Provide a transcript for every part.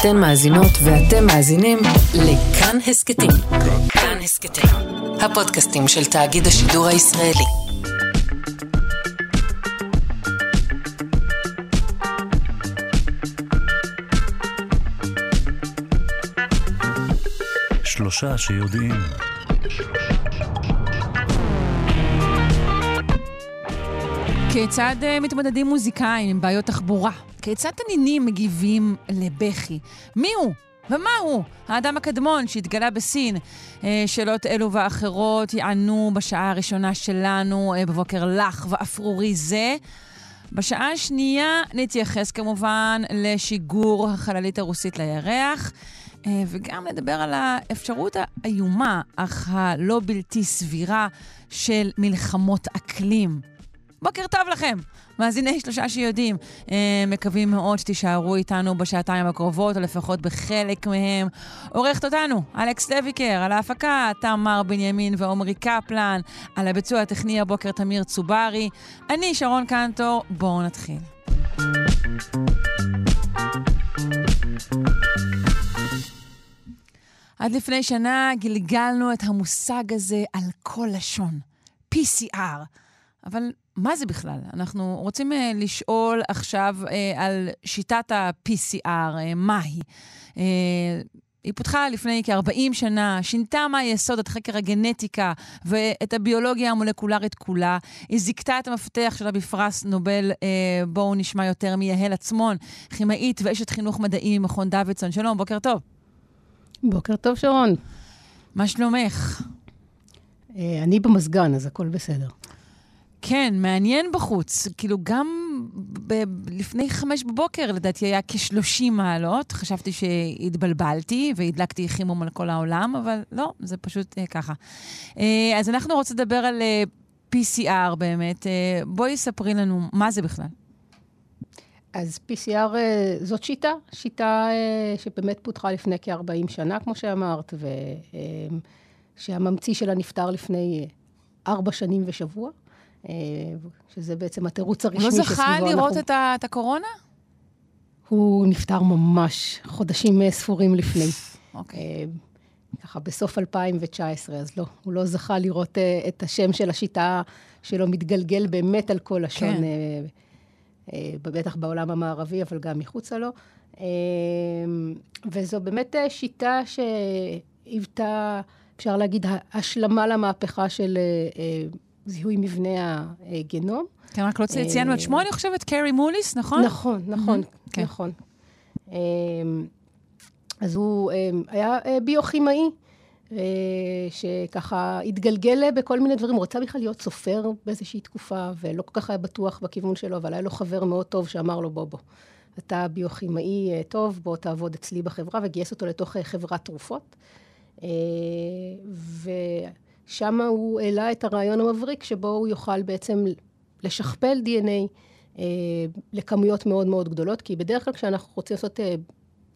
אתן מאזינות ואתם מאזינים לכאן הסכתים. כאן הסכתים, הפודקאסטים של תאגיד השידור הישראלי. שלושה שיודעים. כיצד אה, מתמודדים מוזיקאים עם בעיות תחבורה? כיצד תנינים מגיבים לבכי? מי הוא? ומה הוא? האדם הקדמון שהתגלה בסין. אה, שאלות אלו ואחרות יענו בשעה הראשונה שלנו אה, בבוקר לח ואפרורי זה. בשעה השנייה נתייחס כמובן לשיגור החללית הרוסית לירח, אה, וגם נדבר על האפשרות האיומה, אך הלא בלתי סבירה, של מלחמות אקלים. בוקר טוב לכם, מאזיני שלושה שיודעים. אה, מקווים מאוד שתישארו איתנו בשעתיים הקרובות, או לפחות בחלק מהם. עורכת אותנו, אלכס לויקר, על ההפקה, תמר בנימין ועומרי קפלן, על הביצוע הטכני הבוקר תמיר צוברי. אני שרון קנטור, בואו נתחיל. עד לפני שנה גלגלנו את המושג הזה על כל לשון, PCR. אבל מה זה בכלל? אנחנו רוצים uh, לשאול עכשיו uh, על שיטת ה-PCR, uh, מה היא? Uh, היא פותחה לפני כ-40 שנה, שינתה מהיסוד את חקר הגנטיקה ואת הביולוגיה המולקולרית כולה. היא זיכתה את המפתח שלה בפרס נובל. אה, בואו נשמע יותר מיהל עצמון, כימאית ואשת חינוך מדעי ממכון דוידסון. שלום, בוקר טוב. בוקר טוב, שרון. מה שלומך? אה, אני במזגן, אז הכל בסדר. כן, מעניין בחוץ. כאילו, גם ב- לפני חמש בבוקר, לדעתי, היה כ-30 מעלות. חשבתי שהתבלבלתי והדלקתי חימום על כל העולם, אבל לא, זה פשוט אה, ככה. אה, אז אנחנו רוצים לדבר על אה, PCR באמת. אה, בואי ספרי לנו מה זה בכלל. אז PCR אה, זאת שיטה, שיטה אה, שבאמת פותחה לפני כ-40 שנה, כמו שאמרת, ושהממציא שלה נפטר לפני אה, ארבע שנים ושבוע, אה, שזה בעצם התירוץ הוא הרשמי לא שסביבו זכה אנחנו... לראות את, ה- את הקורונה? הוא נפטר ממש חודשים אה, ספורים לפני. אוקיי. אה, ככה בסוף 2019, אז לא, הוא לא זכה לראות אה, את השם של השיטה שלו מתגלגל באמת על כל לשון, כן. אה, אה, בטח בעולם המערבי, אבל גם מחוצה לו. אה, וזו באמת אה, שיטה שהיוותה, אפשר להגיד, השלמה למהפכה של אה, אה, זיהוי מבנה הגנום. כן, רק לא צי- ציינו את שמו, אני חושבת, קרי מוליס, נכון? נכון, נכון, כן. נכון. אמ, אז הוא אמ, היה אה, ביוכימאי, אה, שככה התגלגל בכל מיני דברים. הוא רצה בכלל להיות סופר באיזושהי תקופה, ולא כל כך היה בטוח בכיוון שלו, אבל היה לו חבר מאוד טוב שאמר לו, בוא, בוא, אתה ביוכימאי אה, טוב, בוא תעבוד אצלי בחברה, וגייס אותו לתוך אה, חברת תרופות. אה, ושם הוא העלה את הרעיון המבריק, שבו הוא יוכל בעצם לשכפל DNA אה, לכמויות מאוד מאוד גדולות, כי בדרך כלל כשאנחנו רוצים לעשות, אה,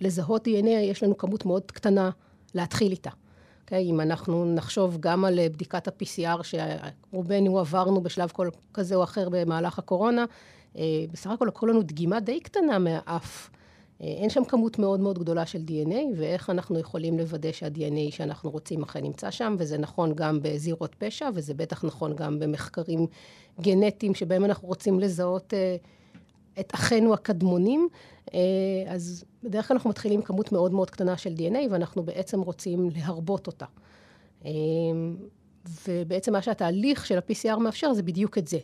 לזהות DNA, יש לנו כמות מאוד קטנה להתחיל איתה. Okay, אם אנחנו נחשוב גם על אה, בדיקת ה-PCR, שרובנו עברנו בשלב כל כזה או אחר במהלך הקורונה, אה, בסך הכל לקחו לנו דגימה די קטנה מהאף. אה, אין שם כמות מאוד מאוד גדולה של DNA, ואיך אנחנו יכולים לוודא שה-DNA שאנחנו רוצים אכן נמצא שם, וזה נכון גם בזירות פשע, וזה בטח נכון גם במחקרים גנטיים שבהם אנחנו רוצים לזהות אה, את אחינו הקדמונים. אה, אז בדרך כלל אנחנו מתחילים עם כמות מאוד מאוד קטנה של DNA, ואנחנו בעצם רוצים להרבות אותה. אה, ובעצם מה שהתהליך של ה-PCR מאפשר זה בדיוק את זה.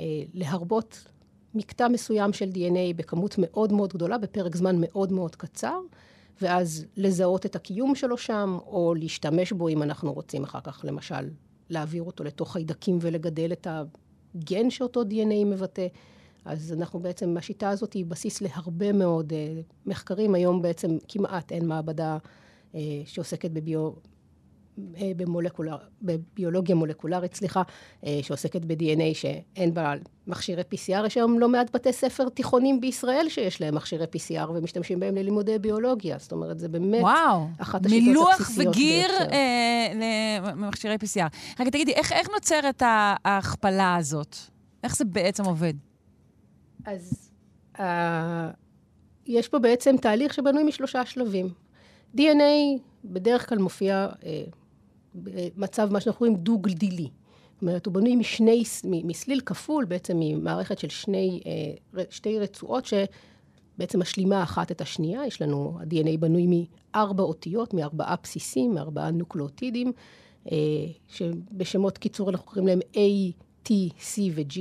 אה, להרבות מקטע מסוים של DNA בכמות מאוד מאוד גדולה, בפרק זמן מאוד מאוד קצר, ואז לזהות את הקיום שלו שם, או להשתמש בו אם אנחנו רוצים אחר כך, למשל, להעביר אותו לתוך חיידקים ולגדל את הגן שאותו DNA מבטא. אז אנחנו בעצם, השיטה הזאת היא בסיס להרבה מאוד uh, מחקרים. היום בעצם כמעט אין מעבדה uh, שעוסקת בביו... אה, במולקולר, בביולוגיה מולקולרית, סליחה, אה, שעוסקת ב-DNA שאין בה מכשירי PCR. יש היום לא מעט בתי ספר תיכונים בישראל שיש להם מכשירי PCR ומשתמשים בהם ללימודי ביולוגיה. זאת אומרת, זה באמת וואו, אחת השיטות מילוח הבסיסיות וגיר ביותר. אה, למכשירי PCR. רגע, תגידי, איך, איך נוצרת ההכפלה הזאת? איך זה בעצם עובד? אז ה- יש פה בעצם תהליך שבנוי משלושה שלבים. DNA בדרך כלל מופיע אה, במצב, מה שאנחנו קוראים דו-גלדילי. זאת אומרת, הוא בנוי משני, מסליל כפול, בעצם ממערכת של שני, אה, שתי רצועות שבעצם משלימה אחת את השנייה. יש לנו, ה-DNA בנוי מארבע אותיות, מארבעה בסיסים, מארבעה נוקלאוטידים, אה, שבשמות קיצור אנחנו קוראים להם A, T, C ו-G,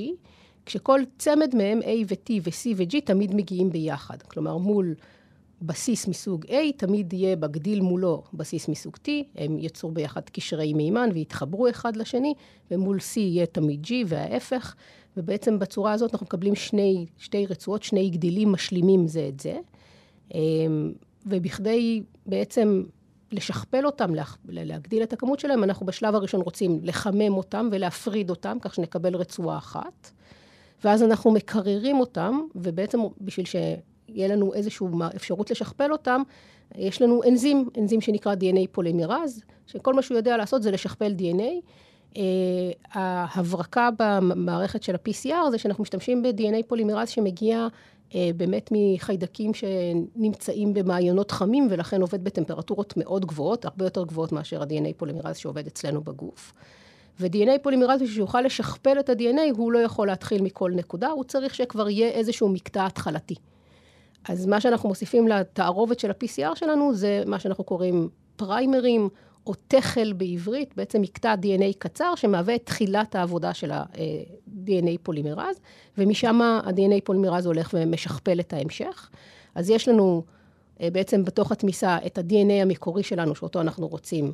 כשכל צמד מהם A ו-T ו-C ו-G תמיד מגיעים ביחד. כלומר, מול בסיס מסוג A, תמיד יהיה בגדיל מולו בסיס מסוג T, הם יצרו ביחד קשרי מימן ויתחברו אחד לשני, ומול C יהיה תמיד G וההפך, ובעצם בצורה הזאת אנחנו מקבלים שני, שתי רצועות, שני גדילים משלימים זה את זה. אמ, ובכדי בעצם לשכפל אותם, להגדיל את הכמות שלהם, אנחנו בשלב הראשון רוצים לחמם אותם ולהפריד אותם, כך שנקבל רצועה אחת. ואז אנחנו מקררים אותם, ובעצם בשביל. יהיה לנו איזושהי אפשרות לשכפל אותם, יש לנו אנזים, אנזים שנקרא DNA פולימרז, שכל מה שהוא יודע לעשות זה לשכפל DNA. Uh, ההברקה במערכת של ה-PCR זה שאנחנו משתמשים ב-DNA פולימרז שמגיע uh, באמת מחיידקים שנמצאים במעיינות חמים ולכן עובד בטמפרטורות מאוד גבוהות, הרבה יותר גבוהות מאשר ה-DNA פולימרז שעובד אצלנו בגוף. ו-DNA פולימרז, בשביל שיוכל לשכפל את ה-DNA, הוא לא יכול להתחיל מכל נקודה, הוא צריך שכבר יהיה איזשהו מקטע התחלתי. אז מה שאנחנו מוסיפים לתערובת של ה-PCR שלנו זה מה שאנחנו קוראים פריימרים, או תכל בעברית, בעצם מקטע DNA קצר, שמהווה את תחילת העבודה של ה-DNA פולימרז, ומשם ה-DNA פולימרז הולך ומשכפל את ההמשך. אז יש לנו אה, בעצם בתוך התמיסה את ה-DNA המקורי שלנו, שאותו אנחנו רוצים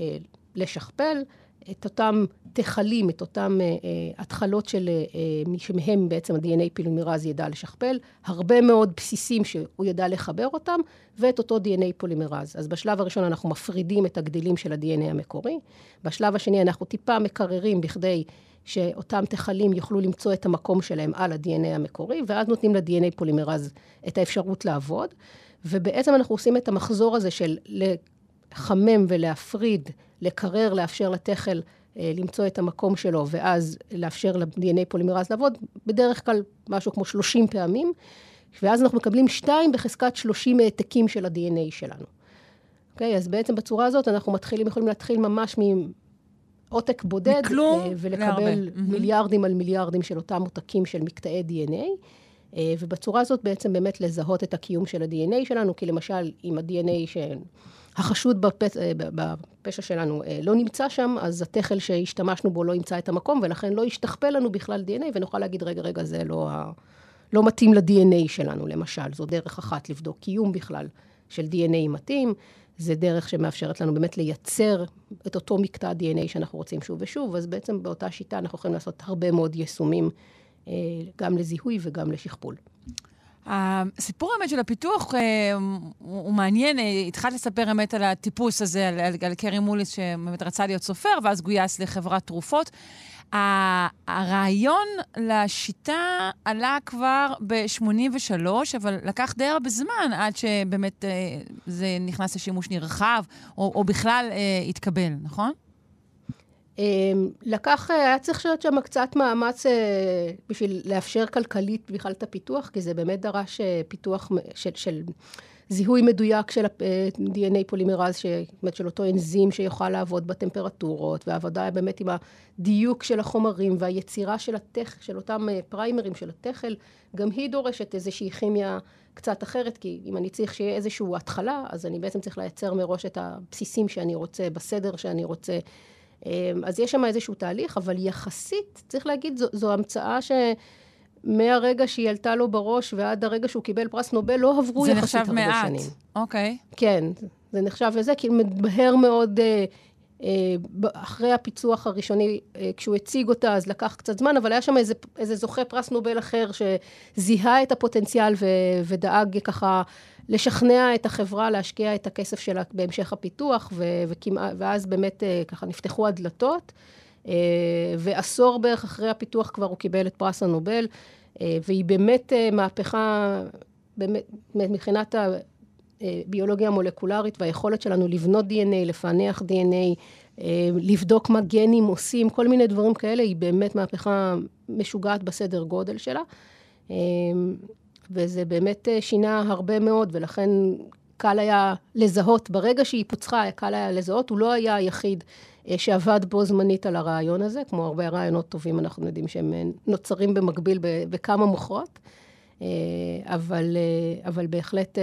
אה, לשכפל. את אותם תכלים, את אותם uh, התחלות של, uh, שמהם בעצם ה-DNA פולימרז ידע לשכפל, הרבה מאוד בסיסים שהוא ידע לחבר אותם, ואת אותו DNA פולימרז. אז בשלב הראשון אנחנו מפרידים את הגדילים של ה-DNA המקורי, בשלב השני אנחנו טיפה מקררים בכדי שאותם תכלים יוכלו למצוא את המקום שלהם על ה-DNA המקורי, ואז נותנים ל-DNA פולימרז את האפשרות לעבוד. ובעצם אנחנו עושים את המחזור הזה של לחמם ולהפריד לקרר, לאפשר לתכל אה, למצוא את המקום שלו, ואז לאפשר ל-DNA פולימרז לעבוד, בדרך כלל משהו כמו 30 פעמים, ואז אנחנו מקבלים 2 בחזקת 30 העתקים של ה-DNA שלנו. אוקיי? אז בעצם בצורה הזאת אנחנו מתחילים, יכולים להתחיל ממש מעותק בודד, מכלום אה, ולקבל מיליארדים על מיליארדים של אותם עותקים של מקטעי DNA. אה, ובצורה הזאת בעצם באמת לזהות את הקיום של ה-DNA שלנו, כי למשל, אם ה-DNA שהחשוד בפ... אה, בפשע שלנו אה, לא נמצא שם, אז התכל שהשתמשנו בו לא ימצא את המקום, ולכן לא ישתכפל לנו בכלל DNA, ונוכל להגיד, רגע, רגע, זה לא, ה... לא מתאים ל-DNA שלנו, למשל. זו דרך אחת לבדוק קיום בכלל של DNA מתאים. זה דרך שמאפשרת לנו באמת לייצר את אותו מקטע DNA שאנחנו רוצים שוב ושוב, אז בעצם באותה שיטה אנחנו יכולים לעשות הרבה מאוד יישומים אה, גם לזיהוי וגם לשכפול. הסיפור האמת של הפיתוח אה, הוא מעניין. אה, התחלת לספר אמת על הטיפוס הזה, על, על, על קרי מוליס, שבאמת רצה להיות סופר, ואז גויס לחברת תרופות. הרעיון לשיטה עלה כבר ב-83, אבל לקח די הרבה זמן עד שבאמת זה נכנס לשימוש נרחב, או, או בכלל התקבל, נכון? אמ, לקח, אה, היה צריך להיות שם קצת מאמץ אה, בשביל לאפשר כלכלית בכלל את הפיתוח, כי זה באמת דרש אה, פיתוח של, של זיהוי מדויק של ה-DNA פולימרז, באמת של אותו אנזים שיוכל לעבוד בטמפרטורות, והעבודה באמת עם הדיוק של החומרים והיצירה של התך, של אותם פריימרים של התכל, גם היא דורשת איזושהי כימיה קצת אחרת, כי אם אני צריך שיהיה איזושהי התחלה, אז אני בעצם צריך לייצר מראש את הבסיסים שאני רוצה, בסדר שאני רוצה. אמ, אז יש שם איזשהו תהליך, אבל יחסית, צריך להגיד, זו, זו המצאה שמהרגע שהיא עלתה לו בראש ועד הרגע שהוא קיבל פרס נובל, לא עברו יחסית הרבה מעט. שנים. זה נחשב מעט, אוקיי. כן, זה נחשב לזה, כי מהר מאוד... אה, אה, אחרי הפיצוח הראשוני, אה, כשהוא הציג אותה, אז לקח קצת זמן, אבל היה שם איזה, איזה זוכה פרס נובל אחר שזיהה את הפוטנציאל ו, ודאג ככה לשכנע את החברה להשקיע את הכסף שלה בהמשך הפיתוח, ו, וכמעט, ואז באמת אה, ככה נפתחו הדלתות, אה, ועשור בערך אחרי הפיתוח כבר הוא קיבל את פרס הנובל, אה, והיא באמת מהפכה, באמת, מבחינת הביולוגיה המולקולרית והיכולת שלנו לבנות DNA, לפענח DNA, לבדוק מה גנים עושים, כל מיני דברים כאלה, היא באמת מהפכה משוגעת בסדר גודל שלה. וזה באמת אה, שינה הרבה מאוד, ולכן קל היה לזהות, ברגע שהיא פוצחה, קל היה לזהות, הוא לא היה היחיד אה, שעבד בו זמנית על הרעיון הזה, כמו הרבה רעיונות טובים, אנחנו יודעים שהם אה, נוצרים במקביל בכמה מוחות. אבל, אבל בהחלט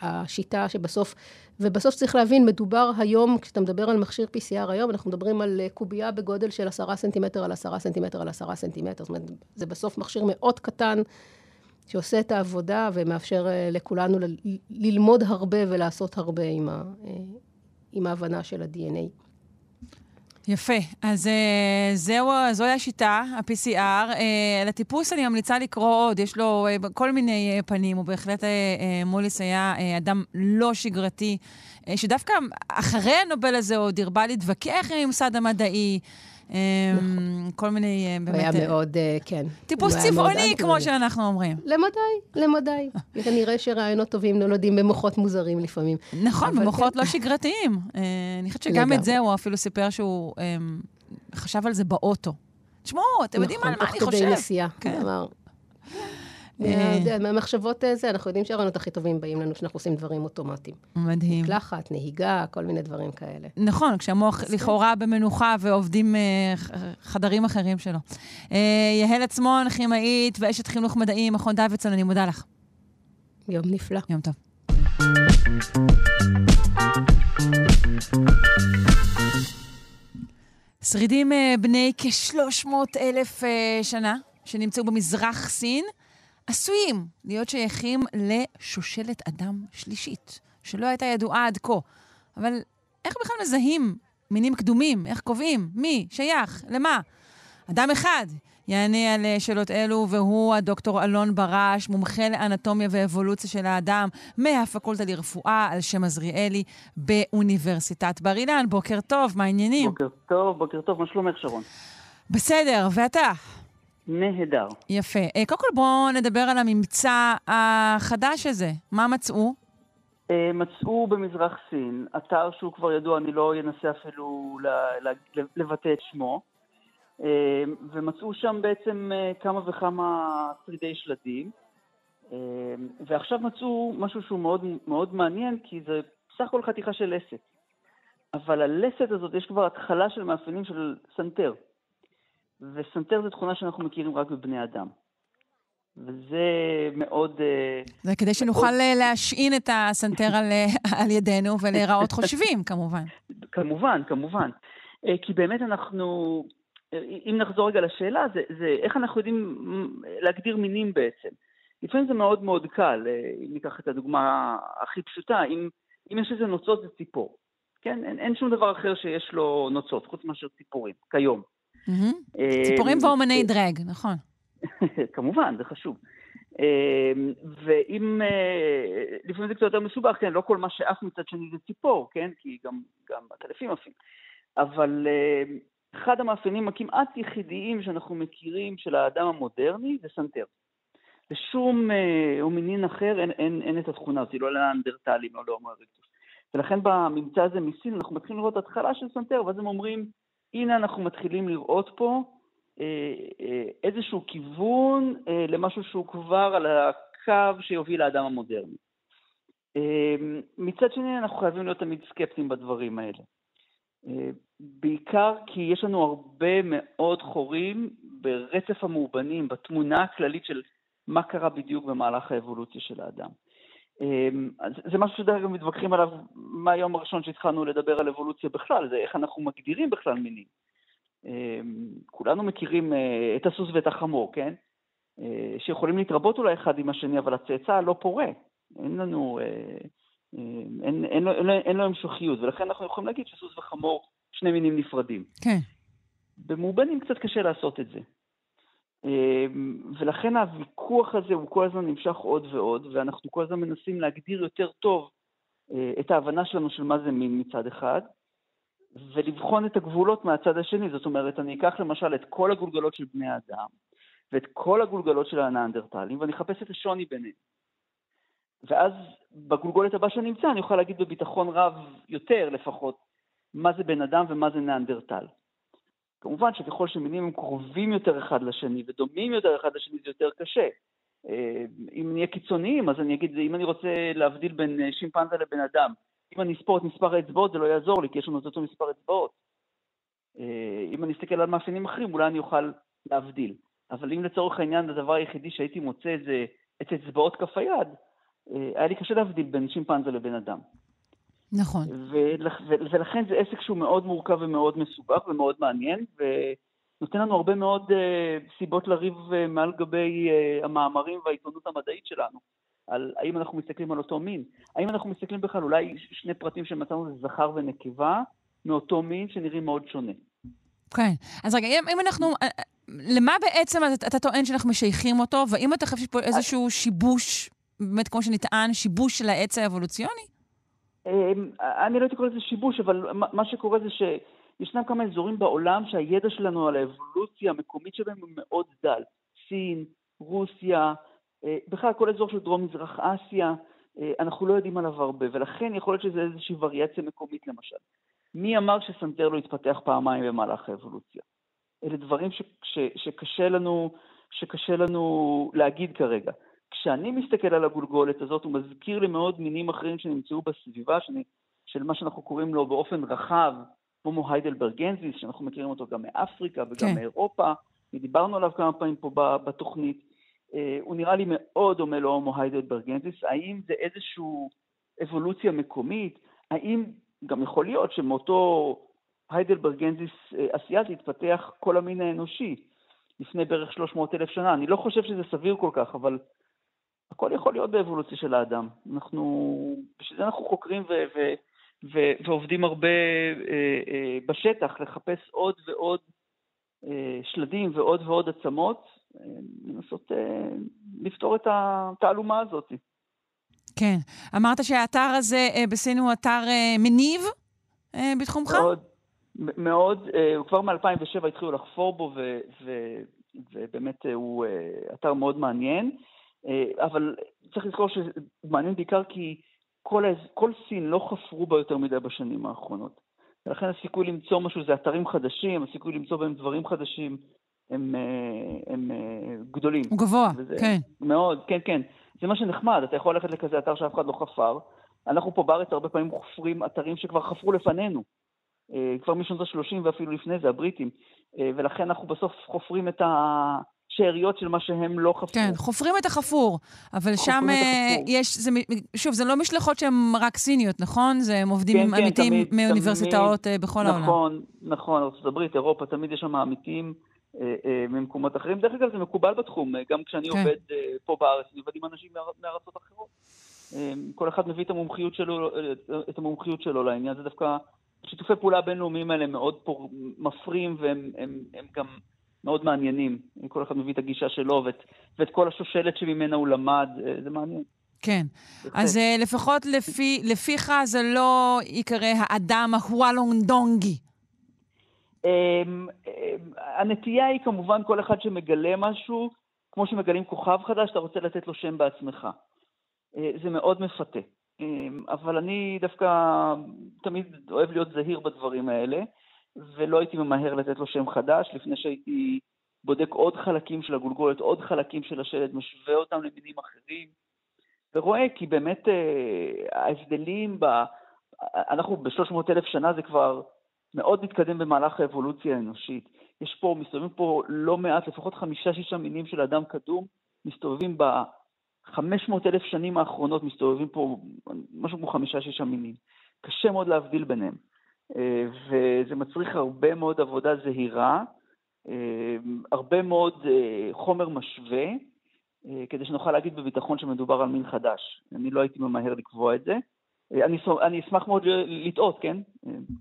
השיטה שבסוף, ובסוף צריך להבין, מדובר היום, כשאתה מדבר על מכשיר PCR היום, אנחנו מדברים על קובייה בגודל של עשרה סנטימטר על עשרה סנטימטר על עשרה סנטימטר. זאת אומרת, זה בסוף מכשיר מאוד קטן, שעושה את העבודה ומאפשר אה, לכולנו ללמוד הרבה ולעשות הרבה עם, ה, אה, עם ההבנה של ה-DNA. יפה. אז אה, זהו, זוהי השיטה, ה-PCR. לטיפוס אני ממליצה לקרוא עוד, יש לו כל מיני פנים, הוא בהחלט, מוליס היה אדם לא שגרתי, שדווקא אחרי הנובל הזה עוד הרבה להתווכח עם הממסד המדעי. נכון. כל מיני, אה, באמת... הוא היה אה, מאוד, אה, כן. טיפוס צבעוני, כמו שאנחנו אומרים. למדי, למדי. כנראה שרעיונות טובים נולדים במוחות מוזרים לפעמים. נכון, במוחות כן. לא שגרתיים. אני חושבת שגם את זה הוא אפילו סיפר שהוא חשב על זה באוטו. תשמעו, אתם יודעים נכון, על מה אני חושב. נכון, תוך כדי נסיעה. אה, מהמחשבות זה, אנחנו יודעים שהרעיונות הכי טובים באים לנו כשאנחנו עושים דברים אוטומטיים. מדהים. מקלחת, נהיגה, כל מיני דברים כאלה. נכון, כשהמוח כן. לכאורה במנוחה ועובדים אה, חדרים אחרים שלו. אה, יהל עצמון, כימאית ואשת חינוך מדעי, מכון דוידסון, אני מודה לך. יום נפלא. יום טוב. שרידים בני כ-300 אלף שנה, שנמצאו במזרח סין, עשויים להיות שייכים לשושלת אדם שלישית, שלא הייתה ידועה עד כה. אבל איך בכלל מזהים מינים קדומים? איך קובעים? מי? שייך? למה? אדם אחד יענה על שאלות אלו, והוא הדוקטור אלון ברש, מומחה לאנטומיה ואבולוציה של האדם מהפקולטה לרפואה על שם עזריאלי באוניברסיטת בר אילן. בוקר טוב, מה העניינים? בוקר טוב, בוקר טוב, מה שלומך שרון? בסדר, ואתה? נהדר. יפה. אה, קודם כל בואו נדבר על הממצא החדש הזה. מה מצאו? אה, מצאו במזרח סין, אתר שהוא כבר ידוע, אני לא אנסה אפילו לבטא את שמו, אה, ומצאו שם בעצם כמה וכמה שרידי שלדים, ועכשיו מצאו משהו שהוא מאוד, מאוד מעניין, כי זה בסך הכל חתיכה של לסת. אבל הלסת הזאת יש כבר התחלה של מאפיינים של סנטר. וסנטר זו תכונה שאנחנו מכירים רק בבני אדם. וזה מאוד... אה, זה כדי שנוכל מאוד... אה, להשעין את הסנטר על, אה, על ידינו ולהיראות חושבים, כמובן. כמובן, כמובן. כי באמת אנחנו, אם נחזור רגע לשאלה, זה, זה איך אנחנו יודעים להגדיר מינים בעצם. לפעמים זה מאוד מאוד קל, אם ניקח את הדוגמה הכי פשוטה, אם, אם יש איזה נוצות זה ציפור. כן? אין, אין שום דבר אחר שיש לו נוצות, חוץ מאשר ציפורים, כיום. אה, ציפורים ואומני דרג, נכון. כמובן, זה חשוב. אה, ואם, אה, לפעמים זה קצת יותר מסובך, כן, לא כל מה שעף מצד שני זה ציפור, כן, כי גם, גם עטלפים עפים. אבל אחד המאפיינים הכמעט יחידיים שאנחנו מכירים של האדם המודרני זה סנטר. לשום הומינין אחר אין, אין, אין את התכונה הזאת, לא לאנדרטלים, לא להומו. ולכן בממצא הזה מסין אנחנו מתחילים לראות התחלה של סנטר, ואז הם אומרים, הנה אנחנו מתחילים לראות פה אה, אה, איזשהו כיוון אה, למשהו שהוא כבר על הקו שיוביל לאדם המודרני. מצד שני, אנחנו חייבים להיות תמיד סקפטיים בדברים האלה. בעיקר כי יש לנו הרבה מאוד חורים ברצף המאובנים, בתמונה הכללית של מה קרה בדיוק במהלך האבולוציה של האדם. אמ, זה משהו שדרך אגב מתווכחים עליו מהיום הראשון שהתחלנו לדבר על אבולוציה בכלל, זה איך אנחנו מגדירים בכלל מינים. אמ, כולנו מכירים אה, את הסוס ואת החמור, כן? אה, שיכולים להתרבות אולי אחד עם השני, אבל הצאצא לא פורה. אין לנו, אה, אין, אין, אין, אין לו המשכיות, ולכן אנחנו יכולים להגיד שסוס וחמור שני מינים נפרדים. כן. במאובנים קצת קשה לעשות את זה. אמ, ולכן הוויכוח הזה הוא כל הזמן נמשך עוד ועוד, ואנחנו כל הזמן מנסים להגדיר יותר טוב אה, את ההבנה שלנו של מה זה מין מצד אחד, ולבחון את הגבולות מהצד השני. זאת אומרת, אני אקח למשל את כל הגולגלות של בני האדם, ואת כל הגולגלות של הנאנדרטלים, ואני אחפש את השוני ביניהם. ואז בגולגולת הבאה שאני אמצא, אני אוכל להגיד בביטחון רב יותר לפחות, מה זה בן אדם ומה זה נאנדרטל. כמובן שככל שמינים הם קרובים יותר אחד לשני ודומים יותר אחד לשני זה יותר קשה. אם נהיה קיצוניים, אז אני אגיד, אם אני רוצה להבדיל בין שימפנזה לבן אדם, אם אני אספור את מספר האצבעות זה לא יעזור לי, כי יש לנו את אותו מספר אצבעות. אם אני אסתכל על מאפיינים אחרים, אולי אני אוכל להבדיל. אבל אם לצורך העניין הדבר היחידי שהייתי מוצא זה את אצבעות כף היד, היה לי קשה להבדיל בין שימפנזה לבן אדם. נכון. ולכ, ולכן זה עסק שהוא מאוד מורכב ומאוד מסובך ומאוד מעניין, ונותן לנו הרבה מאוד uh, סיבות לריב uh, מעל גבי uh, המאמרים והעיתונות המדעית שלנו, על האם אנחנו מסתכלים על אותו מין. האם אנחנו מסתכלים בכלל אולי שני פרטים שמצאנו זה זכר ונקבה, מאותו מין שנראים מאוד שונה. כן. אז רגע, אם, אם אנחנו... למה בעצם אתה, אתה טוען שאנחנו משייכים אותו, והאם אתה חושב שיש פה איזשהו שיבוש, באמת כמו שנטען, שיבוש של העץ האבולוציוני? אמ, אני לא הייתי קורא לזה שיבוש, אבל מה שקורה זה שישנם כמה אזורים בעולם שהידע שלנו על האבולוציה המקומית שלהם הוא מאוד דל. סין, רוסיה, אה, בכלל כל אזור של דרום-מזרח אסיה, אה, אנחנו לא יודעים עליו הרבה, ולכן יכול להיות שזה איזושהי וריאציה מקומית למשל. מי אמר שסנטר לא התפתח פעמיים במהלך האבולוציה? אלה דברים ש, ש, שקשה, לנו, שקשה לנו להגיד כרגע. כשאני מסתכל על הגולגולת הזאת, הוא מזכיר לי מאוד מינים אחרים שנמצאו בסביבה, שאני, של מה שאנחנו קוראים לו באופן רחב, כמו היידלברגנזיס, שאנחנו מכירים אותו גם מאפריקה וגם כן. מאירופה, ודיברנו עליו כמה פעמים פה בתוכנית. אה, הוא נראה לי מאוד דומה להומו היידלברגנזיס. האם זה איזושהי אבולוציה מקומית? האם גם יכול להיות שמאותו היידלברגנזיס אה, אסיאתי התפתח כל המין האנושי לפני בערך 300 אלף שנה? אני לא חושב שזה סביר כל כך, אבל הכל יכול להיות באבולוציה של האדם. אנחנו, בשביל זה אנחנו חוקרים ו, ו, ו, ועובדים הרבה אה, אה, בשטח, לחפש עוד ועוד אה, שלדים ועוד ועוד עצמות, אה, לנסות אה, לפתור את התעלומה הזאת. כן. אמרת שהאתר הזה אה, בסין הוא אתר אה, מניב אה, בתחומך? מאוד, מאוד. אה, כבר מ-2007 התחילו לחפור בו, ו, ו, ובאמת אה, הוא אה, אתר מאוד מעניין. אה, אבל צריך לזכור שזה מעניין בעיקר כי כל, כל סין לא חפרו בה יותר מדי בשנים האחרונות. ולכן הסיכוי למצוא משהו זה אתרים חדשים, הסיכוי למצוא בהם דברים חדשים הם, אה, הם, הם אה, גדולים. הוא גבוה, כן. מאוד, כן, כן. זה מה שנחמד, אתה יכול ללכת לכזה אתר שאף אחד לא חפר. אנחנו פה בארץ הרבה פעמים חופרים אתרים שכבר חפרו לפנינו. כבר משנות ה-30 ואפילו לפני זה, הבריטים. ולכן אנחנו בסוף חופרים את, ה... שאריות של מה שהם לא חפרו. כן, חופרים את החפור, אבל שם אה, יש, זה, שוב, זה לא משלחות שהן רק סיניות, נכון? זה הם עובדים כן, עם כן, עמיתים תמיד, מאוניברסיטאות תמיד, בכל נכון, העולם. נכון, נכון, ארה"ב, אירופה, תמיד יש שם עמיתים אה, אה, ממקומות אחרים. דרך אגב, זה מקובל בתחום, אה, גם כשאני כן. עובד אה, פה בארץ, אני עובד עם אנשים מארצות אחרות. אה, כל אחד מביא את המומחיות שלו, את המומחיות שלו לעניין, זה דווקא... שיתופי פעולה הבינלאומיים האלה מאוד פה מפרים, והם הם, הם גם... מאוד מעניינים. כל אחד מביא את הגישה שלו ואת, ואת כל השושלת שממנה הוא למד, אה, זה מעניין. כן. אז uh, לפחות לפי, לפיך זה לא ייקרא האדם ההואלונגדונגי. Um, um, הנטייה היא כמובן כל אחד שמגלה משהו, כמו שמגלים כוכב חדש, אתה רוצה לתת לו שם בעצמך. Uh, זה מאוד מפתה. Um, אבל אני דווקא תמיד אוהב להיות זהיר בדברים האלה. ולא הייתי ממהר לתת לו שם חדש, לפני שהייתי בודק עוד חלקים של הגולגולת, עוד חלקים של השלד, משווה אותם למינים אחרים, ורואה כי באמת אה, ההבדלים, ב... אנחנו ב-300 אלף שנה זה כבר מאוד מתקדם במהלך האבולוציה האנושית. יש פה, מסתובבים פה לא מעט, לפחות חמישה-שישה מינים של אדם קדום, מסתובבים ב-500 אלף שנים האחרונות, מסתובבים פה משהו כמו חמישה-שישה מינים. קשה מאוד להבדיל ביניהם. אה, וזה מצריך הרבה מאוד עבודה זהירה, אה, הרבה מאוד אה, חומר משווה, כדי שנוכל להגיד בביטחון שמדובר על מין חדש. אני לא הייתי ממהר לקבוע את זה. אני, אני אשמח מאוד לטעות, כן?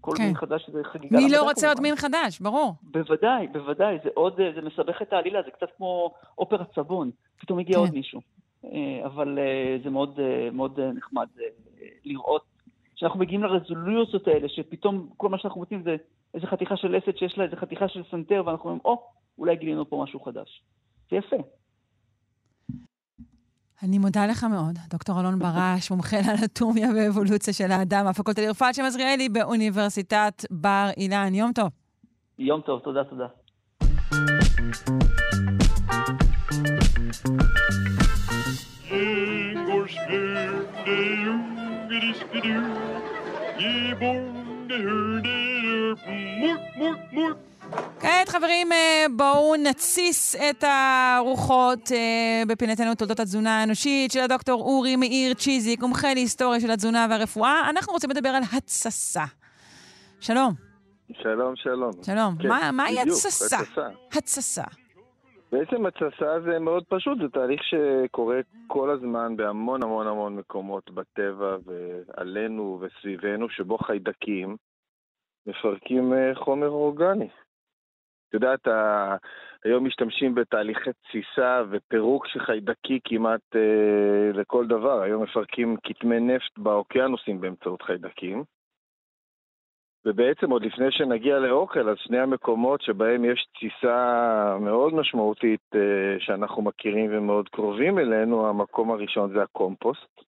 כל כן. מין חדש זה חגיגה. מי לא רוצה עוד מין חדש? ברור. בוודאי, בוודאי. זה עוד, זה מסבך את העלילה, זה קצת כמו אופרת סבון. פתאום הגיע כן. עוד מישהו. אבל זה מאוד, מאוד נחמד לראות שאנחנו מגיעים לרזולוציות האלה, שפתאום כל מה שאנחנו מוצאים זה איזה חתיכה של לסת שיש לה איזה חתיכה של סנטר, ואנחנו אומרים, או, אולי גילינו פה משהו חדש. זה יפה. אני מודה לך מאוד, דוקטור אלון ברש, מומחה לאנטומיה ואבולוציה של האדם, הפקולטה לרפואה על שם עזריאלי באוניברסיטת בר אילן. יום טוב. יום טוב, תודה, תודה. כעת, חברים, אה, בואו נתסיס את הרוחות אה, בפינתנו תולדות התזונה האנושית של הדוקטור אורי מאיר צ'יזיק, מומחה להיסטוריה של התזונה והרפואה. אנחנו רוצים לדבר על התססה. שלום. שלום, שלום. שלום. כן, מה- מהי התססה? התססה. בעצם התססה זה מאוד פשוט, זה תהליך שקורה כל הזמן בהמון המון המון מקומות בטבע ועלינו וסביבנו, שבו חיידקים מפרקים אה, חומר אורגני. את יודעת, היום משתמשים בתהליכי תסיסה ופירוק של חיידקי כמעט אה, לכל דבר. היום מפרקים כתמי נפט באוקיינוסים באמצעות חיידקים. ובעצם עוד לפני שנגיע לאוכל, אז שני המקומות שבהם יש תסיסה מאוד משמעותית אה, שאנחנו מכירים ומאוד קרובים אלינו, המקום הראשון זה הקומפוסט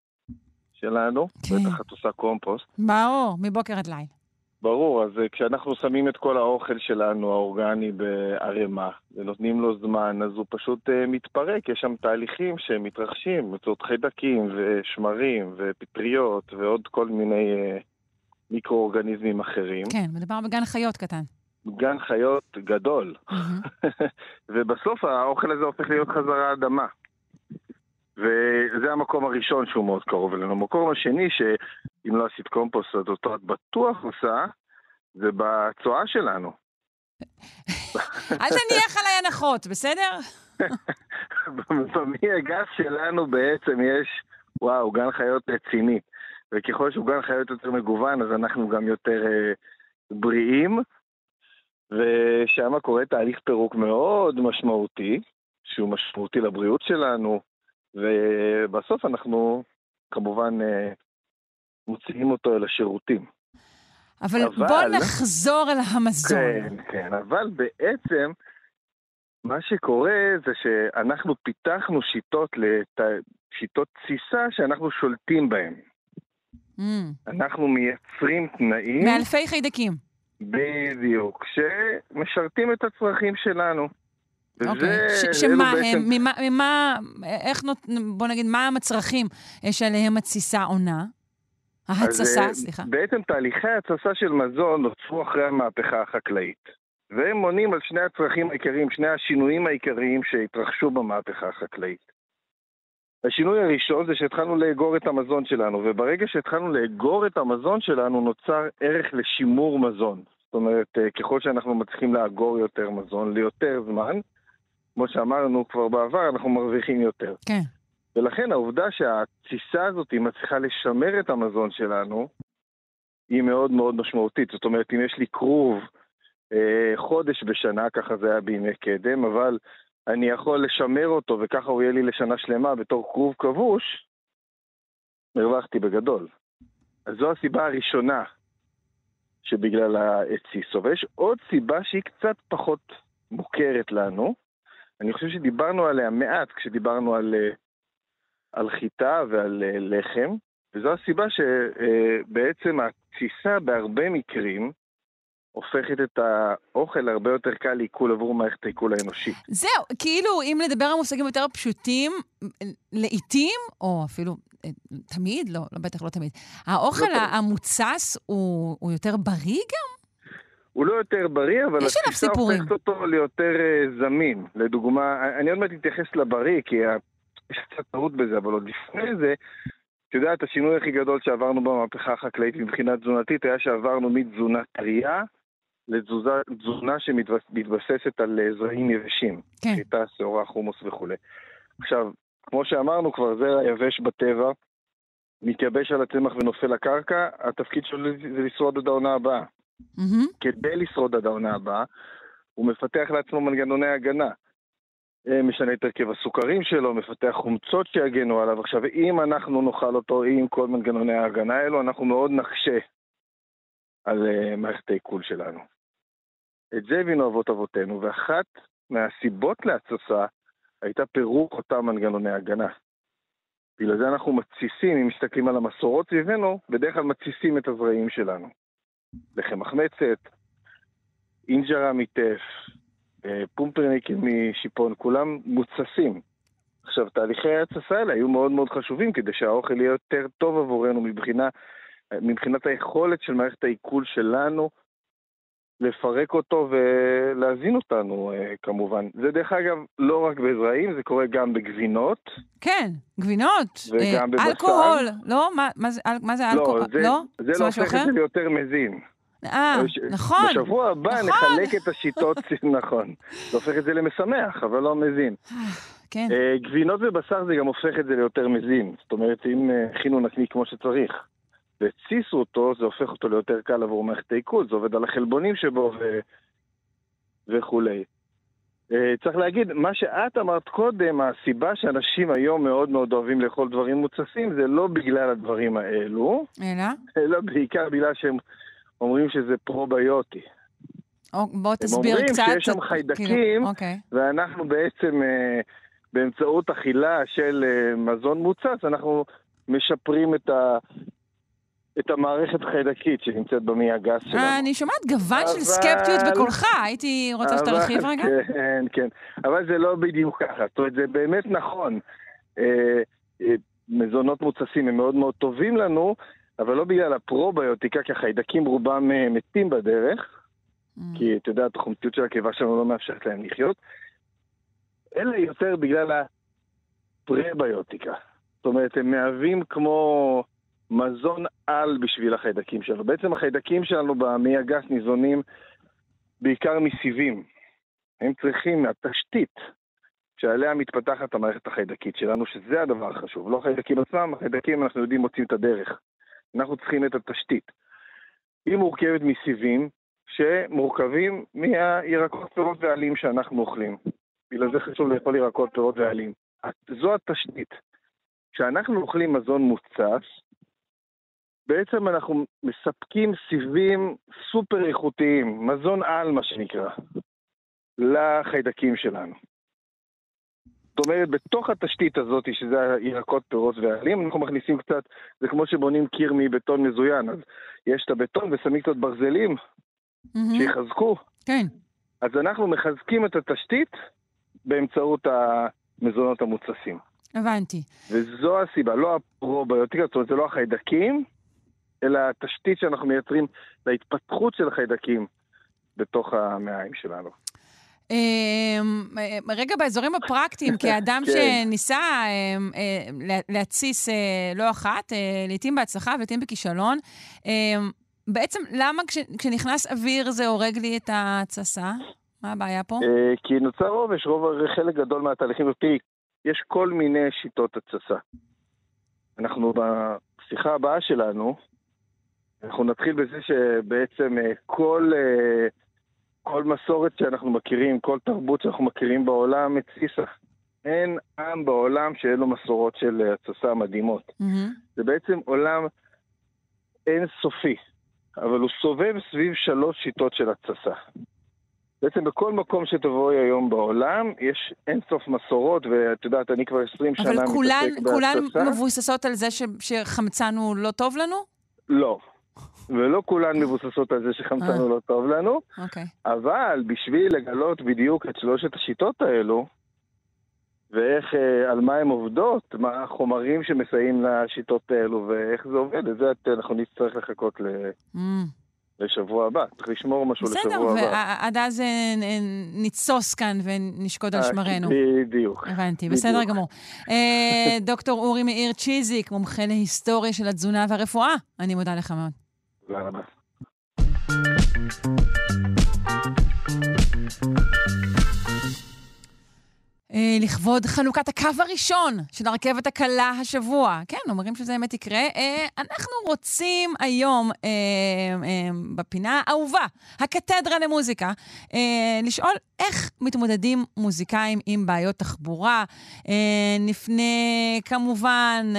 שלנו. כן. בטח את עושה קומפוסט. ברור, מבוקר עד לילה. ברור, אז אה, כשאנחנו שמים את כל האוכל שלנו, האורגני, בערימה, ונותנים לו זמן, אז הוא פשוט אה, מתפרק. יש שם תהליכים שמתרחשים באמצעות חיידקים ושמרים ופטריות ועוד כל מיני מיקרואורגניזמים אחרים. כן, מדובר בגן חיות קטן. גן חיות גדול. מהמם. ובסוף האוכל הזה הופך להיות חזרה אדמה. וזה המקום הראשון שהוא מאוד קרוב אלינו. המקום השני, שאם לא עשית קומפוסט, אז אותו את בטוח עושה, זה בצואה שלנו. אל תניח עליי הנחות, בסדר? במי הגס שלנו בעצם יש, וואו, גן חיות רציני. וככל שהוא גן חיות יותר מגוון, אז אנחנו גם יותר אה, בריאים. ושם קורה תהליך פירוק מאוד משמעותי, שהוא משמעותי לבריאות שלנו, ובסוף אנחנו כמובן אה, מוציאים אותו אל השירותים. אבל אבל- בוא נחזור אל המזון. כן, כן, אבל בעצם מה שקורה זה שאנחנו פיתחנו שיטות, לת... שיטות תסיסה שאנחנו שולטים בהן. Mm. אנחנו מייצרים תנאים, מאלפי חיידקים. בדיוק, שמשרתים את הצרכים שלנו. אוקיי. אלו שמה בעצם- הם, ממה, ממה, איך נות... בוא נגיד, מה המצרכים שעליהם התסיסה עונה? אז, ההתססה, אה, סליחה. בעצם תהליכי התססה של מזון נוצרו אחרי המהפכה החקלאית. והם מונים על שני הצרכים העיקריים, שני השינויים העיקריים שהתרחשו במהפכה החקלאית. השינוי הראשון זה שהתחלנו לאגור את המזון שלנו, וברגע שהתחלנו לאגור את המזון שלנו נוצר ערך לשימור מזון. זאת אומרת, אה, ככל שאנחנו מצליחים לאגור יותר מזון ליותר זמן, כמו שאמרנו כבר בעבר, אנחנו מרוויחים יותר. כן. ולכן העובדה שהתסיסה הזאת היא מצליחה לשמר את המזון שלנו, היא מאוד מאוד משמעותית. זאת אומרת, אם יש לי כרוב אה, חודש בשנה, ככה זה היה בימי קדם, אבל אני יכול לשמר אותו וככה הוא יהיה לי לשנה שלמה בתור כרוב כבוש, הרווחתי בגדול. אז זו הסיבה הראשונה שבגללה התסיסו. ויש עוד סיבה שהיא קצת פחות מוכרת לנו. אני חושב שדיברנו עליה מעט כשדיברנו על, אה, על חיטה ועל אה, לחם, וזו הסיבה שבעצם התסיסה בהרבה מקרים הופכת את האוכל להרבה יותר קל לעיכול עבור מערכת העיכול האנושית. זהו, כאילו, אם לדבר על מושגים יותר פשוטים, לעתים, או אפילו אה, תמיד, לא, לא בטח לא תמיד, האוכל לא. המוצס הוא, הוא יותר בריא גם? הוא לא יותר בריא, אבל סיפורים. הופכת אותו ליותר אה, זמין. לדוגמה, אני עוד מעט אתייחס לבריא, כי יש קצת טעות בזה, אבל עוד לפני זה, את יודעת, השינוי הכי גדול שעברנו במהפכה החקלאית מבחינה תזונתית היה שעברנו מתזונה טריה לתזונה שמתבססת על אה, זרעים יבשים. כן. חיטה, שעורה, חומוס וכולי. עכשיו, כמו שאמרנו כבר, זרע יבש בטבע, מתייבש על הצמח ונופל לקרקע, התפקיד שלו זה לשרוד עד העונה הבאה. מהמם. כדי לשרוד עד העונה הבאה, הוא מפתח לעצמו מנגנוני הגנה. אה, משנה את הרכב הסוכרים שלו, מפתח חומצות שיגנו עליו. עכשיו, אם אנחנו נאכל אותו עם כל מנגנוני ההגנה האלו, אנחנו מאוד נקשה על uh, מערכת העיכול שלנו. את זה הבינו אבות אבותינו, ואחת מהסיבות להתססה הייתה פירוק אותם מנגנוני הגנה. בגלל זה אנחנו מתסיסים, אם מסתכלים על המסורות סביבנו, בדרך כלל מתסיסים את הזרעים שלנו. לחם מחמצת, אינג'רה מטף, אה, פומפרניקים משיפון, כולם מוצסים. עכשיו, תהליכי ההתססה האלה היו מאוד מאוד חשובים כדי שהאוכל יהיה יותר טוב עבורנו מבחינה, מבחינת היכולת של מערכת העיכול שלנו לפרק אותו ולהזין אותנו, אה, כמובן. זה דרך אגב לא רק בזרעים, זה קורה גם בגבינות. כן, גבינות. וגם בבשר. אלכוהול, לא? מה, מה, זה, מה זה אלכוהול? לא, זה, לא? זה לא הופך את זה ליותר מזין. אה, נכון. בשבוע הבא נכון. נחלק את השיטות, נכון. זה הופך את זה למשמח, אבל לא מזין. כן. אה, גבינות ובשר זה גם הופך את זה ליותר מזין. זאת אומרת, אם אה, הכינו נקניק כמו שצריך, והתסיסו אותו, זה הופך אותו ליותר קל עבור מערכת העיכול, זה עובד על החלבונים שבו ו... וכולי. אה, צריך להגיד, מה שאת אמרת קודם, הסיבה שאנשים היום מאוד מאוד אוהבים לאכול דברים מוצסים, זה לא בגלל הדברים האלו, אלא? אלא בעיקר בגלל שהם אומרים שזה פרוביוטי. או, בוא תסביר הם אומרים קצת. שיש שם חיידקים, כאילו, אוקיי. ואנחנו בעצם, אה, באמצעות אכילה של אה, מזון מוצץ, אנחנו משפרים את, ה, את המערכת החיידקית שנמצאת במעי הגס שלנו. אה, אני שומעת גוון של אבל- סקפטיות בקולך, הייתי רוצה שתרחיב אבל- רגע. כן, כן. אבל זה לא בדיוק ככה. זאת אומרת, זה באמת נכון. אה, אה, מזונות מוצסים הם מאוד מאוד טובים לנו, אבל לא בגלל הפרוביוטיקה, כי החיידקים רובם מתים בדרך. Mm. כי אתה יודע, התחומתיות של הקיבה שלנו לא מאפשרת להם לחיות, אלא יותר בגלל הפרביוטיקה. זאת אומרת, הם מהווים כמו מזון על בשביל החיידקים שלנו. בעצם החיידקים שלנו במעי הגס ניזונים בעיקר מסיבים. הם צריכים מהתשתית שעליה מתפתחת המערכת החיידקית שלנו, שזה הדבר החשוב. לא החיידקים עצמם, החיידקים אנחנו יודעים מוצאים את הדרך. אנחנו צריכים את התשתית. היא מורכבת מסיבים, שמורכבים מהירקות, פירות ועלים שאנחנו אוכלים. בגלל זה חשוב לאכול ירקות, פירות ועלים. זו התשתית. כשאנחנו אוכלים מזון מוצס, בעצם אנחנו מספקים סיבים סופר איכותיים, מזון על מה שנקרא, לחיידקים שלנו. זאת אומרת, בתוך התשתית הזאת, שזה הירקות, פירות ועלים, אנחנו מכניסים קצת, זה כמו שבונים קיר מבטון מזוין, אז יש את הבטון ושמים קצת ברזלים, מהמם. שיחזקו. כן. אז אנחנו מחזקים את התשתית באמצעות המזונות המוצסים. הבנתי. וזו הסיבה, לא הפרוביוטיקה, זאת אומרת, זה לא החיידקים, אלא התשתית שאנחנו מייצרים להתפתחות של החיידקים בתוך המעיים שלנו. אמ, אה, רגע, באזורים הפרקטיים, כאדם כן. שניסה אמ, אה, לה- להתסיס אה, לא אחת, לעתים בהצלחה ולעתים בכישלון, אמ, בעצם למה כש- כשנכנס אוויר זה הורג לי את ההתססה? מה הבעיה פה? כי נוצר רובש, רוב, חלק גדול מהתהליכים, תראי, יש כל מיני שיטות התססה. אנחנו בשיחה הבאה שלנו, אנחנו נתחיל בזה שבעצם אה, כל, אה, כל מסורת שאנחנו מכירים, כל תרבות שאנחנו מכירים בעולם התסיסה. אין עם בעולם שאין לו מסורות של אה, התססה מדהימות. מהמם. זה בעצם עולם אינסופי, אבל הוא סובב סביב שלוש שיטות של התססה. בעצם בכל מקום שתבואי היום בעולם, יש אינסוף מסורות, ואת יודעת, אני כבר 20 שנה אבל מתעסק כולן, כולן בהתססה. מבוססות על זה ש- שחמצן הוא לא טוב לנו? לא. ולא כולן מבוססות על זה שחמצן הוא לא טוב לנו, אוקיי. אבל בשביל לגלות בדיוק את שלושת השיטות האלו, ואיך, אה, על מה הן עובדות, מה החומרים שמסייעים לשיטות האלו ואיך זה עובד, את זה את- אנחנו נצטרך לחכות ל- אמ. לשבוע הבא. צריך לשמור משהו בסדר, לשבוע הבא. ועד אז אה, נ- נתסוס כאן ונשקוד על אה, שמרנו. בדיוק. הבנתי, בדיוק. בסדר גמור. אה, דוקטור אורי מאיר צ'יזיק, מומחה להיסטוריה של התזונה והרפואה, אני מודה לך מאוד. תודה רבה. אה, לכבוד חנוכת הקו הראשון של הרכבת הקלה השבוע. כן, אומרים שזה באמת יקרה. אה, אנחנו רוצים היום, אה, בפינה האהובה, הקתדרה למוזיקה, לשאול איך מתמודדים מוזיקאים עם בעיות תחבורה. נפנה כמובן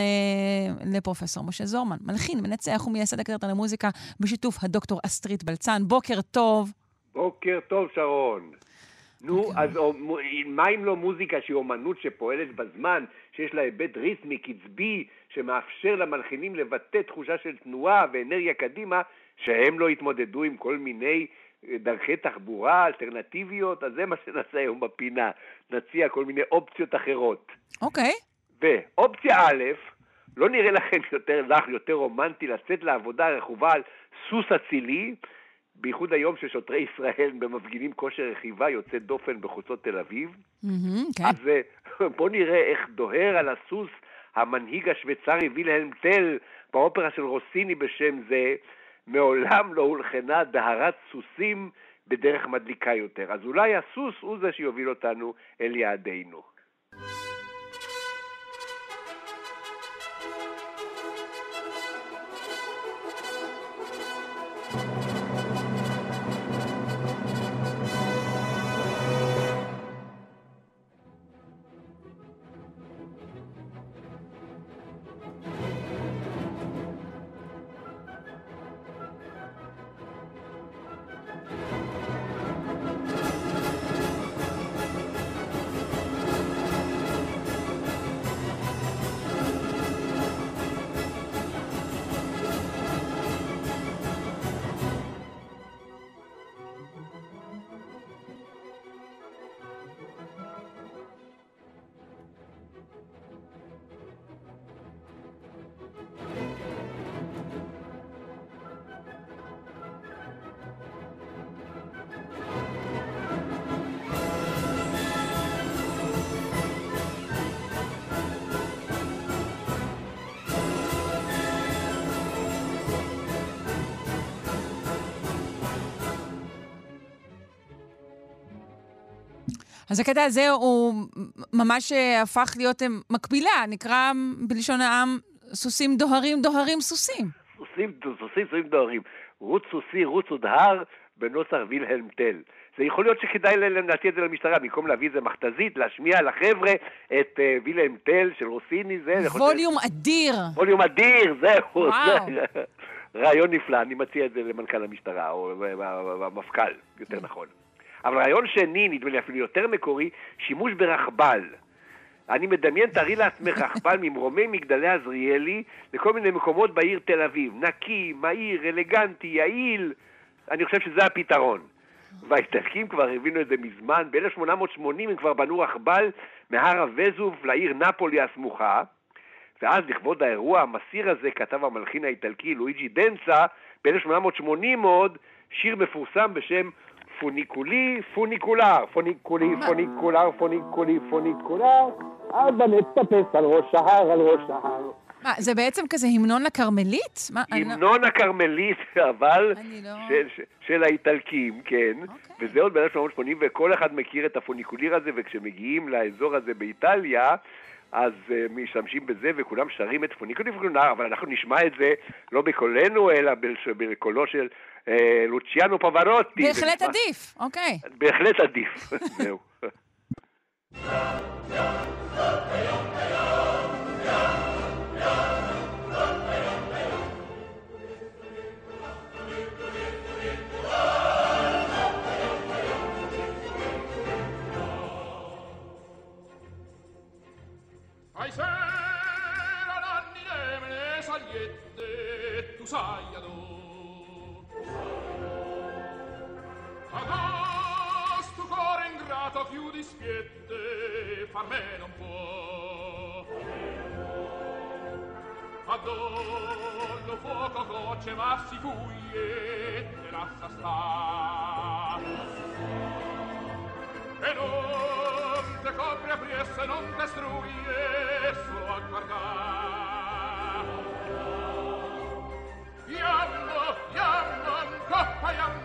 לפרופסור משה זורמן, מלחין, מנצח ומייסד הקתדרה למוזיקה, בשיתוף הדוקטור אסטרית בלצן. בוקר טוב. בוקר טוב, שרון. נו, אז או- מו- מה אם לא מוזיקה שהיא אומנות שפועלת בזמן, שיש לה היבט ריתמי, קצבי, שמאפשר למלחינים לבטא תחושה של תנועה ואנרגיה קדימה, שהם לא יתמודדו עם כל מיני דרכי תחבורה אלטרנטיביות, אז זה מה שנעשה היום בפינה. נציע כל מיני אופציות אחרות. אוקיי. ואופציה א', לא נראה לכם יותר לך, יותר רומנטי לצאת לעבודה רכובה על סוס אצילי, בייחוד היום ששוטרי ישראל במפגינים כושר רכיבה יוצא דופן בחוצות תל אביב. מהמם, כן. אז אה, בואו נראה איך דוהר על הסוס המנהיג השוויצרי וילהלם טל באופרה של רוסיני בשם זה, מעולם לא הולחנה דהרת סוסים בדרך מדליקה יותר. אז אולי הסוס הוא זה שיוביל אותנו אל יעדינו. אז הקטע הזה הוא ממש אה, הפך להיות אה, מקבילה, נקרא בלשון העם סוסים דוהרים, דוהרים סוסים. סוסים, סוסים, סוסים דוהרים. רוץ סוסי, רוץ ודהר, בנוסח וילהלם טל. זה יכול להיות שכדאי להציע את זה למשטרה, במקום להביא איזה מכתזית, להשמיע לחבר'ה את uh, וילהלם טל של רוסיני, זה... ווליום אדיר. ווליום אדיר, זהו. זה רעיון נפלא, אני מציע את זה למנכ"ל המשטרה, או המפכ"ל, יותר נכון. אבל רעיון שני, נדמה לי אפילו יותר מקורי, שימוש ברכבל. אני מדמיין, תארי לעצמך רכבל ממרומי מגדלי עזריאלי לכל מיני מקומות בעיר תל אביב. נקי, מהיר, אלגנטי, יעיל. אני חושב שזה הפתרון. והאיטלקים כבר הבינו את זה מזמן. ב-1880 הם כבר בנו רכבל מהר הווזוב לעיר נפולי הסמוכה. ואז לכבוד האירוע המסעיר הזה כתב המלחין האיטלקי לואיג'י דנצה ב-1880 עוד שיר מפורסם בשם פוניקולי, פוניקולה, פוניקולי, פוניקולה, פוניקולי, פוניקולה, הבה נטפס על ראש ההר, על ראש ההר. מה, זה בעצם כזה המנון לכרמלית? אני לא- המנון הכרמלית, אבל לא- של, האיטלקים, כן. אוקיי. וזה עוד ב-1880, וכל אחד מכיר את הפוניקוליר הזה, וכשמגיעים לאזור הזה באיטליה, אז אה, משתמשים בזה, וכולם שרים את פוניקולי פוניקולה, אבל אנחנו נשמע את זה לא בקולנו, אלא בקולו של uh, לוציאנו פברוטי. בהחלט נשמע- עדיף, אוקיי. בהחלט עדיף, זהו. Ai sera nanni nemene sagliette, tu sai dispiette far me non può. Adollo fuoco gocce ma si fuie terrazza sta. E non te copre apriesse non destruie solo a guardar. Iamno, iamno, coppa iamno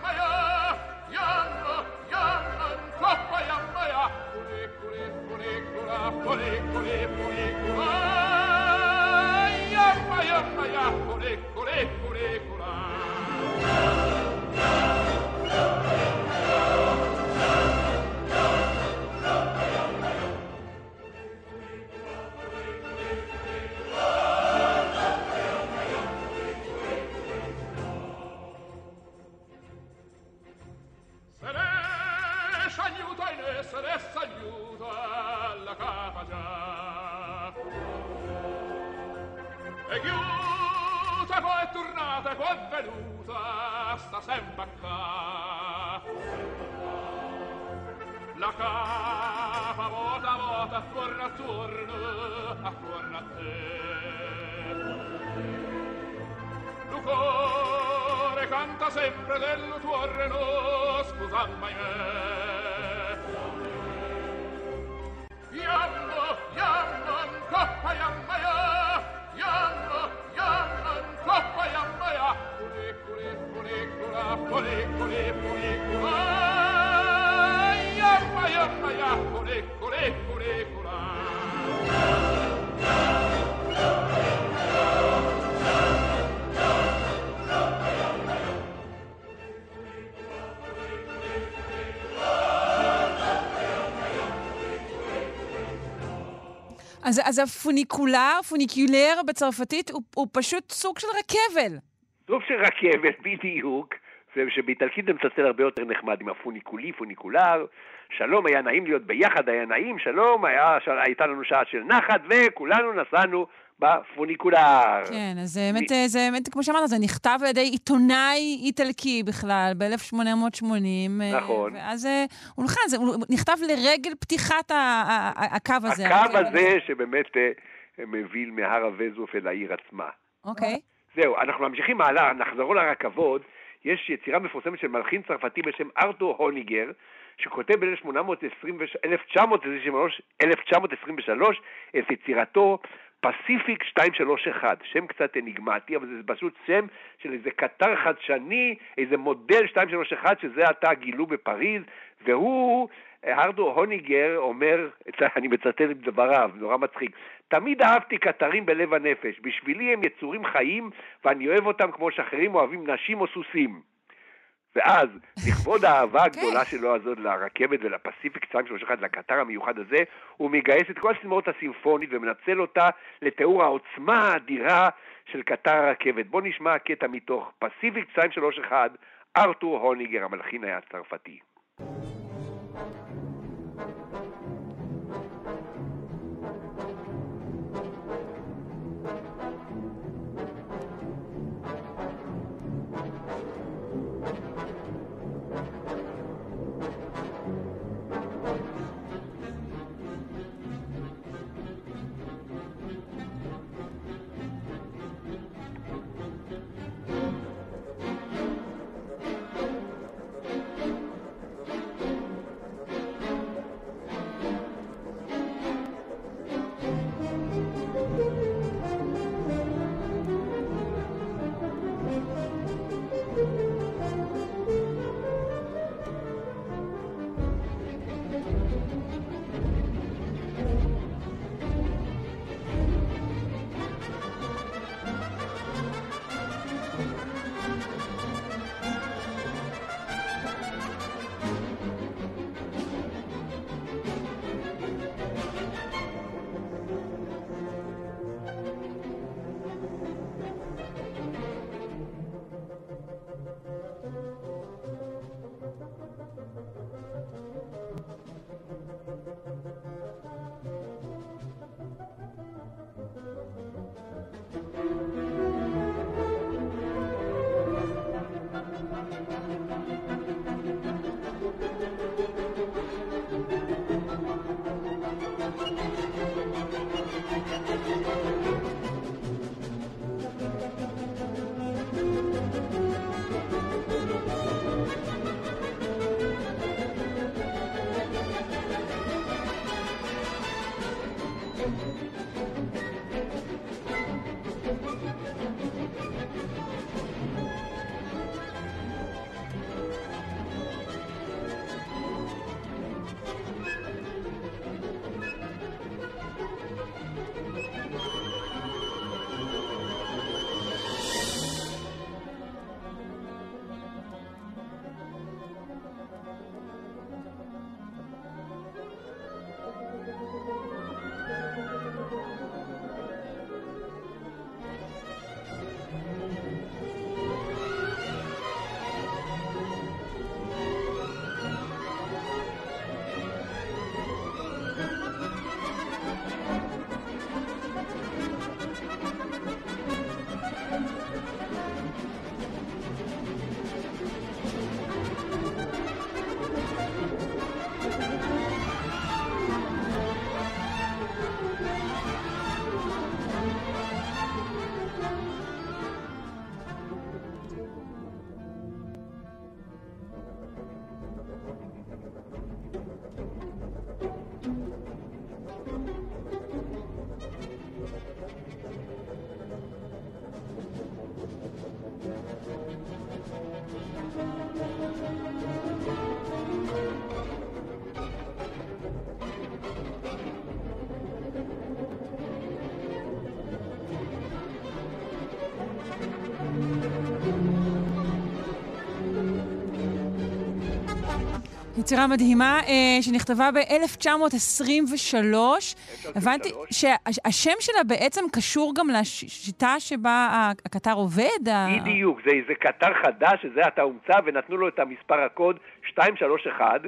Apple, Apple, Apple, Apple, Apple, venuta sta sempre qua. La capa vota vota attorno attorno attorno a te. Lucore canta sempre del tuo reno scusa mai me. Ianno, Ianno, coppa Ianno, Ianno, Ianno, coppa Ianno, Ianno, אז, אז הפוניקולר, פוניקולר בצרפתית, הוא, הוא פשוט סוג של רכבל. סוג של רכבת, בדיוק. שבאיטלקית זה מצלצל הרבה יותר נחמד עם הפוניקולי, פוניקולר. שלום, היה נעים להיות ביחד, היה נעים, שלום, היה, של, הייתה לנו שעה של נחת, וכולנו נסענו בפוניקולר. כן, אז זה באמת, זה באמת, כמו שאמרת, זה נכתב על ידי עיתונאי איטלקי בכלל, ב-1880. נכון. ואז אה, הוא נכנס, זה- נכתב לרגל פתיחת הקו הזה. הקו הזה שבאמת אה, מוביל מהר הווזוף אל העיר עצמה. אוקיי. זהו, אנחנו ממשיכים הלאה, נחזור לרכבות. יש יצירה מפורסמת של מלחין צרפתי בשם ארתור הוניגר, שכותב ב-1923 את יצירתו פסיפיק 231, שם קצת אניגמטי, אבל זה פשוט שם של איזה קטר חדשני, איזה מודל 231 שזה עתה גילו בפריז, והוא, הרדו הוניגר אומר, אני מצטט את דבריו, נורא מצחיק, תמיד אהבתי קטרים בלב הנפש, בשבילי הם יצורים חיים ואני אוהב אותם כמו שאחרים אוהבים נשים או סוסים. ואז, לכבוד האהבה הגדולה שלו הזאת לרכבת ולפסיפיק 231, לקטר המיוחד הזה, הוא מגייס את כל הסדמות הסימפונית ומנצל אותה לתיאור העוצמה האדירה של קטר הרכבת. בואו נשמע קטע מתוך פסיפיק 231, ארתור הוניגר, המלחין היה צרפתי. יצירה מדהימה אה, שנכתבה ב-1923. הבנתי שהשם שלה בעצם קשור גם לשיטה שבה ה- הקטר עובד. ה- בדיוק, זה, זה קטר חדש שזה עתה הומצא ונתנו לו את המספר הקוד 231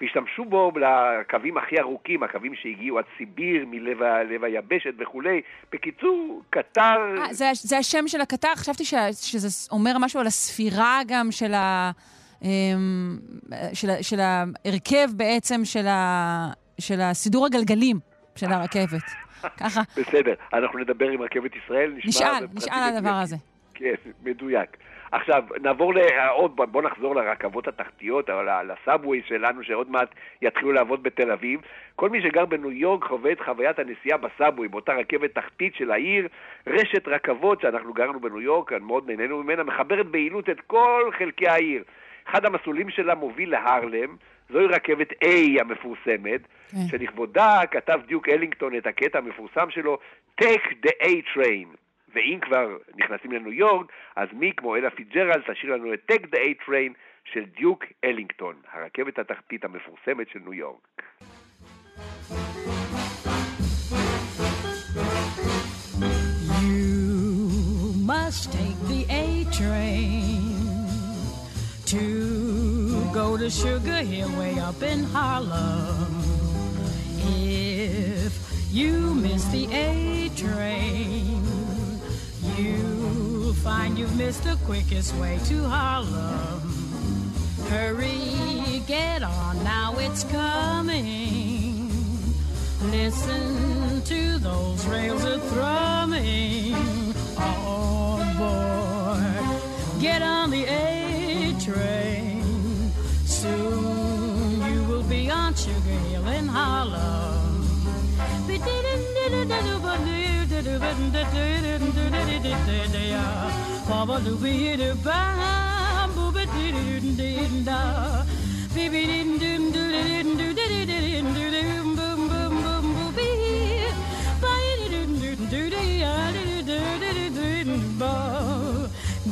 והשתמשו בו לקווים הכי ארוכים, הקווים שהגיעו עד סיביר, מלב ה- לב היבשת וכולי. בקיצור, קטר... אה, זה, זה השם של הקטר? חשבתי ש, שזה אומר משהו על הספירה גם של, ה, של, ה- של ההרכב בעצם של, ה, של הסידור הגלגלים של הרכבת. ככה. בסדר, אנחנו נדבר עם רכבת ישראל, נשמע... נשאל, נשאל על הדבר. הזה. כן, מדויק. עכשיו, נעבור לעוד, בוא נחזור לרכבות התחתיות, לסאבווי שלנו, שעוד מעט יתחילו לעבוד בתל אביב. כל מי שגר בניו יורק חווה את חוויית הנסיעה בסאבווי, באותה רכבת תחתית של העיר, רשת רכבות שאנחנו גרנו בניו יורק, מאוד נהנינו ממנה, מחברת ביעילות את כל חלקי העיר. אחד המסלולים שלה מוביל להרלם, זוהי רכבת A המפורסמת, כן. שלכבודה כתב דיוק אלינגטון את הקטע המפורסם שלו, Take the A train. ואם כבר נכנסים לניו יורק, אז מי כמו אלה פיצג'רלד שתשיר לנו את Take the A train של דיוק אלינגטון, הרכבת התחתית המפורסמת של ניו יורק. You must take the A train to go to Sugar Hill way up in Harlem. If you miss the A train, you'll find you've missed the quickest way to Harlem. Hurry, get on now, it's coming. Listen to those rails a thrumming. On board, get on the A in Harlem. Beep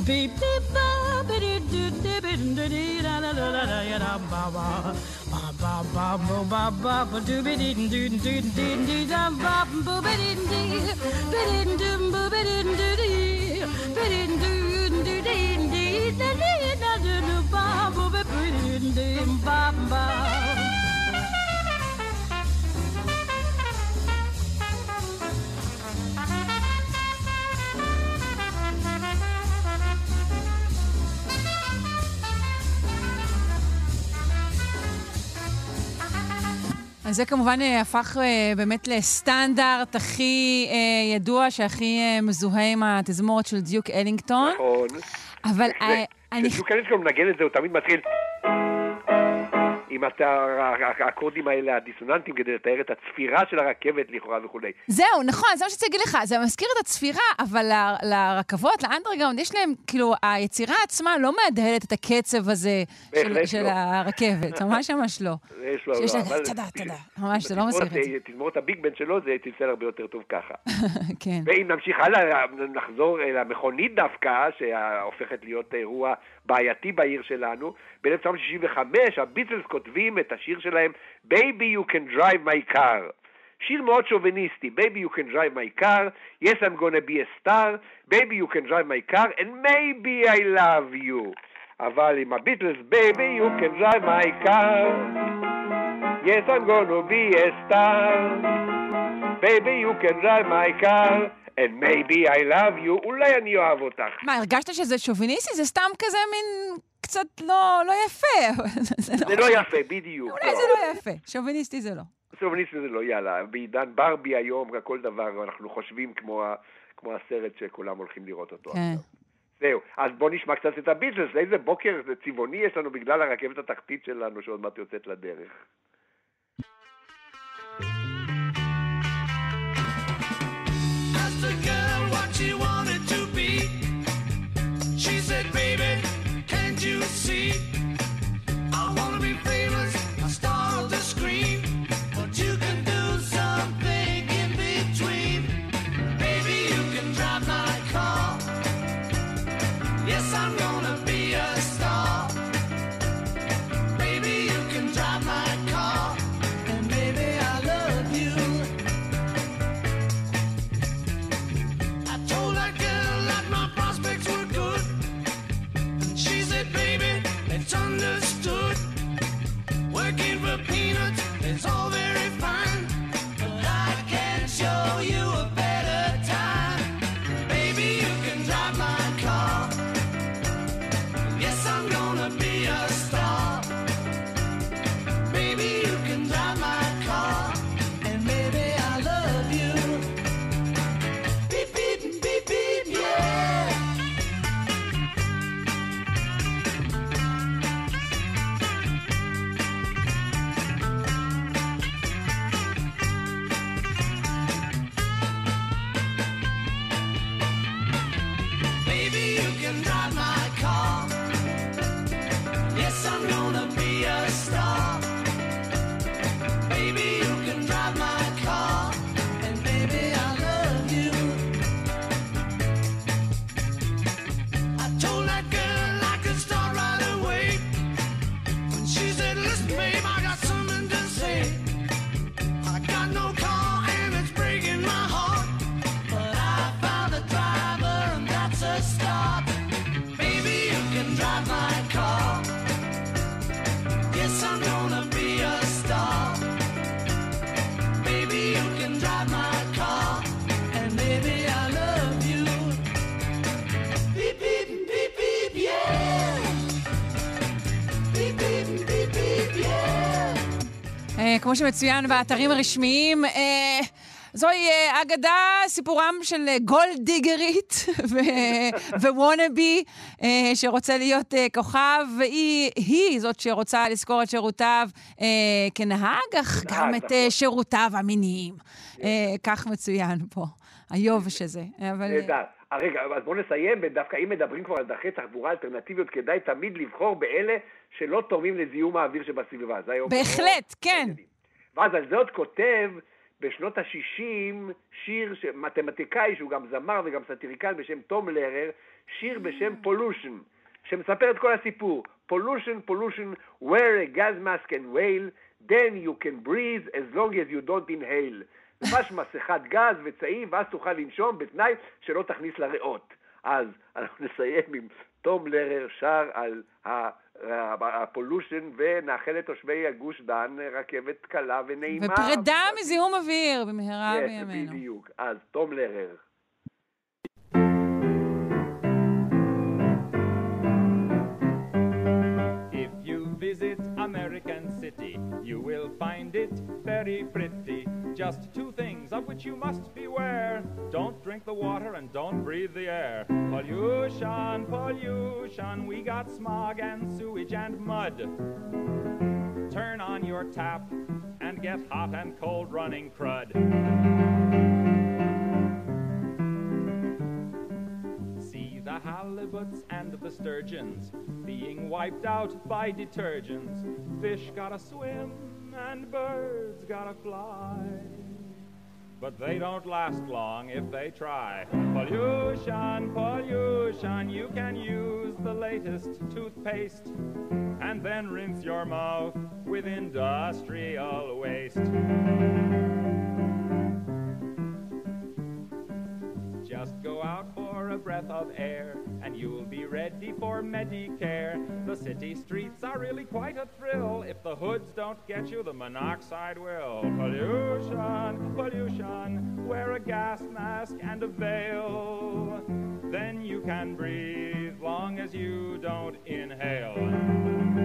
beep ba ba dee doo dee ba dee dee da da da da da ya da Bob bob bo bob do dooby dee doo doo doo doo dum bob booby dee dee bidin doom booby dee doo dee bidin doo doo dee dee dee dee doo bob booby dee dee bob bob אז זה כמובן אה, הפך אה, באמת לסטנדרט הכי אה, ידוע, שהכי מזוהה עם התזמורת של דיוק אלינגטון. נכון. אבל אה, אני... כשדיוק אלינגטון מנגן את זה, הוא תמיד מתחיל... עם האקורדים האלה, הדיסוננטים, כדי לתאר את הצפירה של הרכבת לכאורה וכולי. זהו, נכון, זה מה שרציתי להגיד לך. זה מזכיר את הצפירה, אבל ל- לרכבות, לאנדרגאונד, יש להם, כאילו, היצירה עצמה לא מהדהדת את הקצב הזה של, בהחלט של לא. הרכבת, ממש ממש לא. יש לו, שיש לא, לה אבל- תודה, תודה. ממש, זה לא מזכיר את זה. תזמורת הביג בן שלו זה צלצל הרבה יותר טוב ככה. כן. ואם נמשיך הלאה, נחזור אל המכונית דווקא, שהופכת להיות אירוע בעייתי בעיר שלנו. ב-1965 הביטלס כותבים את השיר שלהם Baby you can drive my car. שיר מאוד שוביניסטי, Baby you can drive my car, Yes I'm gonna be a star, Baby you can drive my car, and maybe I love you. אבל עם הביטלס, Baby you can drive my car, Yes I'm gonna be a star, Baby you can drive my car, and maybe I love you, אולי אני אוהב אותך. מה, הרגשת שזה שוביניסטי? זה סתם כזה מין קצת לא לא יפה. זה זה לא יפה, בדיוק. אולי זה לא יפה. שוביניסטי זה לא. שוביניסטי זה לא, יאללה. בעידן ברבי היום, כל דבר, אנחנו חושבים כמו, כמו הסרט שכולם הולכים לראות אותו כן. עכשיו. זהו, אז בוא נשמע קצת את הביטלס, איזה בוקר צבעוני יש לנו בגלל הרכבת התחתית שלנו שעוד מעט יוצאת לדרך. She wanted to be. She said, baby, can't you see? כמו שמצוין באתרים הרשמיים, אה, זוהי אה, אגדה, סיפורם של אה, גולד דיגרית ו- ווונאבי, שרוצה להיות כוכב, והיא היא זאת שרוצה לשכור את שירותיו כנהג, אך גם את אה, שירותיו המיניים. אה, כך מצוין פה, היובש הזה. אה, נהדר. רגע, אז בואו נסיים, ודווקא אם מדברים כבר על דרכי תחבורה אלטרנטיביות, כדאי תמיד לבחור באלה שלא תורמים לזיהום האוויר שבסביבה. בהחלט, כן. ואז על זה עוד כותב בשנות ה-60 שיר, ש- מתמטיקאי שהוא גם זמר וגם סטיריקן בשם תום לרר, שיר בשם Pollution, שמספר את כל הסיפור. Pollution, pollution, wear a gas mask and a veil, then you can breathe as long as you don't inhale. ממש מסכת גז וצעיף, ואז תוכל לנשום בתנאי שלא תכניס לריאות. אז אנחנו נסיים עם תום לרר שר על ה- הפולושן ונאחל לתושבי הגוש דן רכבת קלה ונעימה. ופרידה מזיהום אוויר במהרה כן, בימינו. בדיוק. אז תום לרר. If you visit American City, you will find it very pretty. Just two things of which you must beware. Don't drink the water and don't breathe the air. Pollution, pollution, we got smog and sewage and mud. Turn on your tap and get hot and cold running crud. See the halibuts and the sturgeons being wiped out by detergents. Fish gotta swim and birds gotta fly. But they don't last long if they try. Pollution, pollution, you can use the latest toothpaste and then rinse your mouth with industrial waste. Breath of air and you'll be ready for Medicare. The city streets are really quite a thrill. If the hoods don't get you, the monoxide will. Pollution, pollution, wear a gas mask and a veil. Then you can breathe long as you don't inhale.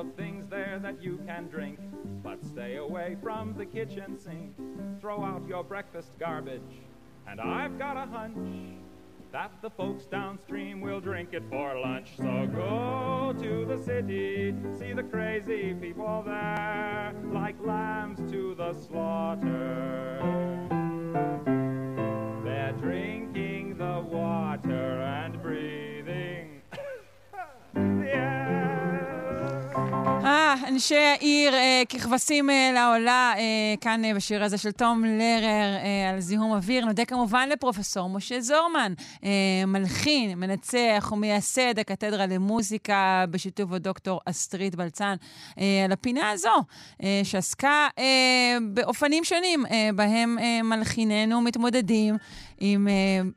Of things there that you can drink, but stay away from the kitchen sink. Throw out your breakfast garbage, and I've got a hunch that the folks downstream will drink it for lunch. So go to the city, see the crazy people there, like lambs to the slaughter. They're drinking the water and breathing אה, אנשי העיר אה, ככבשים אה, לעולה, אה, כאן אה, בשיר הזה של תום לרר אה, על זיהום אוויר. נודה כמובן לפרופסור משה זורמן, אה, מלחין, מנצח ומייסד הקתדרה למוזיקה בשיתוף הדוקטור אסטרית בלצן, אה, על הפינה הזו, אה, שעסקה אה, באופנים שונים, אה, בהם אה, מלחיננו מתמודדים עם אה,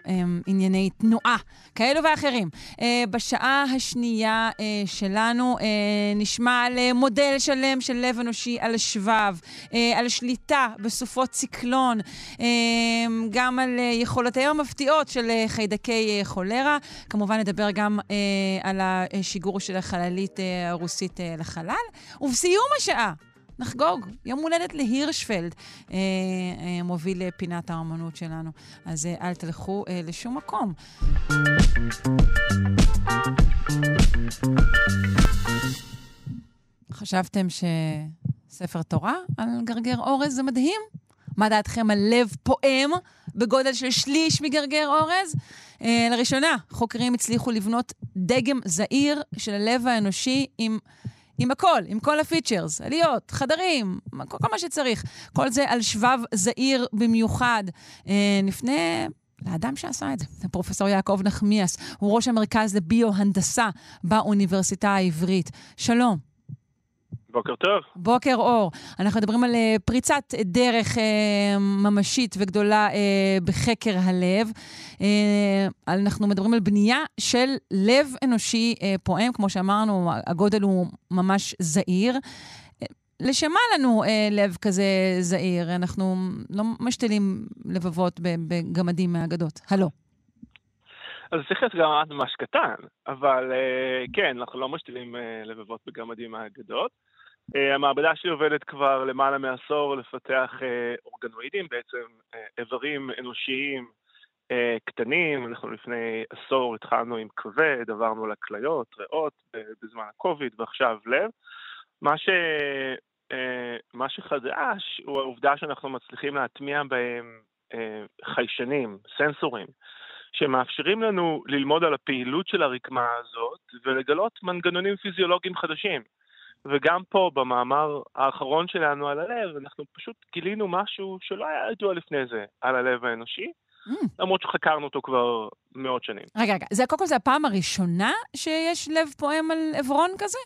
אה, ענייני תנועה כאלו ואחרים. אה, בשעה השנייה אה, שלנו אה, נשמע על אה, מודל שלם של לב אנושי על שבב, אה, על שליטה בסופות ציקלון, אה, גם על אה, יכולותיהם המפתיעות של אה, חיידקי אה, חולרה. כמובן נדבר גם אה, על השיגור של החללית אה, הרוסית אה, לחלל. ובסיום השעה, נחגוג יום הולדת להירשפלד, אה, אה, מוביל אה, פינת האמנות שלנו. אז אה, אל תלכו אה, לשום מקום. חשבתם שספר תורה על גרגר אורז זה מדהים? מה דעתכם על לב פועם בגודל של שליש מגרגר אורז? אה, לראשונה, חוקרים הצליחו לבנות דגם זעיר של הלב האנושי עם... עם הכל, עם כל הפיצ'רס, עליות, חדרים, כל, כל מה שצריך. כל זה על שבב זעיר במיוחד. אה, נפנה לאדם שעשה את זה, פרופסור יעקב נחמיאס. הוא ראש המרכז לביו-הנדסה באוניברסיטה העברית. שלום. בוקר טוב. בוקר אור. אנחנו מדברים על אה, פריצת דרך אה, ממשית וגדולה אה, בחקר הלב. אנחנו מדברים על בנייה של לב אנושי פועם, כמו שאמרנו, הגודל הוא ממש זעיר. לשם מה לנו אה, לב כזה זעיר? אנחנו לא משתילים לבבות בגמדים מהאגדות. הלו. אז צריך להיות גם ממש קטן, אבל אה, כן, אנחנו לא משתילים אה, לבבות בגמדים מהאגדות. אה, המעבדה שלי עובדת כבר למעלה מעשור לפתח אה, אורגנואידים, בעצם אה, איברים אנושיים קטנים. אנחנו לפני עשור התחלנו עם כבד, עברנו לכליות, ריאות, בזמן הקוביד, ועכשיו לב. מה, ש... מה שחדש הוא העובדה שאנחנו מצליחים להטמיע בהם חיישנים, סנסורים. שמאפשרים לנו ללמוד על הפעילות של הרקמה הזאת ולגלות מנגנונים פיזיולוגיים חדשים. וגם פה, במאמר האחרון שלנו על הלב, אנחנו פשוט גילינו משהו שלא היה ידוע לפני זה על הלב האנושי, Mm. למרות שחקרנו אותו כבר מאות שנים. רגע, רגע, זה קודם כל זה הפעם הראשונה שיש לב פועם על עברון כזה?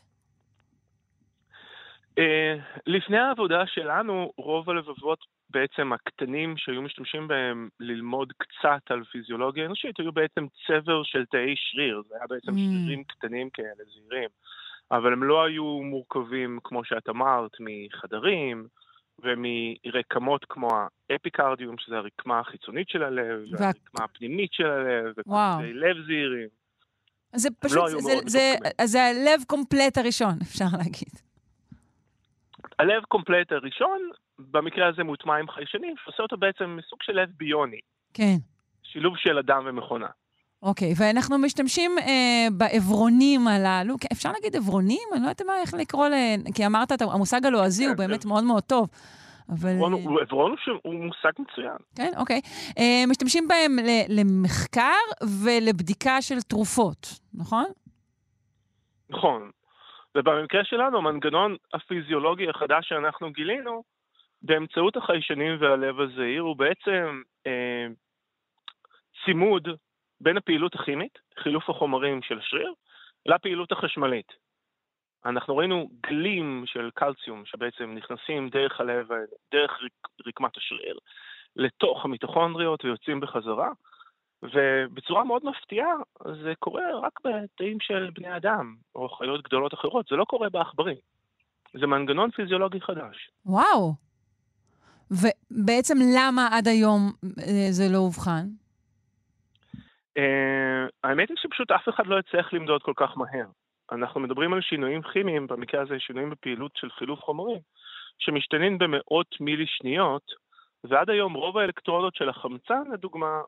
אה, לפני העבודה שלנו, רוב הלבבות בעצם הקטנים שהיו משתמשים בהם ללמוד קצת על פיזיולוגיה אנושית, היו בעצם צבר של תאי שריר, זה היה בעצם Mm. שרירים קטנים כאלה, זעירים. אבל הם לא היו מורכבים, כמו שאת אמרת, מחדרים ומרקמות כמו האפיקרדיום, שזה הרקמה החיצונית של הלב, וה- והרקמה הפנימית של הלב. וקוצי לב זעירים. זה הם פשוט, לא זה, זה. אז זה הלב קומפלט הראשון, אפשר להגיד. הלב קומפלט הראשון, במקרה הזה מוטמע עם חיישנים, שעושה אותו בעצם סוג של לב ביוני, כן. שילוב של אדם ומכונה. אוקיי, ואנחנו משתמשים אה, בעברונים הללו, כן, אפשר להגיד עברונים? אני לא יודעת מה, איך לקרוא ל... כי אמרת, המושג הלועזי הוא כן, באמת זה- מאוד מאוד טוב. אבל... עברון הוא- הוא הוא מושג מצוין. כן, אוקיי. אה, משתמשים בהם ל- למחקר ולבדיקה של תרופות, נכון? נכון. ובמקרה שלנו, המנגנון הפיזיולוגי החדש שאנחנו גילינו, באמצעות החיישנים והלב הזעיר, הוא בעצם אה, צימוד בין הפעילות הכימית, חילוף החומרים של השריר, לפעילות החשמלית. אנחנו ראינו גלים של קלציום שבעצם נכנסים דרך הלב, דרך רק, רקמת השריר, לתוך המיטוכונדריות ויוצאים בחזרה, ובצורה מאוד מפתיעה זה קורה רק בתאים של בני אדם או חיות גדולות אחרות, זה לא קורה בעכברים. זה מנגנון פיזיולוגי חדש. וואו. ובעצם למה עד היום אה, זה לא אובחן? Uh, האמת היא שפשוט אף אחד לא יצליח למדוד כל כך מהר. אנחנו מדברים על שינויים כימיים, במקרה הזה שינויים בפעילות של חילוף חומרים, שמשתנים במאות מילי שניות, ועד היום רוב האלקטרודות של החמצן, לדוגמה,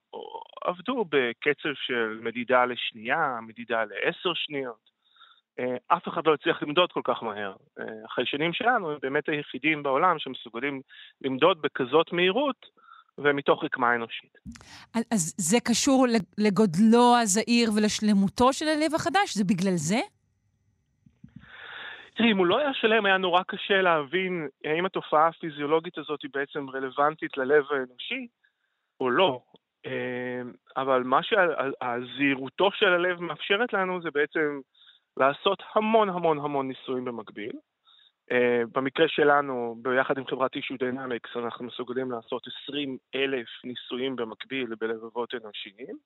עבדו בקצב של מדידה לשנייה, מדידה לעשר שניות. Uh, אף אחד לא הצליח למדוד כל כך מהר. Uh, החיישנים שלנו הם באמת היחידים בעולם שמסוגלים למדוד בכזאת מהירות ומתוך רקמה אנושית. אז- זה קשור לגודלו הזעיר ולשלמותו של הלב החדש? זה בגלל זה? תראי, אם הוא לא היה שלם, היה נורא קשה להבין האם התופעה הפיזיולוגית הזאת היא בעצם רלוונטית ללב האנושי או לא. אה, אבל מה שהזהירותו של הלב מאפשרת לנו זה בעצם לעשות המון המון המון ניסויים במקביל. Uh, במקרה שלנו, ביחד עם חברת טישו דיינמיקס, אנחנו מסוגלים לעשות 20 אלף ניסויים במקביל בלבבות אנושיים.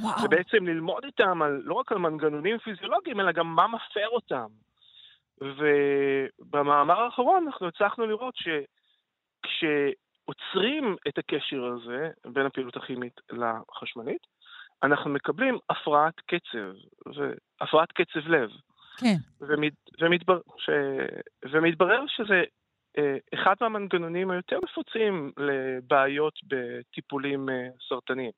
וואו. ובעצם ללמוד איתם על, לא רק על מנגנונים פיזיולוגיים, אלא גם מה מפר אותם. ובמאמר האחרון אנחנו הצלחנו לראות שכשעוצרים את הקשר הזה בין הפעילות הכימית לחשמלית, אנחנו מקבלים הפרעת קצב, הפרעת קצב לב. כן. ומת, ומתבר, ש, ומתברר שזה אה, אחד מהמנגנונים היותר נפוצים לבעיות בטיפולים אה, סרטניים.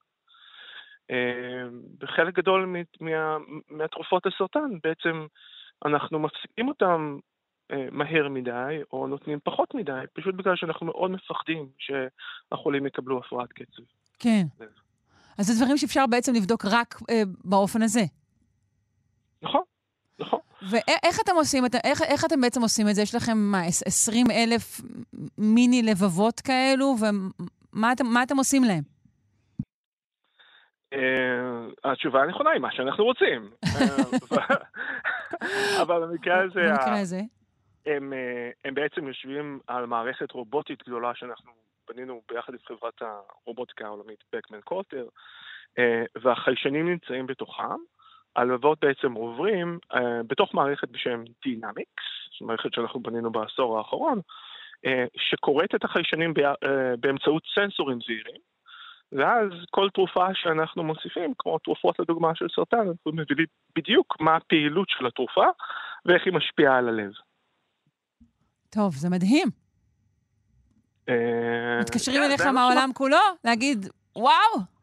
אה, בחלק גדול מה, מהתרופות לסרטן בעצם אנחנו מפסיקים אותם אה, מהר מדי או נותנים פחות מדי, פשוט בגלל שאנחנו מאוד מפחדים שהחולים יקבלו הפרעת קצב. כן. אז זה דברים שאפשר בעצם לבדוק רק אה, באופן הזה. נכון, נכון. ואיך אתם עושים את איך, איך אתם בעצם עושים את זה? יש לכם מה, 20 אלף מיני לבבות כאלו, ומה אתם, אתם עושים להם? Uh, התשובה הנכונה היא מה שאנחנו רוצים. uh, אבל במקרה הזה... במקרה הזה? הם, אה, הם בעצם יושבים על מערכת רובוטית גדולה שאנחנו בנינו ביחד עם חברת הרובוטיקה העולמית Beckman Coulter, אה, והחיישנים נמצאים בתוכם. הלבבות בעצם עוברים אה, בתוך מערכת בשם זו מערכת שאנחנו בנינו בעשור האחרון, אה, שקוראת את החיישנים ביה- אה, באמצעות סנסורים זעירים, ואז כל תרופה שאנחנו מוסיפים, כמו תרופות לדוגמה של סרטן, אנחנו מבינים בדיוק מה הפעילות של התרופה ואיך היא משפיעה על הלב. טוב, זה מדהים. מתקשרים כן, אליך מהעולם כולו להגיד, וואו,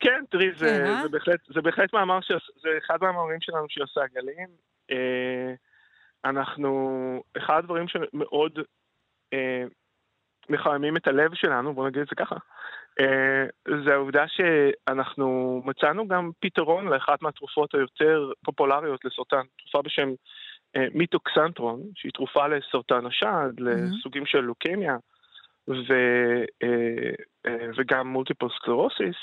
כן, תראי, זה, כן, אה? בהחלט, מאמר. זה אחד מהמאמרים שלנו שעושה גלים. אה, אנחנו, אחד הדברים שמאוד אה, מחממים את הלב שלנו, בוא נגיד את זה ככה, אה, זה העובדה שאנחנו מצאנו גם פתרון לאחת מהתרופות היותר פופולריות לסרטן, תרופה בשם אה, מיטוקסנטרון, שהיא תרופה לסרטן השד, לסוגים של לוקמיה. ו, אה, אה, וגם multiple sclerosis,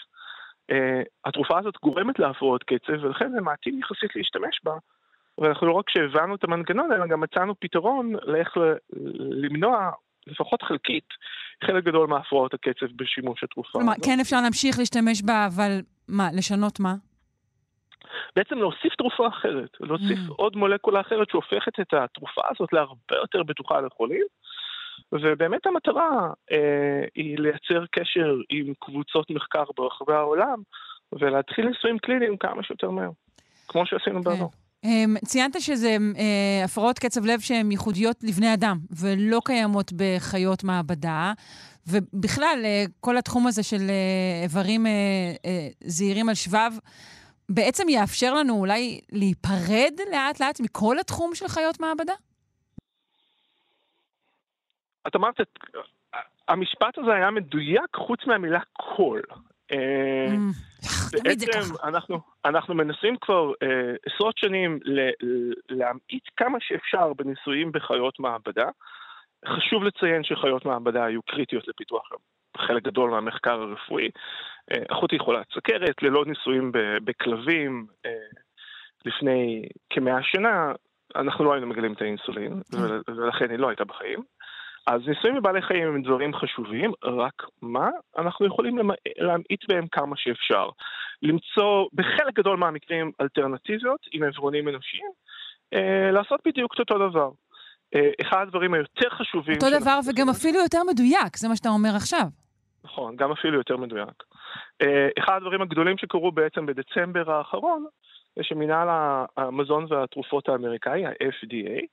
אה, התרופה הזאת גורמת להפרעות קצב, ולכן זה מעטים יחסית להשתמש בה. ואנחנו לא רק שהבנו את המנגנון, אלא גם מצאנו פתרון לאיך למנוע, לפחות חלקית, חלק גדול מהפרעות הקצב בשימוש התרופה. כלומר. כן אפשר להמשיך להשתמש בה, אבל מה, לשנות מה? בעצם להוסיף תרופה אחרת, להוסיף Mm. עוד מולקולה אחרת שהופכת את התרופה הזאת להרבה יותר בטוחה לחולים. ובאמת המטרה אה, היא לייצר קשר עם קבוצות מחקר ברחבי העולם ולהתחיל ניסויים קליניים כמה שיותר מהר, כמו שעשינו בעבר. אמ, ציינת שזה אה, הפרעות קצב לב שהן ייחודיות לבני אדם ולא קיימות בחיות מעבדה, ובכלל, אה, כל התחום הזה של אה, איברים אה, אה, זעירים על שבב, בעצם יאפשר לנו אולי להיפרד לאט-לאט מכל התחום של חיות מעבדה? את אמרת, את- המשפט הזה היה מדויק חוץ מהמילה כל. אה, זה בעצם אנחנו, אנחנו מנסים כבר אה, עשרות שנים ל- להמעיט כמה שאפשר בניסויים בחיות מעבדה. חשוב לציין שחיות מעבדה היו קריטיות לפיתוח חלק גדול מהמחקר הרפואי. אה, אחותי חולת סכרת, ללא ניסויים בכלבים אה, לפני כמאה שנה, אנחנו לא היינו מגלים את האינסולין, ול- ולכן היא לא הייתה בחיים. אז ניסויים בבעלי חיים הם דברים חשובים, רק מה? אנחנו יכולים למע- להמעיט בהם כמה שאפשר. למצוא בחלק גדול מהמקרים אלטרנטיביות עם עברונים אנושיים, אה, לעשות בדיוק את אותו דבר. אה, אחד הדברים היותר חשובים... אותו דבר וגם אפילו יותר מדויק, זה מה שאתה אומר עכשיו. נכון, גם אפילו יותר מדויק. אה, אחד הדברים הגדולים שקרו בעצם בדצמבר האחרון, זה שמינהל המזון והתרופות האמריקאי, ה-FDA,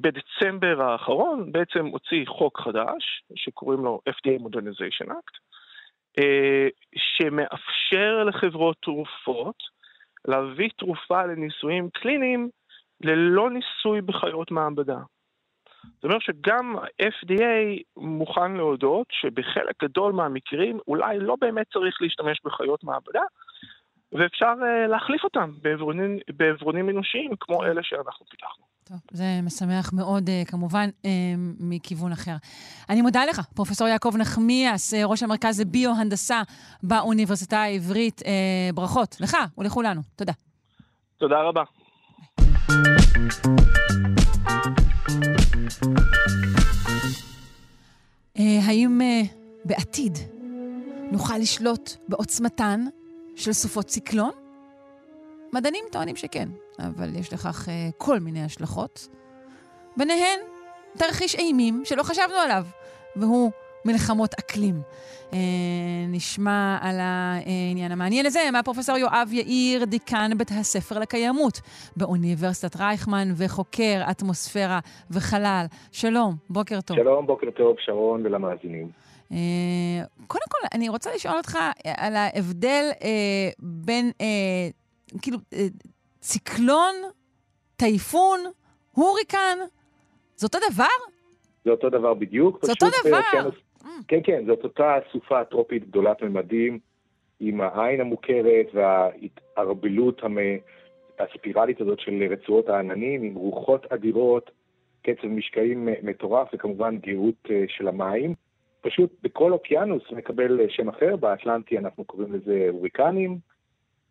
בדצמבר האחרון בעצם הוציא חוק חדש, שקוראים לו FDA Modernization Act, אה, שמאפשר לחברות תרופות להביא תרופה לניסויים קליניים ללא ניסוי בחיות מעבדה. זאת אומרת שגם ה-FDA מוכן להודות שבחלק גדול מהמקרים אולי לא באמת צריך להשתמש בחיות מעבדה, ואפשר uh, להחליף אותם בעברונים, בעברונים אנושיים כמו אלה שאנחנו פיתחנו. טוב, זה משמח מאוד, אה, כמובן, אה, מכיוון אחר. אני מודה לך, פרופ' יעקב נחמיאס, אה, ראש המרכז לביו-הנדסה באוניברסיטה העברית. ברכות לך ולכולנו. תודה. תודה רבה. האם בעתיד נוכל לשלוט בעוצמתן של סופות ציקלון? מדענים טוענים שכן, אבל יש לכך אה, כל מיני השלכות. ביניהן תרחיש אימים שלא חשבנו עליו, והוא מלחמות אקלים. אה, נשמע על העניין המעניין הזה מהפרופסור יואב יאיר, דיקן בית הספר לקיימות באוניברסיטת רייכמן וחוקר אטמוספירה וחלל. שלום, בוקר טוב. שלום, בוקר טוב, שרון ולמאזינים. אה, קודם כל, אני רוצה לשאול אותך על ההבדל אה, בין, אה, כאילו, אה, ציקלון, טייפון, הוריקן, זה אותו דבר? זה אותו דבר בדיוק. זה אותו דבר. באוקיינוס- כן, כן, זאת אותה סופה טרופית גדולת ממדים, עם העין המוכרת וההתערבלות המ... הספירלית הזאת של רצועות העננים, עם רוחות אדירות, קצב משקעים מטורף, וכמובן גאות אה, של המים. פשוט בכל אוקיינוס מקבל אה, שם אחר, באטלנטי אנחנו קוראים לזה הוריקנים,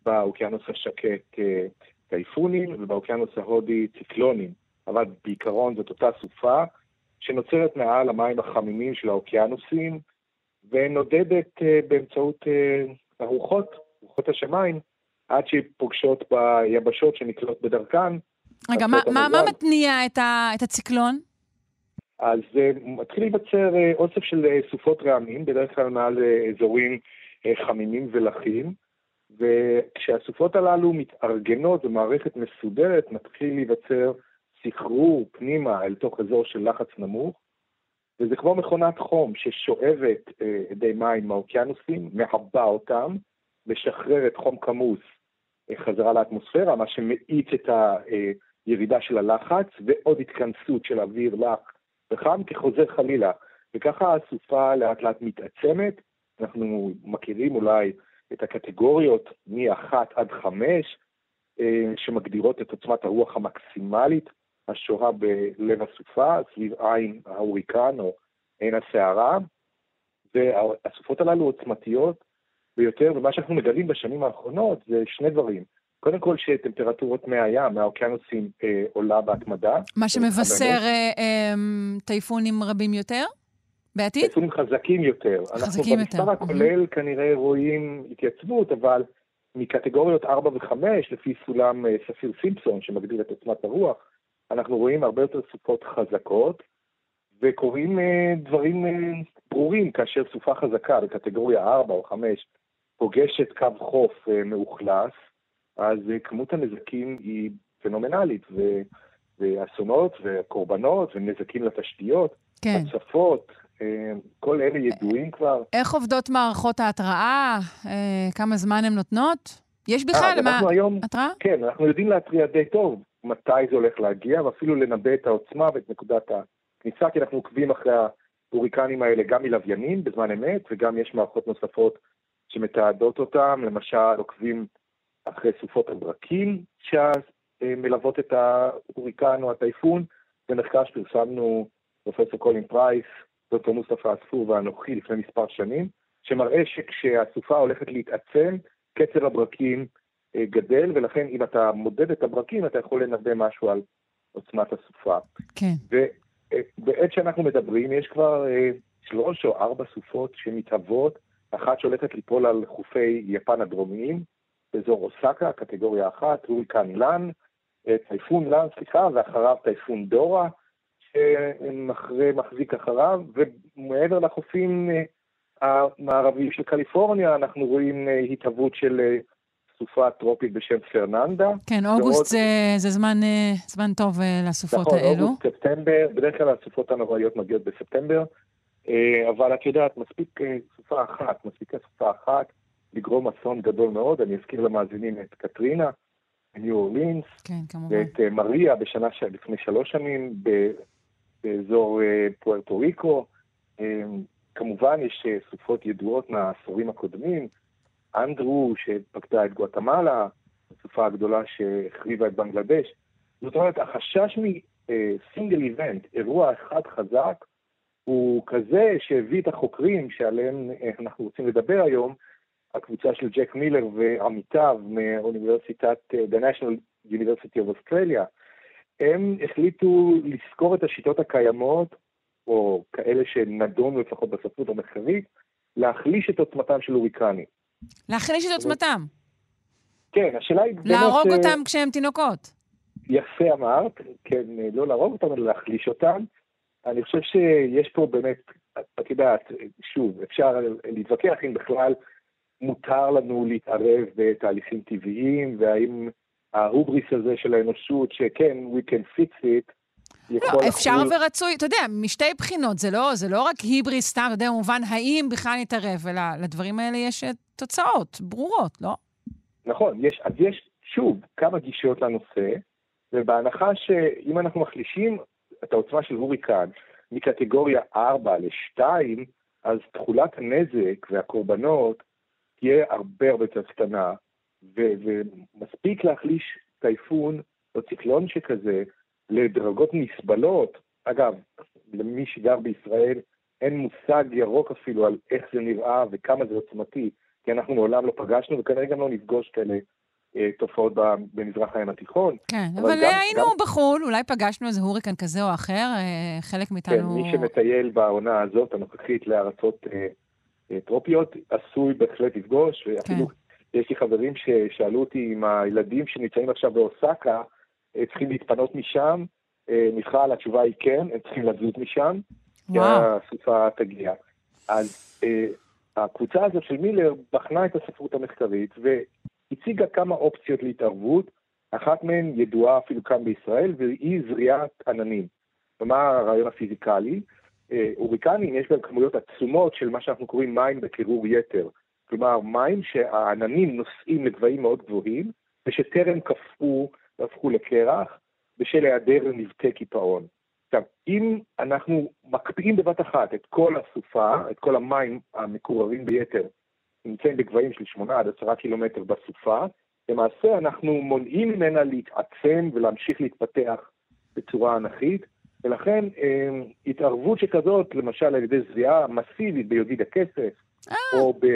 באוקיינוס השקט אה, טייפונים, ובאוקיינוס ההודי ציקלונים. אבל בעיקרון זאת אותה סופה שנוצרת מעל המים החמימים של האוקיינוסים, ונודדת אה, באמצעות אה, הרוחות, רוחות השמיים, עד שהיא פוגשות ביבשות שנקלות בדרכן. רגע, מה, מה, מה. מתניע את, ה, את הציקלון? אז אה, מתחיל להיווצר אה, אוסף של אה, סופות רעמים, בדרך כלל מעל אה, אזורים אה, חמימים ולחים, וכשהסופות הללו מתארגנות במערכת מסודרת, מתחיל להיווצר סחרור פנימה אל תוך אזור של לחץ נמוך, וזה כמו מכונת חום ששואבת אה, אדי מים מהאוקיינוסים, מעבה אותם, משחררת חום כמוס אה, חזרה לאטמוספירה, מה שמאיץ את הירידה של הלחץ, ועוד התכנסות של אוויר לח וחם כחוזר חלילה. וככה הסופה לאט לאט מתעצמת. אנחנו מכירים אולי את הקטגוריות מ-1 עד 5, אה, שמגדירות את עוצמת הרוח המקסימלית השוהה בלב הסופה, סביב עין ההוריקן או עין הסערה. והסופות הללו עוצמתיות ביותר, ומה שאנחנו מגלים בשנים האחרונות זה שני דברים. קודם כל שטמפרטורות מי הים, מהאוקיינוסים, אה, עולה בהתמדה. מה שמבשר אה, אה, טייפונים רבים יותר בעתיד? טייפונים חזקים יותר. חזקים אנחנו יותר, במספר הכולל כנראה רואים התייצבות, אבל מקטגוריות 4 ו-5, לפי סולם אה, ספיר סימפסון, שמגדיר את עוצמת הרוח, אנחנו רואים הרבה יותר סופות חזקות, וקורים אה, דברים אה, ברורים כאשר סופה חזקה בקטגוריה 4 או 5 פוגשת קו חוף מאוכלס, אז כמות הנזקים היא פנומנלית, ו... ואסונות וקורבנות ונזקים לתשתיות, כן. הצפות, כל אלה ידועים כבר. איך עובדות מערכות ההתראה? אה, כמה זמן הן נותנות? יש אה, בכלל אז מה... היום, התראה? כן, אנחנו יודעים להתריע די טוב מתי זה הולך להגיע, ואפילו לנבא את העוצמה ואת נקודת הכניסה, כי אנחנו עוקבים אחרי ההוריקנים האלה גם מלוויינים בזמן אמת, וגם יש מערכות נוספות שמתעדות אותם, למשל עוקבים אחרי סופות הברקים שמלוות את ההוריקן או הטייפון, זה מחקר שפרסמנו פרופסור קולין פרייס, דוקטור מוסטפא עספור ואנוכי לפני מספר שנים, שמראה שכשהסופה הולכת להתעצם, קצב הברקים אה, גדל, ולכן אם אתה מודד את הברקים, אתה יכול לנבא משהו על עוצמת הסופה. כן. ובעת שאנחנו מדברים, יש כבר אה, שלוש או ארבע סופות שמתהוות, אחת שהולכת ליפול על חופי יפן הדרומיים, באזור אוסקה, קטגוריה אחת, הוריקן לן, אה, טייפון לן, סליחה, ואחריו טייפון דורה, שמחזיק אחריו, ומעבר לחופים אה, המערביים של קליפורניה, אנחנו רואים אה, התהוות של אה, סופה טרופית בשם פרננדה. כן, ועוד- אוגוסט זה, זה זמן, זמן טוב לסופות נכון, האלו. אוגוסט, ספטמבר, בדרך כלל הסופות הנוראיות מגיעות בספטמבר, אבל את יודעת, מספיק סופה אחת, מספיקה סופה אחת לגרום אסון גדול מאוד. אני אזכיר למאזינים את קטרינה, ניו אורלינס, כן, כמובן. ואת מריה בשנה ש... לפני שלוש שנים. באזור אה, פוארטו ריקו. אה, כמובן יש אה, סופות ידועות מהעשורים הקודמים, אנדרו שפקדה את גואטמלה, הסופה הגדולה שהחריבה את בנגלדש. זאת אומרת, החשש מסינגל איבנט, אירוע אחד חזק, הוא כזה שהביא את החוקרים שעליהם אנחנו רוצים לדבר היום, הקבוצה של ג'ק מילר ועמיתיו מאוניברסיטת, The National University of Australia, הם החליטו לזכור את השיטות הקיימות, או כאלה שנדונו לפחות בספרות המחקרית, להחליש את עוצמתם של הוריקנים. להחליש את עוצמתם. כן, השאלה היא... להרוג אה, אותם כשהם תינוקות. יפה אמרת, כן, לא להרוג אותם, אלא להחליש אותם. אני חושב שיש פה באמת, את יודעת, שוב, אפשר להתווכח אם בכלל מותר לנו להתערב בתהליכים טבעיים, והאם ההובריס הזה של האנושות, שכן, we can fix it, לא, אפשר לחול- ורצוי, אתה יודע, משתי בחינות, זה לא, זה לא רק היבריס סתם, אתה יודע, במובן האם בכלל נתערב, אלא לדברים האלה יש אה, תוצאות ברורות, לא? נכון, יש, אז יש שוב כמה גישות לנושא, ובהנחה שאם אנחנו מחלישים את העוצמה של הוריקן מקטגוריה 4 ל-2, אז תכולת הנזק והקורבנות תהיה הרבה הרבה יותר קטנה, ומספיק להחליש טייפון או ציקלון שכזה לדרגות נסבלות. אגב, למי שגר בישראל אין מושג ירוק אפילו על איך זה נראה וכמה זה עוצמתי, כי אנחנו מעולם לא פגשנו וכנראה גם לא נפגוש כאלה אה, תופעות במזרח הים התיכון. כן, אבל אבל גם- היינו גם- בחו"ל, אולי פגשנו איזה הוריקן כזה או אחר, אה, חלק כן, מאיתנו... מי שמטייל בעונה הזאת, הנוכחית, לארצות אה, אה, טרופיות, עשוי בהחלט לפגוש, ואפילו כן. יש לי חברים ששאלו אותי אם הילדים שנמצאים עכשיו באוסקה אה, צריכים להתפנות משם. אה, מיכל, התשובה היא כן, הם צריכים לזוז משם, כי וואו. הסופה תגיע. אז אה, הקבוצה הזאת של מילר בחנה את הספרות המחקרית והציגה כמה אופציות להתערבות, אחת מהן ידועה אפילו כאן בישראל, והיא זריעת עננים. ומה הרעיון הפיזיקלי? הוריקנים יש בהם כמויות עצומות של מה שאנחנו קוראים מים בקירור יתר. כלומר, מים שהעננים נושאים לגבהים מאוד גבוהים, ושטרם קפאו והפכו לקרח, בשל היעדר נבטי קיפאון. עכשיו, אם אנחנו מקפיאים בבת אחת את כל הסופה, את כל המים המקוררים ביתר, נמצאים בגבהים של 8 עד 10 קילומטר בסופה, למעשה אנחנו מונעים ממנה להתעצם ולהמשיך להתפתח בצורה אנכית, ולכן אה, התערבות שכזאת, למשל על ידי זריעה מסיבית ביודיד הכסף, או ב...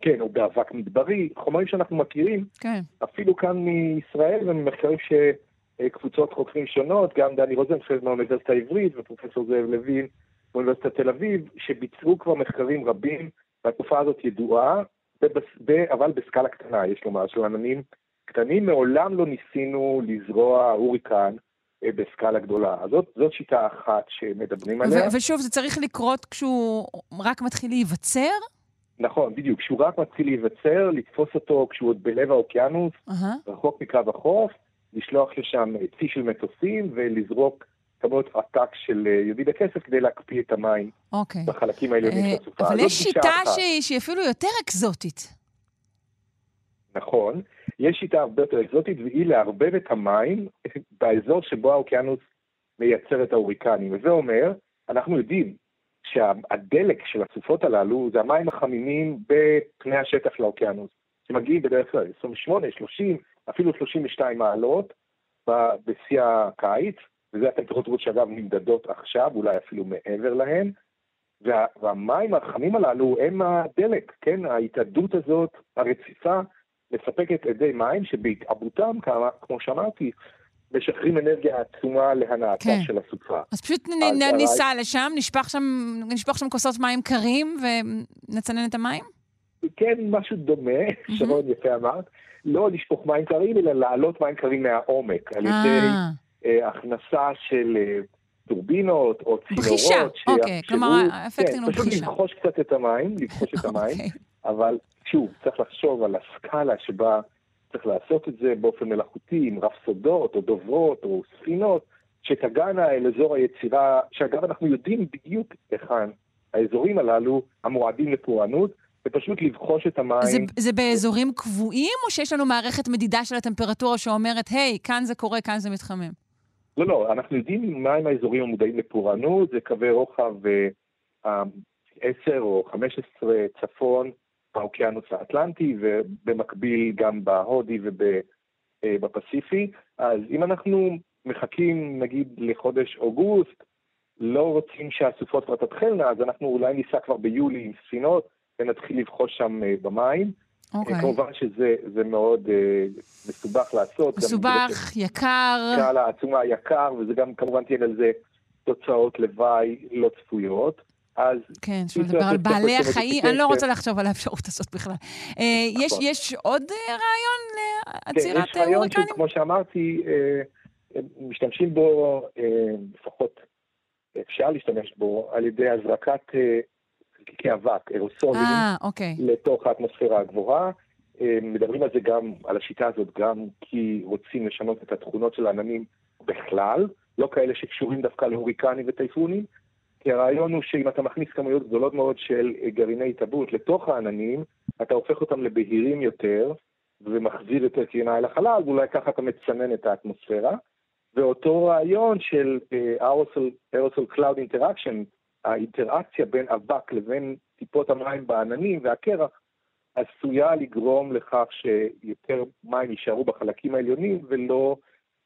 כן, או באבק מדברי, חומרים שאנחנו מכירים, כן. אפילו כאן מישראל וממחקרים שקבוצות חוקרים שונות, גם דני רוזנפלד מהאוניברסיטה העברית ופרופסור זאב לוין מאוניברסיטת תל אביב, שביצעו כבר מחקרים רבים, והתופעה הזאת ידועה, ובס- ב- אבל בסקאלה קטנה, יש לומר, של עננים קטנים. מעולם לא ניסינו לזרוע הוריקן אה, בסקאלה גדולה. אז זאת, זאת שיטה אחת שמדברים עליה. ו- ושוב, זה צריך לקרות כשהוא רק מתחיל להיווצר? נכון, בדיוק. כשהוא רק מתחיל להיווצר, לתפוס אותו כשהוא עוד בלב האוקיינוס, אהה. רחוק מקו החוף, לשלוח לשם צי של מטוסים ולזרוק כמות עתק של אה, ידיד הכסף כדי להקפיא את המים אוקיי. בחלקים העליונים אה, של הסופה. אבל יש שיטה. שהיא שהיא אפילו יותר אקזוטית. נכון. יש שיטה הרבה יותר אקזוטית, והיא לערבב את המים באזור שבו האוקיינוס מייצר את ההוריקנים. וזה אומר, אנחנו יודעים שהדלק של הסופות הללו זה המים החמימים בפני השטח של האוקיינוס, שמגיעים בדרך כלל 28, 30, אפילו 32 מעלות בשיא הקיץ, וזה הטמפרטורות שאגב נמדדות עכשיו, אולי אפילו מעבר להן. וה, והמים החמים הללו הם הדלק, כן? ההתאדות הזאת, הרציפה, מספקת אדי מים שבהתעבותם, כמו שאמרתי, משחררים אנרגיה עצומה להנאתה כן. של הסופה. אז פשוט אז נ- ניסע לשם, נשפך שם, נשפוך שם כוסות מים קרים ונצנן את המים? כן, משהו דומה, שרון יפה אמרת, לא לשפוך מים קרים, אלא לעלות מים קרים מהעומק, על ידי אה, אה, הכנסה של אה, טורבינות או צינורות. בחישה, אוקיי, כלומר, האפקט כן, הוא פשוט בחישה. לבחוש קצת את המים, לבחוש את המים, אוקיי. אבל שוב, צריך לחשוב על הסקאלה שבה צריך לעשות את זה באופן מלאכותי, עם רפסודות או דוברות או ספינות, שתגענה אל אזור היצירה, שאגב אנחנו יודעים בדיוק היכן האזורים הללו המועדים לפורענות, ופשוט לבחוש את המים. זה, זה באזורים קבועים, או שיש לנו מערכת מדידה של הטמפרטורה שאומרת, היי, כאן זה קורה, כאן זה מתחמם? לא, לא, אנחנו יודעים מהם האזורים המודעים לפורענות, זה קווי רוחב אה, 10 או 15 צפון באוקיינוס האטלנטי, ובמקביל גם בהודי ובפסיפי. אז אם אנחנו מחכים, נגיד, לחודש אוגוסט, לא רוצים שהסופות כבר תתחלנה, אז אנחנו אולי ניסע כבר ביולי עם ספינות ונתחיל לבחוש שם אה, במים. אוקיי. אה, כמובן שזה זה מאוד אה, מסובך לעשות. גם מסובך, יקר. קהל העצומה יקר, וזה גם כמובן תהיה לזה תוצאות לוואי לא צפויות. אז כן, אפשר לדבר על בעלי החיים, אני לא כן. רוצה לחשוב על האפשרות הזאת בכלל. אה, יש- נכון. יש עוד אה, רעיון כן, לעצירת יש רעיון הוריקנים? שכמו שאמרתי, אה, משתמשים בו, אה, לפחות אפשר להשתמש בו, על ידי הזרקת אה, חלקיקי אבק, אירוסולים, אה, אוקיי. לתוך האטמוספירה הגבוהה. אה, מדברים על זה גם, על השיטה הזאת, גם כי רוצים לשנות את התכונות של העננים בכלל, לא כאלה שקשורים דווקא להוריקנים וטייפונים, כי הרעיון הוא שאם אתה מכניס כמויות גדולות מאוד של אה, גרעיני התעבות לתוך העננים, אתה הופך אותם לבהירים יותר, ומחזיר יותר קרינה אל החלל, ואולי ככה אתה מצנן את האטמוספירה. ואותו רעיון של aerosol cloud interaction, האינטראקציה בין אבק לבין טיפות המים בעננים והקרח, עשויה לגרום לכך שיותר מים יישארו בחלקים העליונים ולא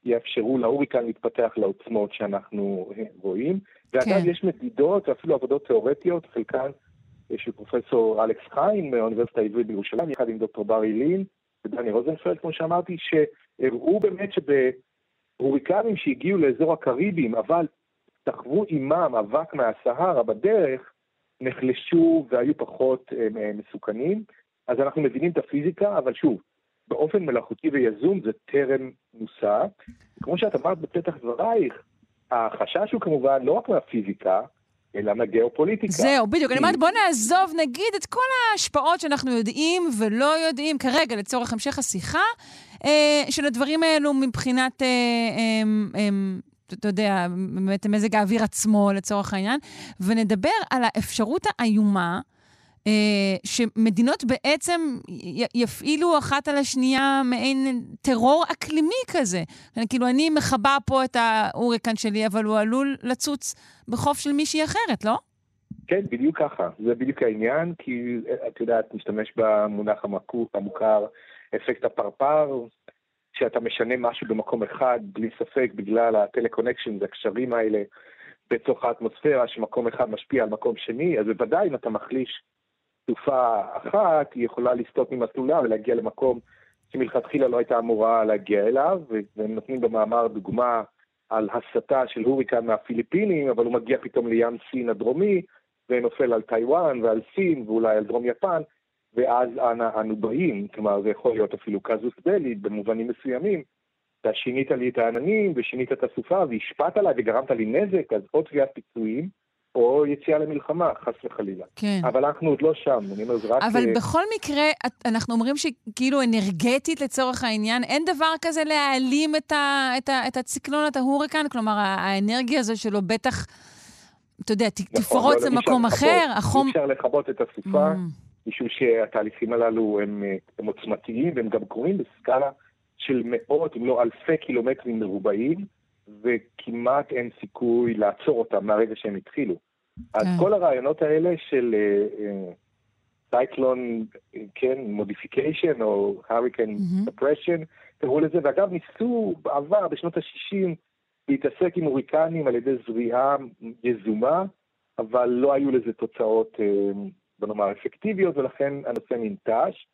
יאפשרו להוריקן להתפתח לעוצמות שאנחנו רואים. ואגב, כן. יש מדידות ואפילו עבודות תיאורטיות, חלקן אה, של פרופסור אלכס חיים מהאוניברסיטה העברית בירושלים, יחד עם דוקטור ברי לין ודני רוזנפלד, כמו שאמרתי, שהראו באמת שבהוריקנים שהגיעו לאזור הקריבים, אבל סחבו עימם אבק מהסהרה בדרך, נחלשו והיו פחות אה, מסוכנים. אז אנחנו מבינים את הפיזיקה, אבל שוב, באופן מלאכותי ויזום זה טרם נוסע. כמו שאת אמרת בפתח דברייך, החשש הוא כמובן לא רק מהפיזיקה, אלא מהגיאופוליטיקה. זהו, בדיוק. אני אומרת, בוא נעזוב, נגיד, את כל ההשפעות שאנחנו יודעים ולא יודעים כרגע, לצורך המשך השיחה, אה, של הדברים האלו מבחינת, אה, אה, אה, אתה יודע, באמת מזג האוויר עצמו, לצורך העניין, ונדבר על האפשרות האיומה. אה, שמדינות בעצם יפעילו אחת על השנייה מעין טרור אקלימי כזה. כאילו, אני מכבה פה את ההוריקן שלי, אבל הוא עלול לצוץ בחוף של מישהי אחרת, לא? כן, בדיוק ככה. זה בדיוק העניין, כי את יודעת, נשתמש במונח המקו- המוכר, אפקט הפרפר, שאתה משנה משהו במקום אחד, בלי ספק, בגלל ה teleconnection, הקשרים האלה בתוך האטמוספירה, שמקום אחד משפיע על מקום שני, אז בוודאי אם אתה מחליש סופה אחת, היא יכולה לסטות ממסלולה ולהגיע למקום שמלכתחילה לא הייתה אמורה להגיע אליו, והם נותנים במאמר דוגמה על הסתה של הוריקן מהפיליפינים, אבל הוא מגיע פתאום לים סין הדרומי, ונופל על טיוואן ועל סין ואולי על דרום יפן, ואז אנה אנו באים, כלומר זה יכול להיות אפילו קזוס בלי במובנים מסוימים. אתה שינית לי את העננים ושינית את הסופה והשפעת עליי וגרמת לי נזק, אז או תביעת פיצויים או יציאה למלחמה, חס וחלילה. כן. אבל אנחנו עוד לא שם, אני אומר, זה רק... אבל אה, בכל מקרה, אנחנו אומרים שכאילו אנרגטית לצורך העניין, אין דבר כזה להעלים את, ה, את, ה, את הציקלון, את ההוריקן, כלומר, האנרגיה הזו שלו בטח, אתה יודע, נכון, תפרוץ לא, לא, למקום לכבות. אחר, החום... אי אפשר לכבות את הסופה, Mm. משום שהתהליכים הללו הם, אה, הם עוצמתיים, והם גם קורים בסקאלה של מאות, אם לא אלפי קילומטרים מרובעים, וכמעט אין סיכוי לעצור אותם מהרגע שהם התחילו. אז כן. כל הרעיונות האלה של cyclone, כן, modification או hurricane suppression, קראו לזה, ואגב, ניסו בעבר, בשנות ה-60, להתעסק עם הוריקנים על ידי זריעה יזומה, אבל לא היו לזה תוצאות, אה, בוא נאמר, אפקטיביות, ולכן הנושא ננטש.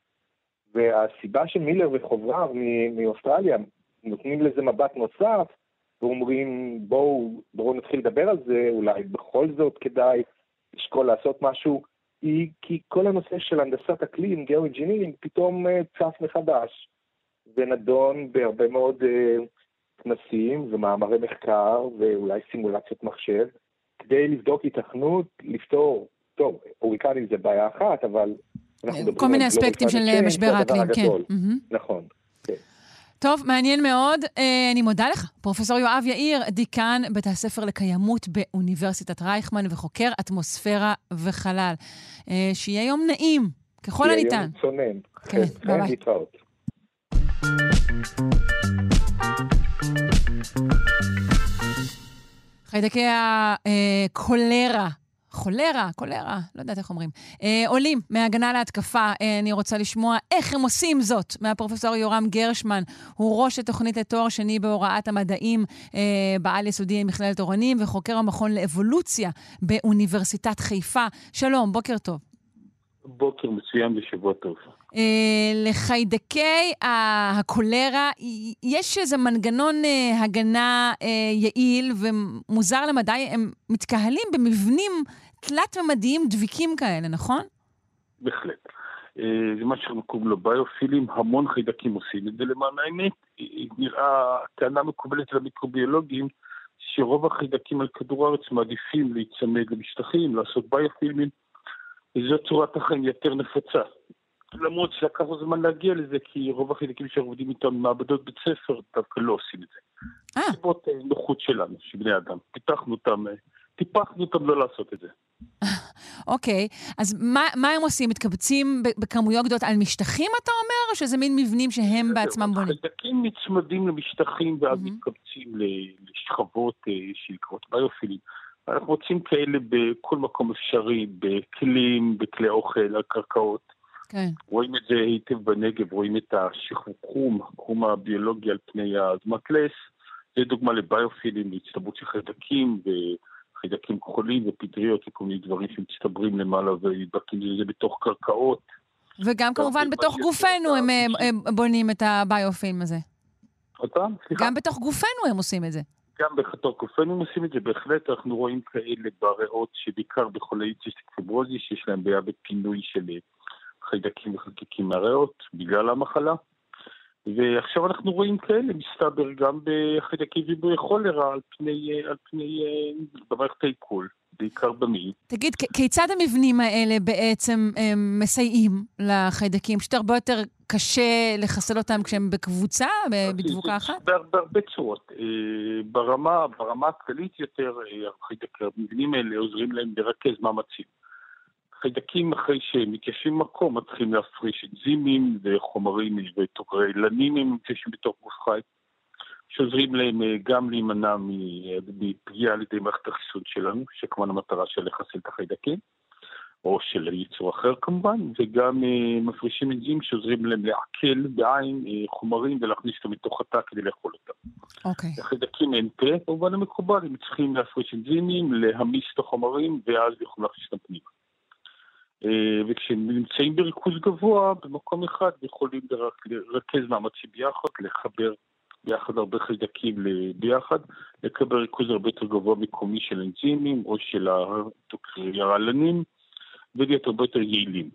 והסיבה שמילר וחובריו מאוסטרליה נותנים לזה מבט נוסף, ואומרים, בואו, בואו נתחיל לדבר על זה, אולי בכל זאת כדאי לשקול לעשות משהו, היא כי כל הנושא של הנדסת אקלים, גיאו-אינג'ינירים, פתאום אה, צף מחדש, ונדון בהרבה מאוד אה, כנסים ומאמרי מחקר, ואולי סימולציות מחשב, כדי לבדוק היתכנות, לפתור, טוב, הוריקנים זה בעיה אחת, אבל מדברים כל מיני אספקטים של climate change, משבר האקלים, כן. נכון. טוב, מעניין מאוד. אה, אני מודה לך, פרופ' יואב יאיר, דיקן בית הספר לקיימות באוניברסיטת רייכמן וחוקר אטמוספירה וחלל. אה, שיהיה יום נעים, ככל יהיה הניתן. יום צונן. כן, חן, ביי ביי. חיידקי הקולרה. חולרה, קולרה, לא יודעת איך אומרים. אה, עולים מהגנה להתקפה. אה, אני רוצה לשמוע איך הם עושים זאת מהפרופסור יורם גרשמן. הוא ראש התוכנית לתואר שני בהוראת המדעים אה, בעל יסודי מכללת אורנים וחוקר המכון לאבולוציה באוניברסיטת חיפה. שלום, בוקר טוב. בוקר מצוין ושבוע טוב. אה, לחיידקי הקולרה יש איזה מנגנון אה, הגנה אה, יעיל ומוזר למדי, הם מתקהלים במבנים תלת-ממדיים דביקים כאלה, נכון? בהחלט. זה מה שאנחנו קוראים לו ביופילים, המון חיידקים עושים את זה למען האמת. אה, נראה, טענה מקובלת למיקרוביולוגים, שרוב החיידקים על כדור הארץ מעדיפים להיצמד למשטחים, לעשות ביופילמים, וזו צורת החיים יותר נפוצה. למרות שלקח זמן להגיע לזה, כי רוב החיידקים שעובדים איתם במעבדות בית ספר דווקא לא עושים את זה. סיבות אה, נוחות שלנו, שבני אדם. פיתחנו אותם, אה, טיפחנו אותם לא לעשות את זה. אוקיי, אז מה, מה הם עושים? מתקבצים בכמויות גדולות על משטחים, אתה אומר, או שזה מין מבנים שהם בעצמם בונים? חיידקים נצמדים למשטחים ואז מתקבצים לשכבות אה, שנקראות ביופילים. אנחנו מוצאים כאלה בכל מקום אפשרי, בכלים, בכלי אוכל, על קרקעות. כן. רואים את זה היטב בנגב, רואים את השחרום, החום הביולוגי על פני אדמת לס. זה דוגמה לביופילים, להצטברות של חיידקים וחיידקים כחולים ופטריות וכל מיני דברים שמצטברים למעלה ונדבקים לזה בתוך קרקעות. וגם כמובן בתוך גופנו הם, הם, הם בונים את הביופילם הזה. עוד פעם, סליחה. גם בתוך גופנו הם עושים את זה. גם הם עושים את זה, בהחלט אנחנו רואים כאלה בריאות שבעיקר בחולי ציסטיק פיברוזיס, שיש להם בעיה בפינוי של אה, חיידקים וחלקיקים מהריאות בגלל המחלה. ועכשיו אנחנו רואים כאלה, מסתבר, גם בחיידקי ויבוי כולרה על פני, אה, על פני אה, במערכת העיכול, בעיקר במעי. תגיד, כיצד המבנים האלה בעצם מסייעים לחיידקים? פשוט הרבה יותר קשה לחסל אותם כשהם בקבוצה, בדבוקה אחת? בהר- בהרבה צורות. אה, ברמה, ברמה הכללית יותר, אה, המבנים האלה עוזרים להם לרכז מאמצים. חיידקים אחרי שהם מתיישבים במקום מתחילים להפריש אנזימים וחומרים ותוגרלנים הם מתיישבים בתוך גוף חי, שעוזרים להם אה, גם להימנע מפגיעה על ידי מערכת החיסון שלנו, שכמובן המטרה של לחסל את החיידקים, או של ייצור אחר כמובן, וגם אה, מפרישים אנזימים שעוזרים להם לעכל בעין אה, חומרים ולהכניס אותם לתוך התא כדי לאכול אותם. אוקיי. לחיידקים אין פה, המקובל, הם צריכים להפריש אנזימים, להמיס את החומרים, ואז יכולים להכניס אותם פנימה. אה, וכשהם נמצאים בריכוז גבוה במקום אחד, יכולים לרכז מאמצים ביחד, לחבר ביחד הרבה חיידקים ביחד, לקבל ריכוז הרבה יותר גבוה מקומי של אנזימים או של הרעלנים, ולהיות הרבה יותר יעילים.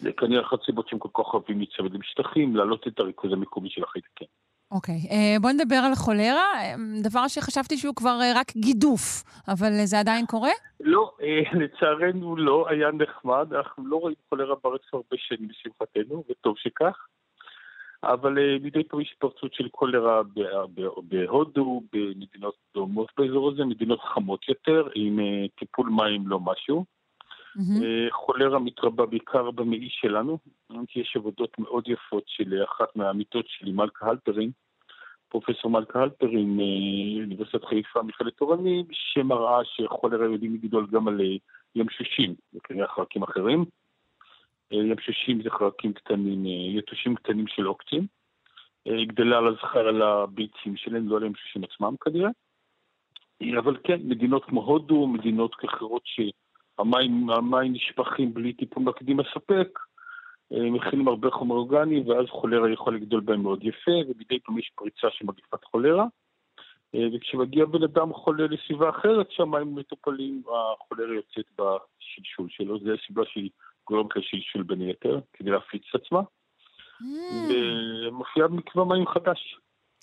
זה כנראה אחת הסיבות שהם כל כך אוהבים להצטמד למשטחים, להעלות את הריכוז המקומי של החיידקים. אוקיי. אה, בוא נדבר על החולרה, אה, דבר שחשבתי שהוא כבר אה, רק גידוף, אבל אה, זה עדיין קורה? לא, אה, לצערנו לא, היה נחמד, אנחנו לא רואים חולרה בארץ כבר הרבה שנים לשמחתנו, וטוב שכך. אבל אה, מדי פעם יש התפרצות של קולרה ב- בהודו, במדינות דומות באזור הזה, מדינות חמות יותר, עם אה, טיפול מים לא משהו. אה, חולרה מתרבה בעיקר במעי שלנו, כי יש עבודות מאוד יפות של אחת מהעמיתות שלי, מלכה הלפרין, פרופסור מלכה הלפרין מאוניברסיטת חיפה, מכללת תורני, שמראה שחולרה יודעים לגדול גם על אה, ים שושים, וכנראה חלקים אחרים. אה, ים שושים זה חלקים קטנים, אה, יתושים קטנים של עוקצים. אה, גדלה על הזכר על הביצים שלהם, לא על ים שושים עצמם כנראה. אה, אבל כן, מדינות כמו הודו, מדינות אחרות שהמים המים נשפכים בלי טיפול מקדים מספק, אה, מכילים הרבה חומר אורגני, ואז חולרה יכול לגדול בהם מאוד יפה, ומדי פעם יש פריצה של מגפת חולרה. אה, וכשמגיע בן אדם חולה לסביבה אחרת, שהמים מטופלים, החולרה יוצאת בשלשול שלו, זו הסיבה שהיא גורמת לשלשול בין היתר, כדי להפיץ את עצמה. ומופיעה במקווה מים חדש.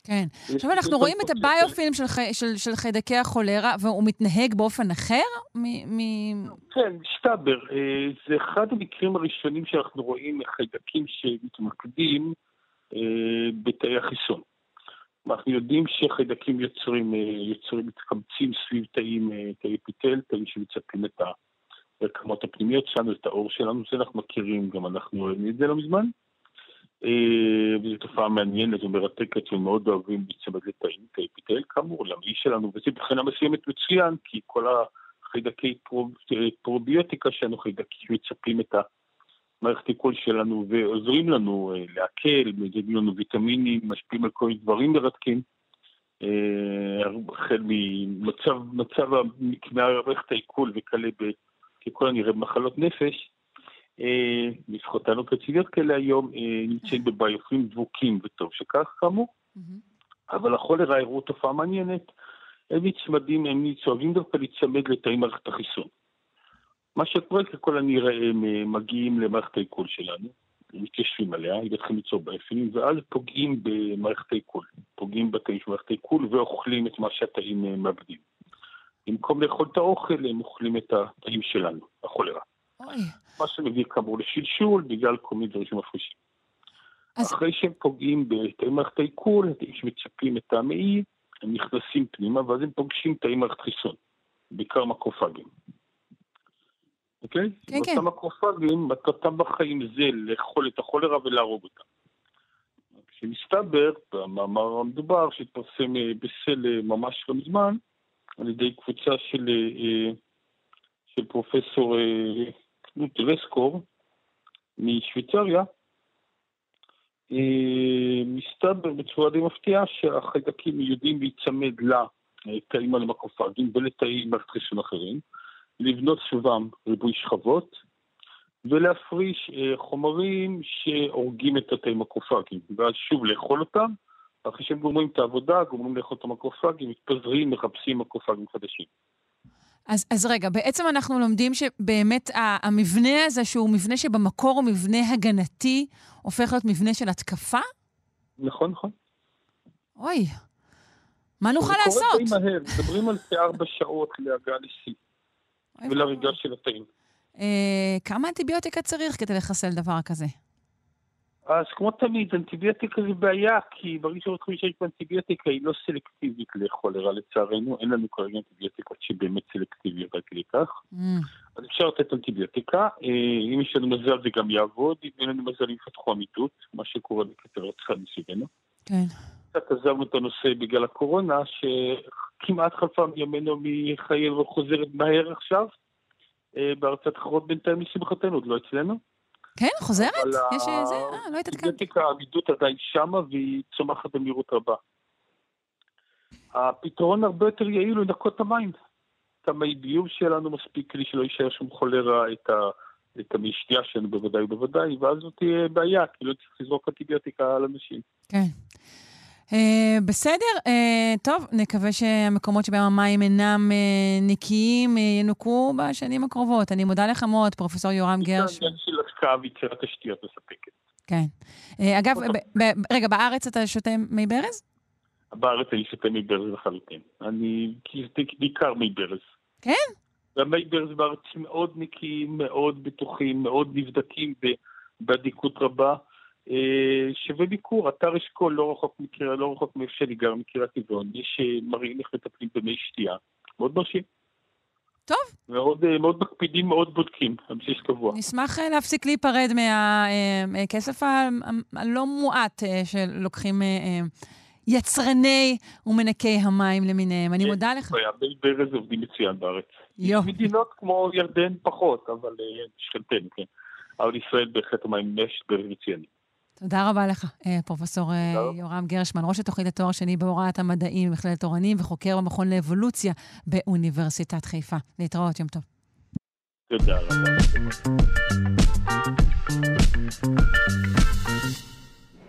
כן. עכשיו אנחנו רואים את הביופילם של, של, של חיידקי החולרה, והוא מתנהג באופן אחר? מ- מ- כן, מסתבר. אה, זה אחד המקרים הראשונים שאנחנו רואים חיידקים שמתמקדים אה, בתאי החיסון. אנחנו יודעים שחיידקים יוצרים, אה, יוצרים מתקמצים סביב תאים, תאי אפיטל, תאים שמצפים את הרקמות הפנימיות שלנו, את האור שלנו, זה אנחנו מכירים, גם אנחנו רואים את זה לא מזמן. אה, וזו תופעה מעניינת ומרתקת ומאוד אוהבים להיצמד לתאים, תאי אפיטל, כאמור, למעי שלנו, וזה מבחינה מסוימת מצוין, כי כל החיידקי פרוב- פרוביוטיקה שלנו, חיידקים שמצפים את המערכת עיכול שלנו ועוזרים לנו אה, לעכל, מזיגים לנו ויטמינים, משפיעים על כל מיני דברים מרתקים. אה, החל ממצב מצב ה- מערכת העיכול וכלה ב... ככל הנראה במחלות נפש, אה, לפחותנו פצידיות כאלה היום אה, נמצאים בביופים דבוקים, וטוב שכך כאמור. אבל החולרה הראו תופעה מעניינת. הם נצמדים, הם אוהבים דווקא להיצמד לתאי מערכת החיסון. מה שקורה ככל הנראה הם אה, מגיעים למערכת העיכול שלנו, מתיישבים עליה, הם מתחילים ליצור באפלים, ואז פוגעים במערכת העיכול. פוגעים בתאים של מערכת העיכול ואוכלים את מה שהתאים אה, מאבדים. במקום לאכול את האוכל, הם אוכלים את התאים שלנו, החולרה. אוי. מה שמביא כאמור לשלשול בגלל כל מיני דברים שמפרישים. אחרי שהם פוגעים בתאי מערכת העיכול, התאים שמצפים את המעי, הם נכנסים פנימה ואז הם פוגשים תאי מערכת חיסון, בעיקר מקרופגים. אוקיי? כן, כן. אותם מקרופגים, מטרתם בחיים זה לאכול את החולרה ולהרוג אותה. כשמסתבר, במאמר המדובר שהתפרסם אה, בסל ממש לא מזמן, על ידי קבוצה של, אה, אה, של פרופסור רסקור משוויצריה, אה, מסתבר בצורה די מפתיעה שהחיידקים יודעים להיצמד לתאים על המקרופגים ולתאי מערכת חיסון אחרים, לבנות סביבם ריבוי שכבות, ולהפריש אה, חומרים שהורגים את התאים מקרופגים, ואז שוב לאכול אותם, אחרי שהם גומרים את העבודה, גומרים לאכול את המקרופגים, מתפזרים, מחפשים מקרופגים חדשים. אז, אז רגע, בעצם אנחנו לומדים שבאמת המבנה הזה, שהוא מבנה שבמקור הוא מבנה הגנתי, הופך להיות מבנה של התקפה? נכון, נכון. אוי, מה נוכל זה לעשות? קורה די מהר, מדברים על כארבע שעות להגעה לשיא, ולהריגה של התאים. אה, כמה אנטיביוטיקה צריך כדי לחסל דבר כזה? אז כמו תמיד, אנטיביוטיקה זה בעיה, כי ברגע שאנחנו שיש באנטיביוטיקה היא לא סלקטיבית לכולרה לצערנו, אין לנו כרגע אנטיביוטיקות שבאמת סלקטיביות עד כדי כך. Mm. אז אפשר לתת אנטיביוטיקה, אה, אם יש לנו מזל זה גם יעבוד, אם אין לנו מזל יפתחו עמידות, מה שקורה בקצב רצחה מסביבנו. כן. קצת עזבנו את הנושא בגלל הקורונה, שכמעט חלפה מימינו מחיינו וחוזרת מהר עכשיו. אה, בארצות אחרות בינתיים לשמחתנו, עוד לא אצלנו. כן, חוזרת? יש אה, זה? אה, לא התעדכנתי. האנטיביוטיקה, העמידות עדיין שמה והיא צומחת במהירות רבה. הפתרון הרבה יותר יעיל הוא לנקות את המים. את המי ביוב שלנו מספיק כדי שלא יישאר שום חולרה את, ה, את המי שתייה שלנו בוודאי ובוודאי, ואז זאת תהיה בעיה, כי לא צריך לזרוק אנטיביוטיקה על אנשים. כן. Uh, בסדר, uh, טוב, נקווה שהמקומות שבהם המים אינם uh, נקיים uh, ינוקו בשנים הקרובות. אני מודה לך מאוד, פרופ' יורם גרש. השקעה ויצירת תשתיות מספקת. כן. Uh, אגב, רגע, בארץ אתה שותה מי ברז? בארץ אני שותה מי ברז לחלוטין. אני זה בעיקר מי ברז. כן? והמי ברז בארץ מאוד נקיים, מאוד בטוחים, מאוד נבדקים באדיקות רבה. אה, שווה ביקור, אתר אשכול לא רחוק מקריית, לא רחוק מאיפה שאני גר, מקריית טבעון, יש אה, מראים איך מטפלים במי שתייה, מאוד מרשים. טוב. מאוד, אה, מאוד מקפידים, מאוד בודקים, על בסיס קבוע. נשמח אה, להפסיק להיפרד מהכסף הלא מועט אה, שלוקחים אה, אה, יצרני ומנקי המים למיניהם. אני מודה לך. ברז עובדים מצוין בארץ. יופי. מדינות כמו ירדן פחות, אבל אה, שכנתנו, כן. אבל ישראל בהחלט המים יש ברז מצוינים. תודה רבה לך, אה, פרופסור אה, יורם גרשמן, ראש התוכנית לתואר שני בהוראת המדעים במכללת אורנים וחוקר במכון לאבולוציה באוניברסיטת חיפה. להתראות, יום טוב. תודה רבה.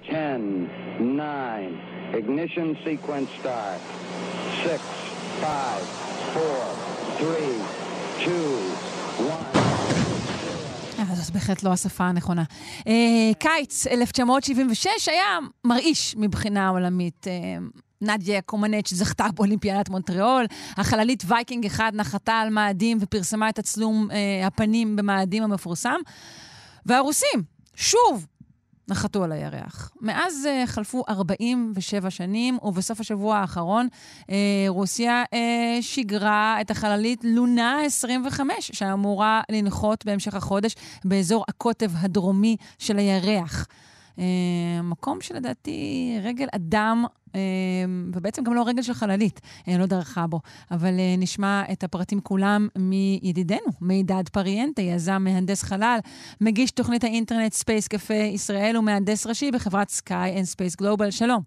10, 9, ignition sequence start. 6, 5, 4, 3, 2, 1. אה, זאת בהחלט לא השפה הנכונה. אה, קיץ 1976 היה מרעיש מבחינה עולמית. אה, נדיה קומנץ' זכתה באולימפיאדת מונטריאול, החללית וייקינג 1 נחתה על מאדים ופרסמה את תצלום אה, הפנים במאדים המפורסם, והרוסים, שוב, נחתו על הירח. מאז uh, חלפו 47 שנים, ובסוף השבוע האחרון uh, רוסיה uh, שיגרה את החללית לונה 25, שאמורה לנחות בהמשך החודש באזור הקוטב הדרומי של הירח. Uh, מקום שלדעתי רגל אדם, ובעצם גם לא רגל של חללית, uh, לא דרכה בו. אבל uh, נשמע את הפרטים כולם מידידנו, מידד פריאנטי, יזם מהנדס חלל, מגיש תוכנית האינטרנט ספייס קפה ישראל ומהנדס ראשי בחברת סקאי אנד ספייס גלובל. שלום.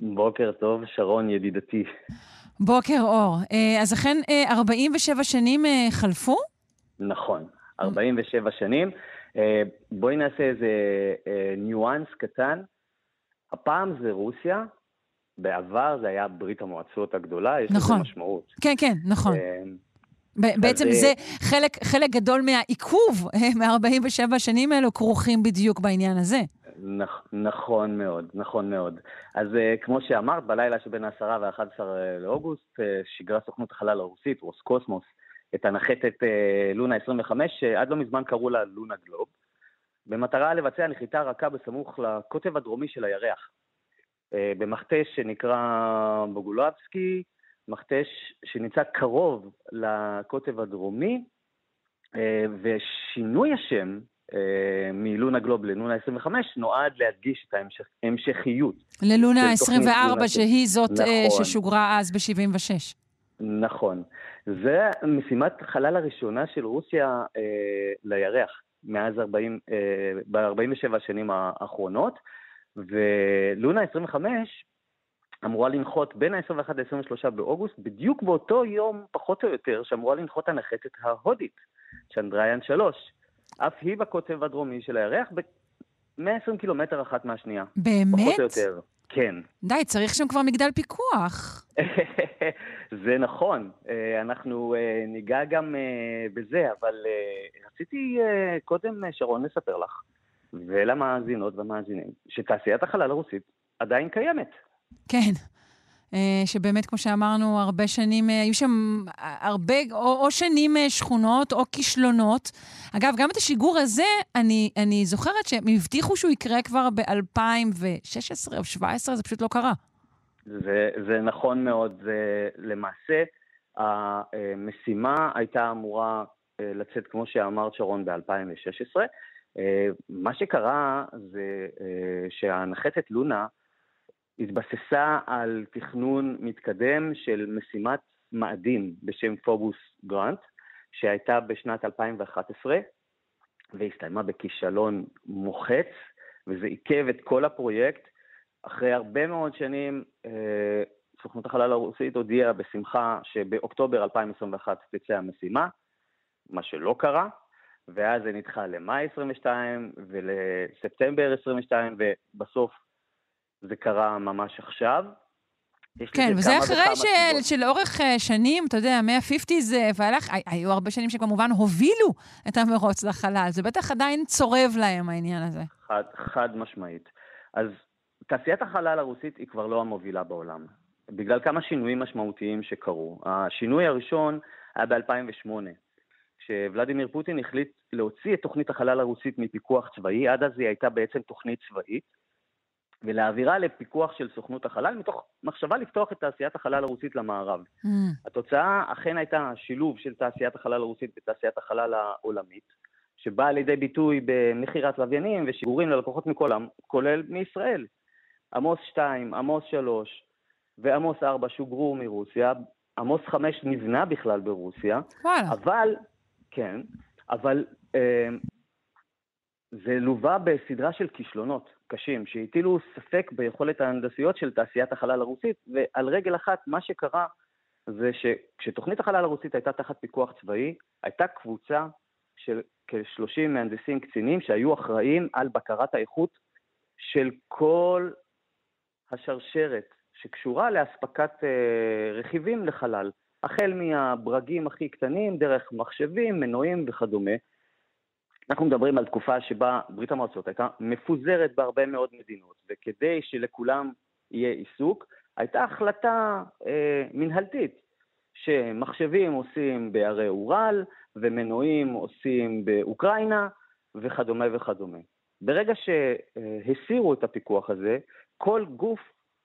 בוקר טוב, שרון ידידתי. בוקר אור. Uh, אז אכן uh, 47 שנים חלפו? נכון, 47 שנים. אה, בואי נעשה איזה אה, ניואנס קטן. הפעם זה רוסיה, בעבר זה היה ברית המועצות הגדולה, יש נכון. לזה משמעות. כן, כן, נכון. אה, ב- בעצם אז, זה אה, חלק, חלק גדול מהעיכוב אה, מ-47 השנים האלו כרוכים בדיוק בעניין הזה. נכ- נכון מאוד, נכון מאוד. אז אה, כמו שאמרת, בלילה שבין ה-10 וה-11 לאוגוסט, אה, שיגרה סוכנות החלל הרוסית, רוסקוסמוס, את הנחתת אה, לונה 25, שעד לא מזמן קראו לה לונה גלוב, במטרה לבצע נחיתה רכה בסמוך לקוטב הדרומי של הירח. אה, במכתש שנקרא בוגולובסקי, מכתש שנמצא קרוב לקוטב הדרומי, אה, ושינוי השם אה, מלונה גלוב ללונה 25 נועד להדגיש את ההמשכיות. ללונה של תוכנית 24, לונה- שהיא זאת נכון. ששוגרה אז ב-76. נכון. זה משימת חלל הראשונה של רוסיה אה, לירח מאז 40, אה, ב-47 השנים האחרונות, ולונה 25 אמורה לנחות בין ה-21 ל-23 באוגוסט, בדיוק באותו יום, פחות או יותר, שאמורה לנחות הנחתת ההודית, צ'נדריאן 3. אף היא בקוטב הדרומי של הירח, ב-120 קילומטר אחת מהשנייה. באמת? פחות או יותר. כן. די, צריך שם כבר מגדל פיקוח. זה נכון, אה, אנחנו אה, ניגע גם אה, בזה, אבל רציתי קודם, שרון, לספר לך, ולמאזינות והמאזינים, שתעשיית החלל הרוסית עדיין קיימת. כן. אה, שבאמת, כמו שאמרנו, הרבה שנים, אה, היו שם הרבה, או, או שנים אה, שכונות או כישלונות. אגב, גם את השיגור הזה, אני, אני זוכרת שהם הבטיחו שהוא יקרה כבר ב-2016 או 2017, זה פשוט לא קרה. זה, זה נכון מאוד. זה, למעשה, המשימה הייתה אמורה אה, לצאת, כמו שאמרת, שרון, ב-2016. אה, מה שקרה זה אה, שהנחתת לונה התבססה על תכנון מתקדם של משימת מאדים בשם פובוס גרנט, שהייתה בשנת 2011, והסתיימה בכישלון מוחץ, וזה עיכב את כל הפרויקט. אחרי הרבה מאוד שנים, אה, סוכנות החלל הרוסית הודיעה בשמחה שבאוקטובר 2021 תצא המשימה, מה שלא קרה, ואז זה נדחה למאי 22 ולספטמבר 22, ובסוף זה קרה ממש עכשיו. כן, וזה אחרי וכמה ש... סיבות. שלאורך אה, שנים, אתה יודע, מה-50's והלך, הי- היו הרבה שנים שכמובן הובילו את המרוץ לחלל. זה בטח עדיין צורב להם, העניין הזה. חד, חד משמעית. אז תעשיית החלל הרוסית היא כבר לא המובילה בעולם, בגלל כמה שינויים משמעותיים שקרו. השינוי הראשון היה ב-2008, כשוולדימיר פוטין החליט להוציא את תוכנית החלל הרוסית מפיקוח צבאי, עד אז היא הייתה בעצם תוכנית צבאית, ולהעבירה לפיקוח של סוכנות החלל, מתוך מחשבה לפתוח את תעשיית החלל הרוסית למערב. התוצאה אכן הייתה שילוב של תעשיית החלל הרוסית ותעשיית החלל העולמית, שבאה לידי ביטוי במכירת לוויינים ושיגורים ללקוחות מכל העם, כולל מישראל. עמוס 2, עמוס 3 ועמוס 4 שוגרו מרוסיה, עמוס 5 נבנה בכלל ברוסיה, וואלה. אבל, כן, אבל אה, זה לווה בסדרה של כישלונות קשים, שהטילו ספק ביכולת ההנדסיות של תעשיית החלל הרוסית, ועל רגל אחת, מה שקרה זה שכשתוכנית החלל הרוסית הייתה תחת פיקוח צבאי, הייתה קבוצה של כ-30 מהנדסים קצינים שהיו אחראים על בקרת האיכות של כל השרשרת שקשורה לאספקת אה, רכיבים לחלל, החל מהברגים הכי קטנים, דרך מחשבים, מנועים וכדומה. אנחנו מדברים על תקופה שבה ברית המועצות הייתה מפוזרת בהרבה מאוד מדינות, וכדי שלכולם יהיה עיסוק, הייתה החלטה אה, מנהלתית שמחשבים עושים בערי אורל, ומנועים עושים באוקראינה, וכדומה וכדומה. ברגע שהסירו את הפיקוח הזה, כל גוף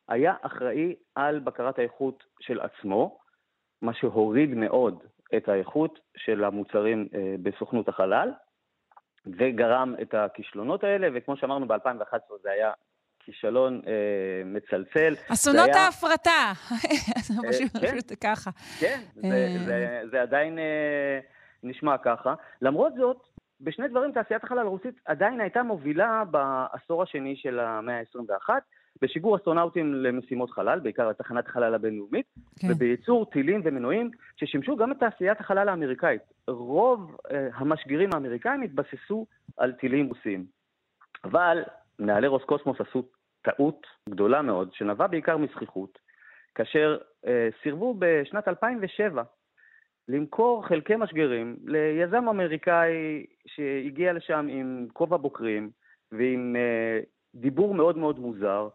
היה אחראי על בקרת האיכות של עצמו, מה שהוריד מאוד את האיכות של המוצרים אה, בסוכנות החלל, וגרם את הכישלונות האלה, וכמו שאמרנו, ב-2011 זה היה כישלון אה, מצלצל. אסונות היה- ההפרטה. אה, פשוט כן. פשוט ככה. כן, זה, אה, זה, זה עדיין אה, נשמע ככה. למרות זאת, בשני דברים תעשיית החלל הרוסית עדיין הייתה מובילה בעשור השני של המאה ה-21, בשיגור אסטרונאוטים למשימות חלל, בעיקר לתחנת החלל הבינלאומית, כן. ובייצור טילים ומנועים ששימשו גם את תעשיית החלל האמריקאית. רוב אה, המשגרים האמריקאים התבססו על טילים רוסיים. אבל מנהלי רוסקוסמוס עשו טעות גדולה מאוד, שנבעה בעיקר מזכיחות, כאשר אה, סירבו בשנת 2007 למכור חלקי משגרים ליזם אמריקאי שהגיע לשם עם כובע בוקרים ועם אה, דיבור מאוד מאוד מוזר.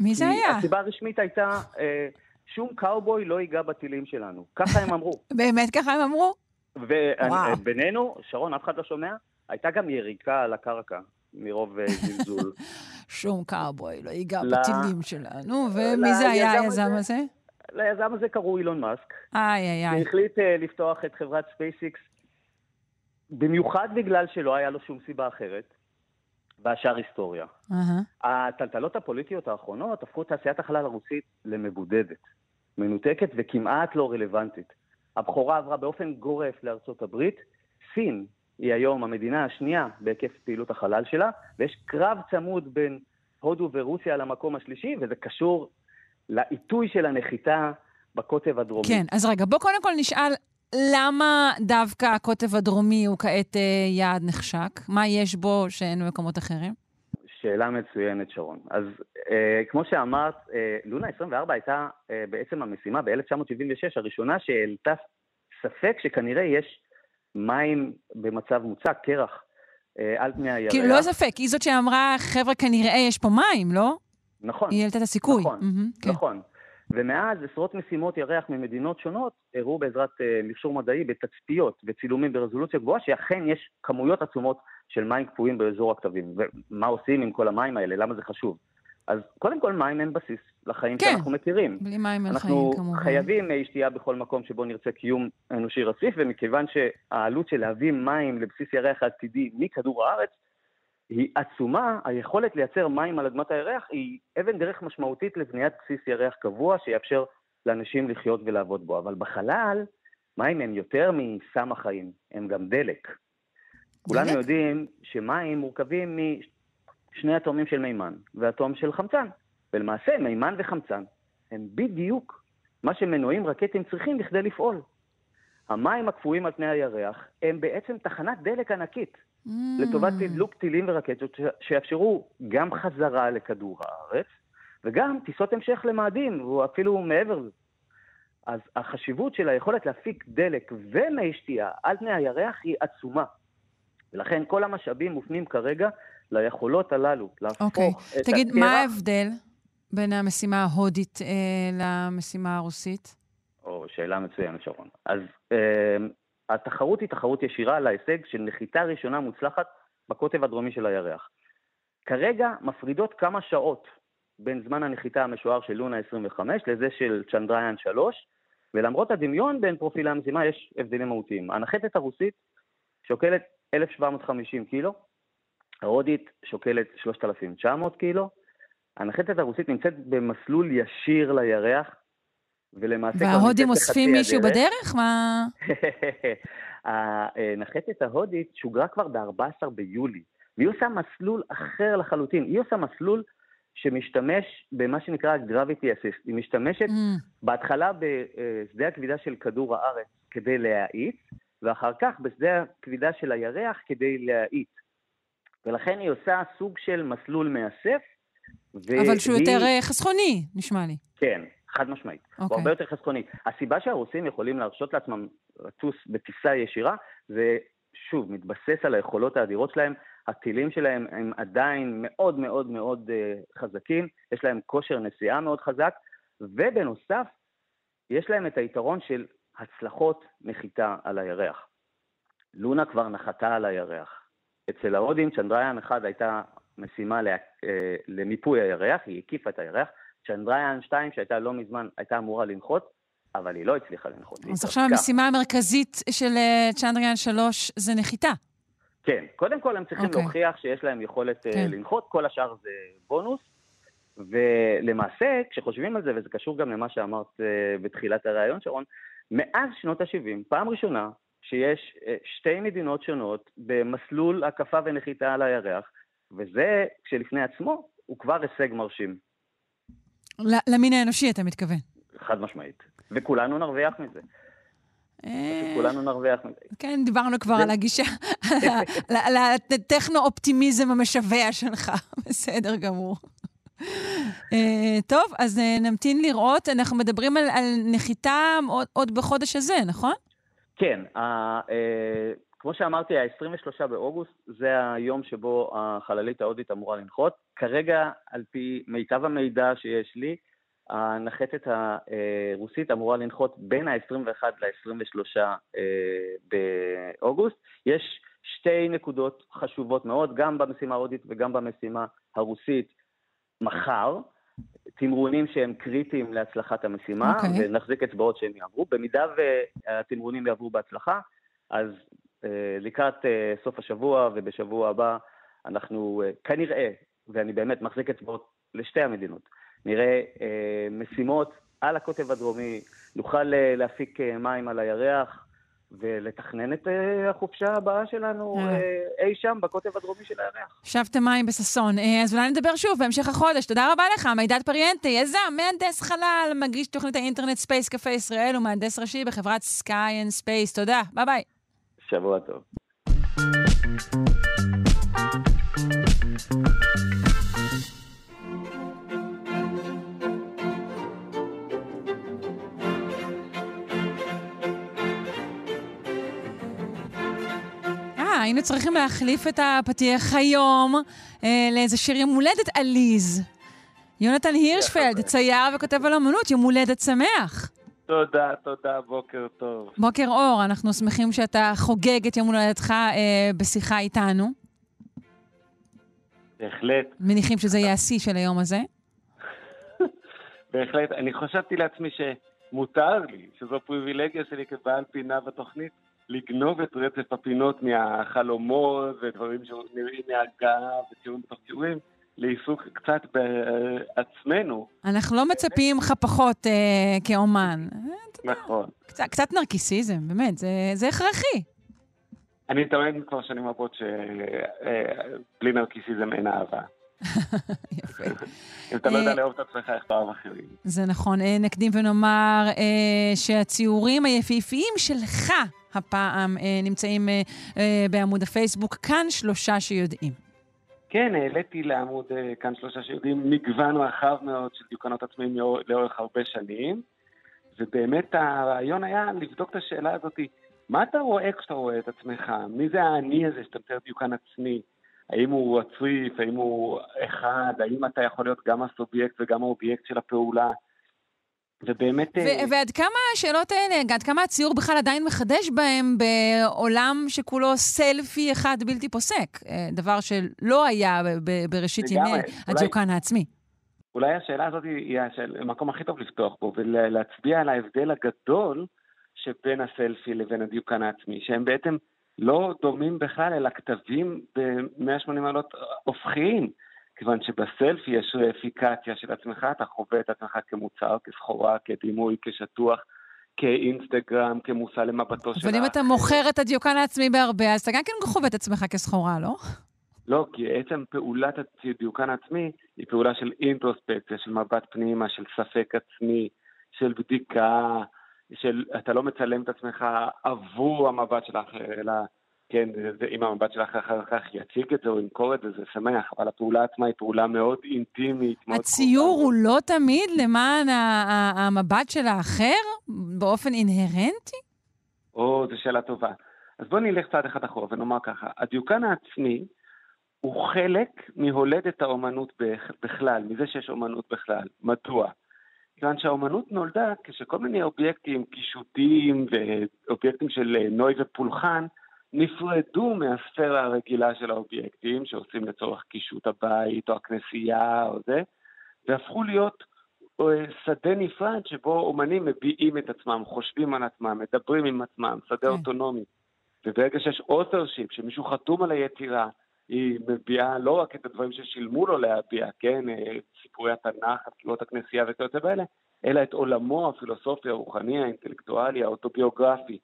מי זה היה? הסיבה הרשמית הייתה, אה, שום קאובוי לא ייגע בטילים שלנו. ככה הם אמרו. באמת ככה הם אמרו? ובינינו, שרון, אף אחד לא שומע, הייתה גם יריקה על הקרקע מרוב אה, זלזול. שום קאובוי לא ייגע בטילים שלנו. ומי זה היה היזם הזה- הזה? ליזם הזה קראו אילון מאסק. איי, איי, איי. שהחליט אה, לפתוח את חברת ספייסיקס, במיוחד בגלל שלא היה לו שום סיבה אחרת, והשאר היסטוריה. אהה. הטלטלות הפוליטיות האחרונות הפכו את תעשיית החלל הרוסית למבודדת, מנותקת וכמעט לא רלוונטית. הבכורה עברה באופן גורף לארצות הברית, סין היא היום המדינה השנייה בהיקף פעילות החלל שלה, ויש קרב צמוד בין הודו ורוסיה למקום השלישי, וזה קשור לעיתוי של הנחיתה בקוטב הדרומי. כן, אז רגע, בוא קודם כל נשאל למה דווקא הקוטב הדרומי הוא כעת אה, יעד נחשק? מה יש בו שאין במקומות אחרים? שאלה מצוינת, שרון. אז אה, כמו שאמרת, אה, לונה 24 הייתה אה, בעצם המשימה ב-1976, הראשונה שהעלתה ספק שכנראה יש מים במצב מוצק, קרח, אה, על פני הירח. כאילו, לא ספק, היא זאת שאמרה, חבר'ה, כנראה יש פה מים, לא? נכון. היא העלתה את הסיכוי. נכון, מהמם, כן. נכון. ומאז עשרות משימות ירח ממדינות שונות הראו בעזרת אה, מכשור מדעי בתצפיות וצילומים ברזולוציה גבוהה שאכן יש כמויות עצומות של מים קפואים באזור הכתבים. ומה עושים עם כל המים האלה? למה זה חשוב? אז קודם כל מים הם בסיס לחיים כן. שאנחנו מכירים. בלי מים אין חיים, אנחנו כמובן. חייבים מי שתייה בכל מקום שבו נרצה קיום אנושי רציף, ומכיוון שהעלות של להביא מים לבסיס ירח העתידי מכדור הארץ היא עצומה, היכולת לייצר מים על אדמת הירח היא אבן דרך משמעותית לבניית בסיס ירח קבוע שיאפשר לאנשים לחיות ולעבוד בו. אבל בחלל, מים הם יותר מסם החיים, הם גם דלק. כולנו? יודעים שמים מורכבים משני אטומים של מימן ואטום של חמצן. ולמעשה מימן וחמצן הם בדיוק מה שמנועים רקטים צריכים בכדי לפעול. המים הקפואים על פני הירח הם בעצם תחנת דלק ענקית Mm. לטובת תדלוק טילים ורקטות שיאפשרו גם חזרה לכדור הארץ וגם טיסות המשך למאדים, ואפילו מעבר לזה. אז החשיבות של היכולת להפיק דלק ומי שתייה על פני הירח היא עצומה. ולכן כל המשאבים מופנים כרגע ליכולות הללו, להפוך אוקיי. את תגיד, הקרח... מה ההבדל בין המשימה ההודית אה, למשימה הרוסית? או, שאלה מצוינת, שרון. אז אה, התחרות היא תחרות ישירה על ההישג של נחיתה ראשונה מוצלחת בקוטב הדרומי של הירח. כרגע מפרידות כמה שעות בין זמן הנחיתה המשוער של לונה 25 לזה של צ'נדריאן 3, ולמרות הדמיון בין פרופילי המשימה יש הבדלים מהותיים. הנחתת הרוסית שוקלת 1,750 קילו, ההודית שוקלת 3,900 קילו, הנחתת הרוסית נמצאת במסלול ישיר לירח, ולמעשה וההודים אוספים מישהו הדרך. בדרך? מה... הנחתת ההודית שוגרה כבר ב-14 ביולי, והיא עושה מסלול אחר לחלוטין. היא עושה מסלול שמשתמש במה שנקרא gravity assist. היא משתמשת Mm. בהתחלה בשדה הכבידה של כדור הארץ כדי להאיץ, ואחר כך בשדה הכבידה של הירח כדי להאיץ. ולכן היא עושה סוג של מסלול מאסף. אבל שהוא והיא- יותר אה, חסכוני, נשמע לי. כן, חד משמעית. הוא אוקיי. הרבה יותר חסכוני. הסיבה שהרוסים יכולים להרשות לעצמם לטוס בטיסה ישירה, זה שוב, מתבסס על היכולות האדירות שלהם. הטילים שלהם הם עדיין מאוד מאוד מאוד אה, חזקים, יש להם כושר נסיעה מאוד חזק, ובנוסף, יש להם את היתרון של הצלחות נחיתה על הירח. לונה כבר נחתה על הירח. אצל ההודים, צ'נדריאן 1 הייתה משימה לה, אה, למיפוי הירח, היא הקיפה את הירח. צ'נדריאן 2, שהייתה לא מזמן, הייתה אמורה לנחות, אבל היא לא הצליחה לנחות. אז עכשיו התרסקה. המשימה המרכזית של אה, צ'נדריאן 3 זה נחיתה. כן, קודם כל הם צריכים אוקיי. להוכיח שיש להם יכולת אה, כן. לנחות, כל השאר זה בונוס. ולמעשה, כשחושבים על זה, וזה קשור גם למה שאמרת אה, בתחילת הראיון, שרון, מאז שנות ה-70, פעם ראשונה שיש שתי מדינות שונות במסלול הקפה ונחיתה על הירח, וזה כשלפני עצמו הוא כבר הישג מרשים, למין האנושי, אתה מתכוון. חד משמעית. וכולנו נרוויח מזה. אה, כולנו נרוויח מזה. כן, דיברנו כבר על הגישה, על הטכנו-אופטימיזם המשווע שלך. בסדר גמור. אה, טוב, אז אה, נמתין לראות. אנחנו מדברים על, על נחיתה עוד, עוד בחודש הזה, נכון? כן, כמו שאמרתי, ה-23 באוגוסט זה היום שבו החללית ההודית אמורה לנחות. כרגע, על פי מיטב המידע שיש לי, הנחתת הרוסית אמורה לנחות בין ה-21 ל-23 באוגוסט. יש שתי נקודות חשובות מאוד, גם במשימה ההודית וגם במשימה הרוסית, מחר. תמרונים שהם קריטיים להצלחת המשימה, אוקיי. okay. ונחזיק אצבעות שהם יעברו. במידה והתמרונים יעברו בהצלחה, אז אה, לקראת אה, סוף השבוע ובשבוע הבא, אנחנו אה, כנראה, ואני באמת מחזיק אצבעות לשתי המדינות, נראה אה, משימות על הקוטב הדרומי, נוכל אה, להפיק אה, מים על הירח, ולתכנן את אה, החופשה הבאה שלנו אה. אה, אי שם בקוטב הדרומי של הירח. שבתם מים בששון. אה, אז אולי נדבר שוב בהמשך החודש. תודה רבה לך, מידד פריאנטי, יזם, מהנדס חלל, מגיש תוכנית האינטרנט ספייס קפה ישראל ומהנדס ראשי בחברת סקאי אנד ספייס. תודה, ביי ביי. שבוע טוב. אה, היינו צריכים להחליף את הפתיח היום אה, לאיזה שיר יום הולדת עליז. יונתן הירשפלד, צייר וכותב על אמנות, יום הולדת שמח. תודה, תודה, בוקר טוב. בוקר אור, אנחנו שמחים שאתה חוגג את יום הולדתך אה, בשיחה איתנו. בהחלט, מניחים שזה יהיה השיא של היום הזה. בהחלט. אני חשבתי לעצמי שמותר לי, שזו פריבילגיה שלי כבעל פינה בתוכנית, לגנוב את רצף הפינות מהחלומות ודברים שנראים מהגב וציורים בתוך ציורים, לעיסוק קצת בעצמנו. אנחנו לא מצפים לך פחות אה, כאומן. נכון. קצת, קצת נרקיסיזם, באמת, זה, זה הכרחי. אני טוען כבר שנים רבות שבלי נרקיסיזם אין אהבה. אם אתה לא יודע אה, לאהוב את עצמך, איך תאהב אחרים. זה נכון. אה, נקדים ונאמר אה, שהציורים היפהפיים שלך הפעם אה, נמצאים אה, אה, בעמוד הפייסבוק. כאן שלושה שיודעים. כן, העליתי לעמוד אה, כאן שלושה שיודעים מגוון רחב מאוד של דיוקנות עצמיים לאור- לאורך הרבה שנים, ובאמת הרעיון היה לבדוק את השאלה הזאת, מה אתה רואה כשאתה רואה את עצמך? מי זה האני הזה שאתה מתאר דיוקן עצמי? האם הוא רצוף? האם הוא אחד? האם אתה יכול להיות גם הסובייקט וגם האובייקט של הפעולה? ובאמת... אה, ו- ועד כמה השאלות האלה, עד כמה הציור בכלל עדיין מחדש בהם בעולם שכולו סלפי אחד בלתי פוסק? אה, דבר שלא היה ב- בראשית. ימי הדיוקן העצמי. אולי השאלה הזאת היא השאל- המקום הכי טוב לפתוח בו, ולהצביע על ההבדל הגדול שבין הסלפי לבין הדיוקן העצמי, שהם בעצם לא דומים בכלל, אלא כתבים ב-180 מעלות הופכיים. כיוון שבסלפי יש רפיקציה של עצמך, אתה חווה את עצמך כמוצר, כסחורה, כדימוי, כשטוח, כאינסטגרם, כמושא למבטו של אבל אם אתה מוכר את הדיוקן העצמי בהרבה, אז אתה גם כן חווה את עצמך כסחורה, לא? לא, כי עצם פעולת הדיוקן העצמי היא פעולה של אינטרוספקציה, של מבט פנימה, של ספק עצמי, של בדיקה, של אתה לא מצלם את עצמך עבור המבט של האחר, אלא כן, אם המבט של האחר אחר כך יציג את זה או ימכור את זה, זה שמח, אבל הפעולה עצמה היא פעולה מאוד אינטימית, מאוד הציור הוא לא תמיד למען המבט של האחר באופן אינהרנטי? או, זו שאלה טובה. אז בואו נלך צעד אחד אחורה ונאמר ככה, הדיוקן העצמי הוא חלק מהולדת האומנות בכ- בכלל, מזה שיש אומנות בכלל. מדוע? כיוון שהאומנות נולדה כשכל מיני אובייקטים קישוטיים ואובייקטים של אה, נוי ופולחן נפרדו מהספירה הרגילה של האובייקטים שעושים לצורך קישוט הבית או הכנסייה או זה, והפכו להיות אה, שדה נפרד שבו אומנים מביעים את עצמם, חושבים על עצמם, מדברים עם עצמם, שדה אוטונומי. וברגע שיש authorship, שמישהו חתום על היצירה, היא מביעה לא רק את הדברים ששילמו לו להביע, כן, אה, סיפורי התנ"ך, התפילות הכנסייה וכיוצא באלה, אלא את עולמו הפילוסופי, הרוחני, האינטלקטואלי, האוטוביוגרפי.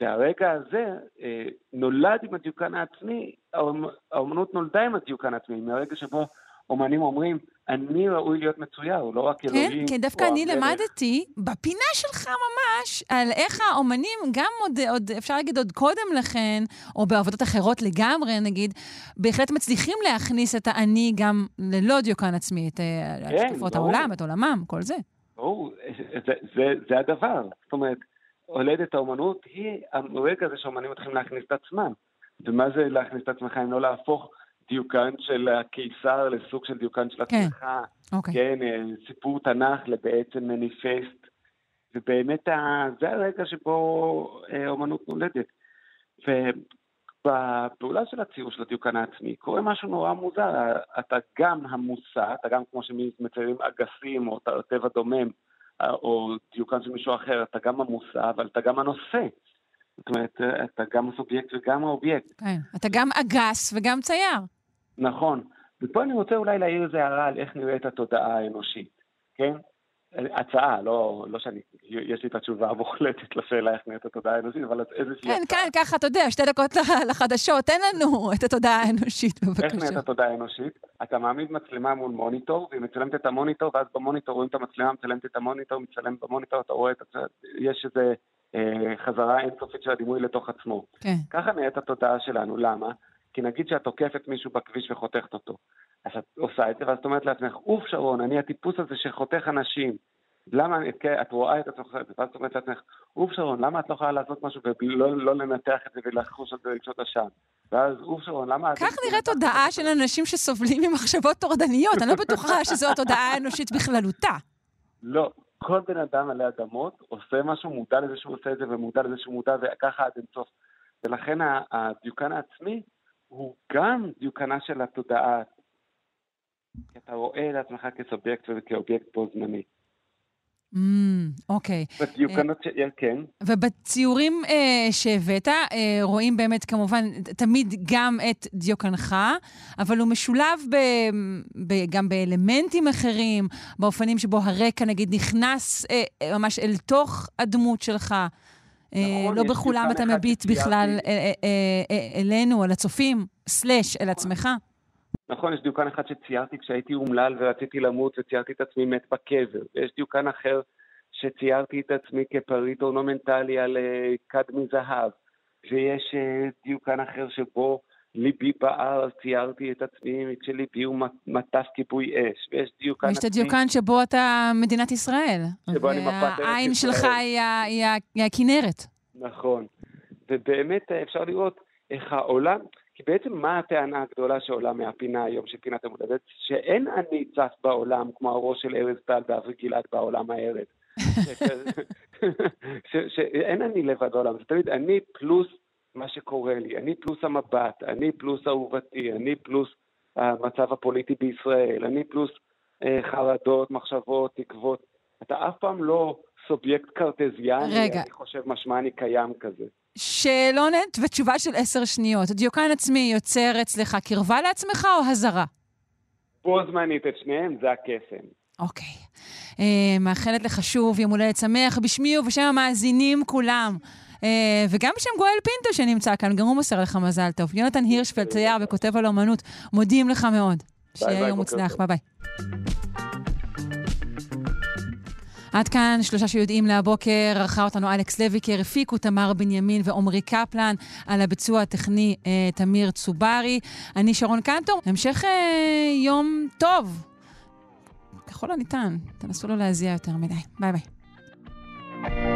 והרגע הזה אה, נולד עם הדיוקן העצמי, האומ- האומנות נולדה עם הדיוקן העצמי, מהרגע שבו אומנים אומרים, אני ראוי להיות מצויר, הוא לא רק כן, אלוהים. כי דווקא או אני המלך." למדתי בפינה שלך ממש על איך האומנים, גם עוד, עוד, אפשר להגיד עוד קודם לכן, או בעבודות אחרות לגמרי, נגיד, בהחלט מצליחים להכניס את האני גם ללא דיוקן עצמי, את אה, כן, השקפות. העולם, את עולמם, כל זה. ברור, זה, זה, זה הדבר. זאת אומרת, הולדת האומנות היא הרגע הזה שהאומנים מתחילים להכניס את עצמם. ומה זה להכניס את עצמך אם לא להפוך דיוקן של הקיסר לסוג של דיוקן של כן, עצמך? אוקיי. כן, אה, סיפור תנ"ך לבעצם מניפסט. ובאמת ה- זה הרגע שבו אה, אומנות נולדת. ובפעולה של הציור של הדיוקן העצמי קורה משהו נורא מוזר. אתה גם המושא, אתה גם כמו שמציירים אגסים או טבע דומם, או דיוקן של מישהו אחר, אתה גם המושא, אבל אתה גם הנושא. זאת אומרת, אה, אתה גם הסובייקט וגם האובייקט. כן. אתה גם אגס וגם צייר. נכון. ופה אני רוצה אולי להעיר איזה הערה על איך נראית התודעה האנושית, כן? הצעה, לא, לא שאני, יש לי את התשובה המוחלטת לשאלה איך נהיית התודעה האנושית, אבל איזושהי כן, כאן, ככה, אתה יודע, שתי דקות לח- לחדשות, תן לנו את התודעה האנושית, איך בבקשה. נהיית התודעה האנושית? אתה מעמיד מצלמה מול מוניטור, והיא מצלמת את המוניטור, ואז במוניטור רואים את המצלמה, מצלמת את המוניטור, מצלם במוניטור, אתה רואה את הצ... יש איזה אה, חזרה אינסופית של הדימוי לתוך עצמו. כן. ככה נהיית התודעה שלנו, למה? כי נגיד שאת תוקפת מישהו בכביש וחותכת אותו. אז את עושה את זה, ואז את אומרת לעצמך, אוף שרון, אני הטיפוס הזה שחותך אנשים. למה, כן, את רואה את עצמך, ואז את אומרת לעצמך, אוף שרון, למה את לא יכולה לעשות משהו ולא לא לנתח את זה ולחוש על זה ולקשות עשן? ואז אוף שרון, למה... את- כך נראית תודעה של אנשים שסובלים ממחשבות טורדניות. אני לא בטוחה שזו התודעה האנושית בכללותה. לא, כל בן אדם עלי אדמות עושה משהו, מודע לזה שהוא עושה את זה ומודע לזה שהוא מודע, וככה עד אינסוף. ולכן הדיוקן העצמי הוא גם דיוקנה של התודעה. כי אתה רואה את עצמך כסובייקט וכאובייקט בו זמני. Mm, אוקיי. בדיוקנות ש... כן. ובציורים אה, שהבאת, אה, רואים באמת כמובן תמיד גם את דיוקנך, אבל הוא משולב ב, ב, גם באלמנטים אחרים, באופנים שבו הרקע נגיד נכנס אה, אה, ממש אל תוך הדמות שלך. אה, נכון, לא יש בכולם אתה מביט. בכלל אה, אה, אה, אה, אלינו, אל הצופים, סלאש, אל עצמך. נכון, יש דיוקן אחד שציירתי כשהייתי אומלל ורציתי למות וציירתי את עצמי מת בקבר. ויש דיוקן אחר שציירתי את עצמי כפריט אורנומנטלי על אה, כד מזהב. ויש אה, דיוקן אחר שבו ליבי בער, אז ציירתי את עצמי כשליבי הוא מטף כיבוי אש. ויש דיוקן יש את הדיוקן שבו אתה מדינת ישראל. שבו אני מפת ארץ והעין ישראל. שלך היא היא היא הכנרת. נכון. ובאמת אה, אפשר לראות איך העולם, כי בעצם מה הטענה הגדולה שעולה מהפינה היום, של פינת המולדת? שאין אני צף בעולם כמו הראש של ארז טל ואברי גלעד בעולם. ש- שאין אני לבד בעולם, זה תמיד אני פלוס מה שקורה לי, אני פלוס המבט, אני פלוס אהובתי, אני פלוס המצב הפוליטי בישראל, אני פלוס אה, חרדות, מחשבות, תקוות. אתה אף פעם לא סובייקט קרטזיאני, רגע. אני חושב משמע אני קיים כזה. שאלונת ותשובה של עשר שניות. דיוקן עצמי יוצר אצלך קרבה לעצמך או הזרה? בו זמנית את שניהם, זה הקסם. אוקיי. אה, מאחלת לך שוב יום הולדת שמח בשמי ובשם המאזינים כולם. אה, וגם בשם גואל פינטו שנמצא כאן, גם הוא מוסר לך מזל טוב. יונתן הירשפלד, צייר וכותב על אומנות, מודים לך מאוד. שיהיה יום מוצלח. ביי ביי. עד כאן שלושה שיודעים להבוקר, ערכה אותנו אלכס לויקר, הפיקו תמר בנימין ועמרי קפלן, על הביצוע הטכני אה, תמיר צוברי. אני שרון קנטור, המשך אה, יום טוב. ככל הניתן, תנסו לא להזיע יותר מדי. ביי ביי.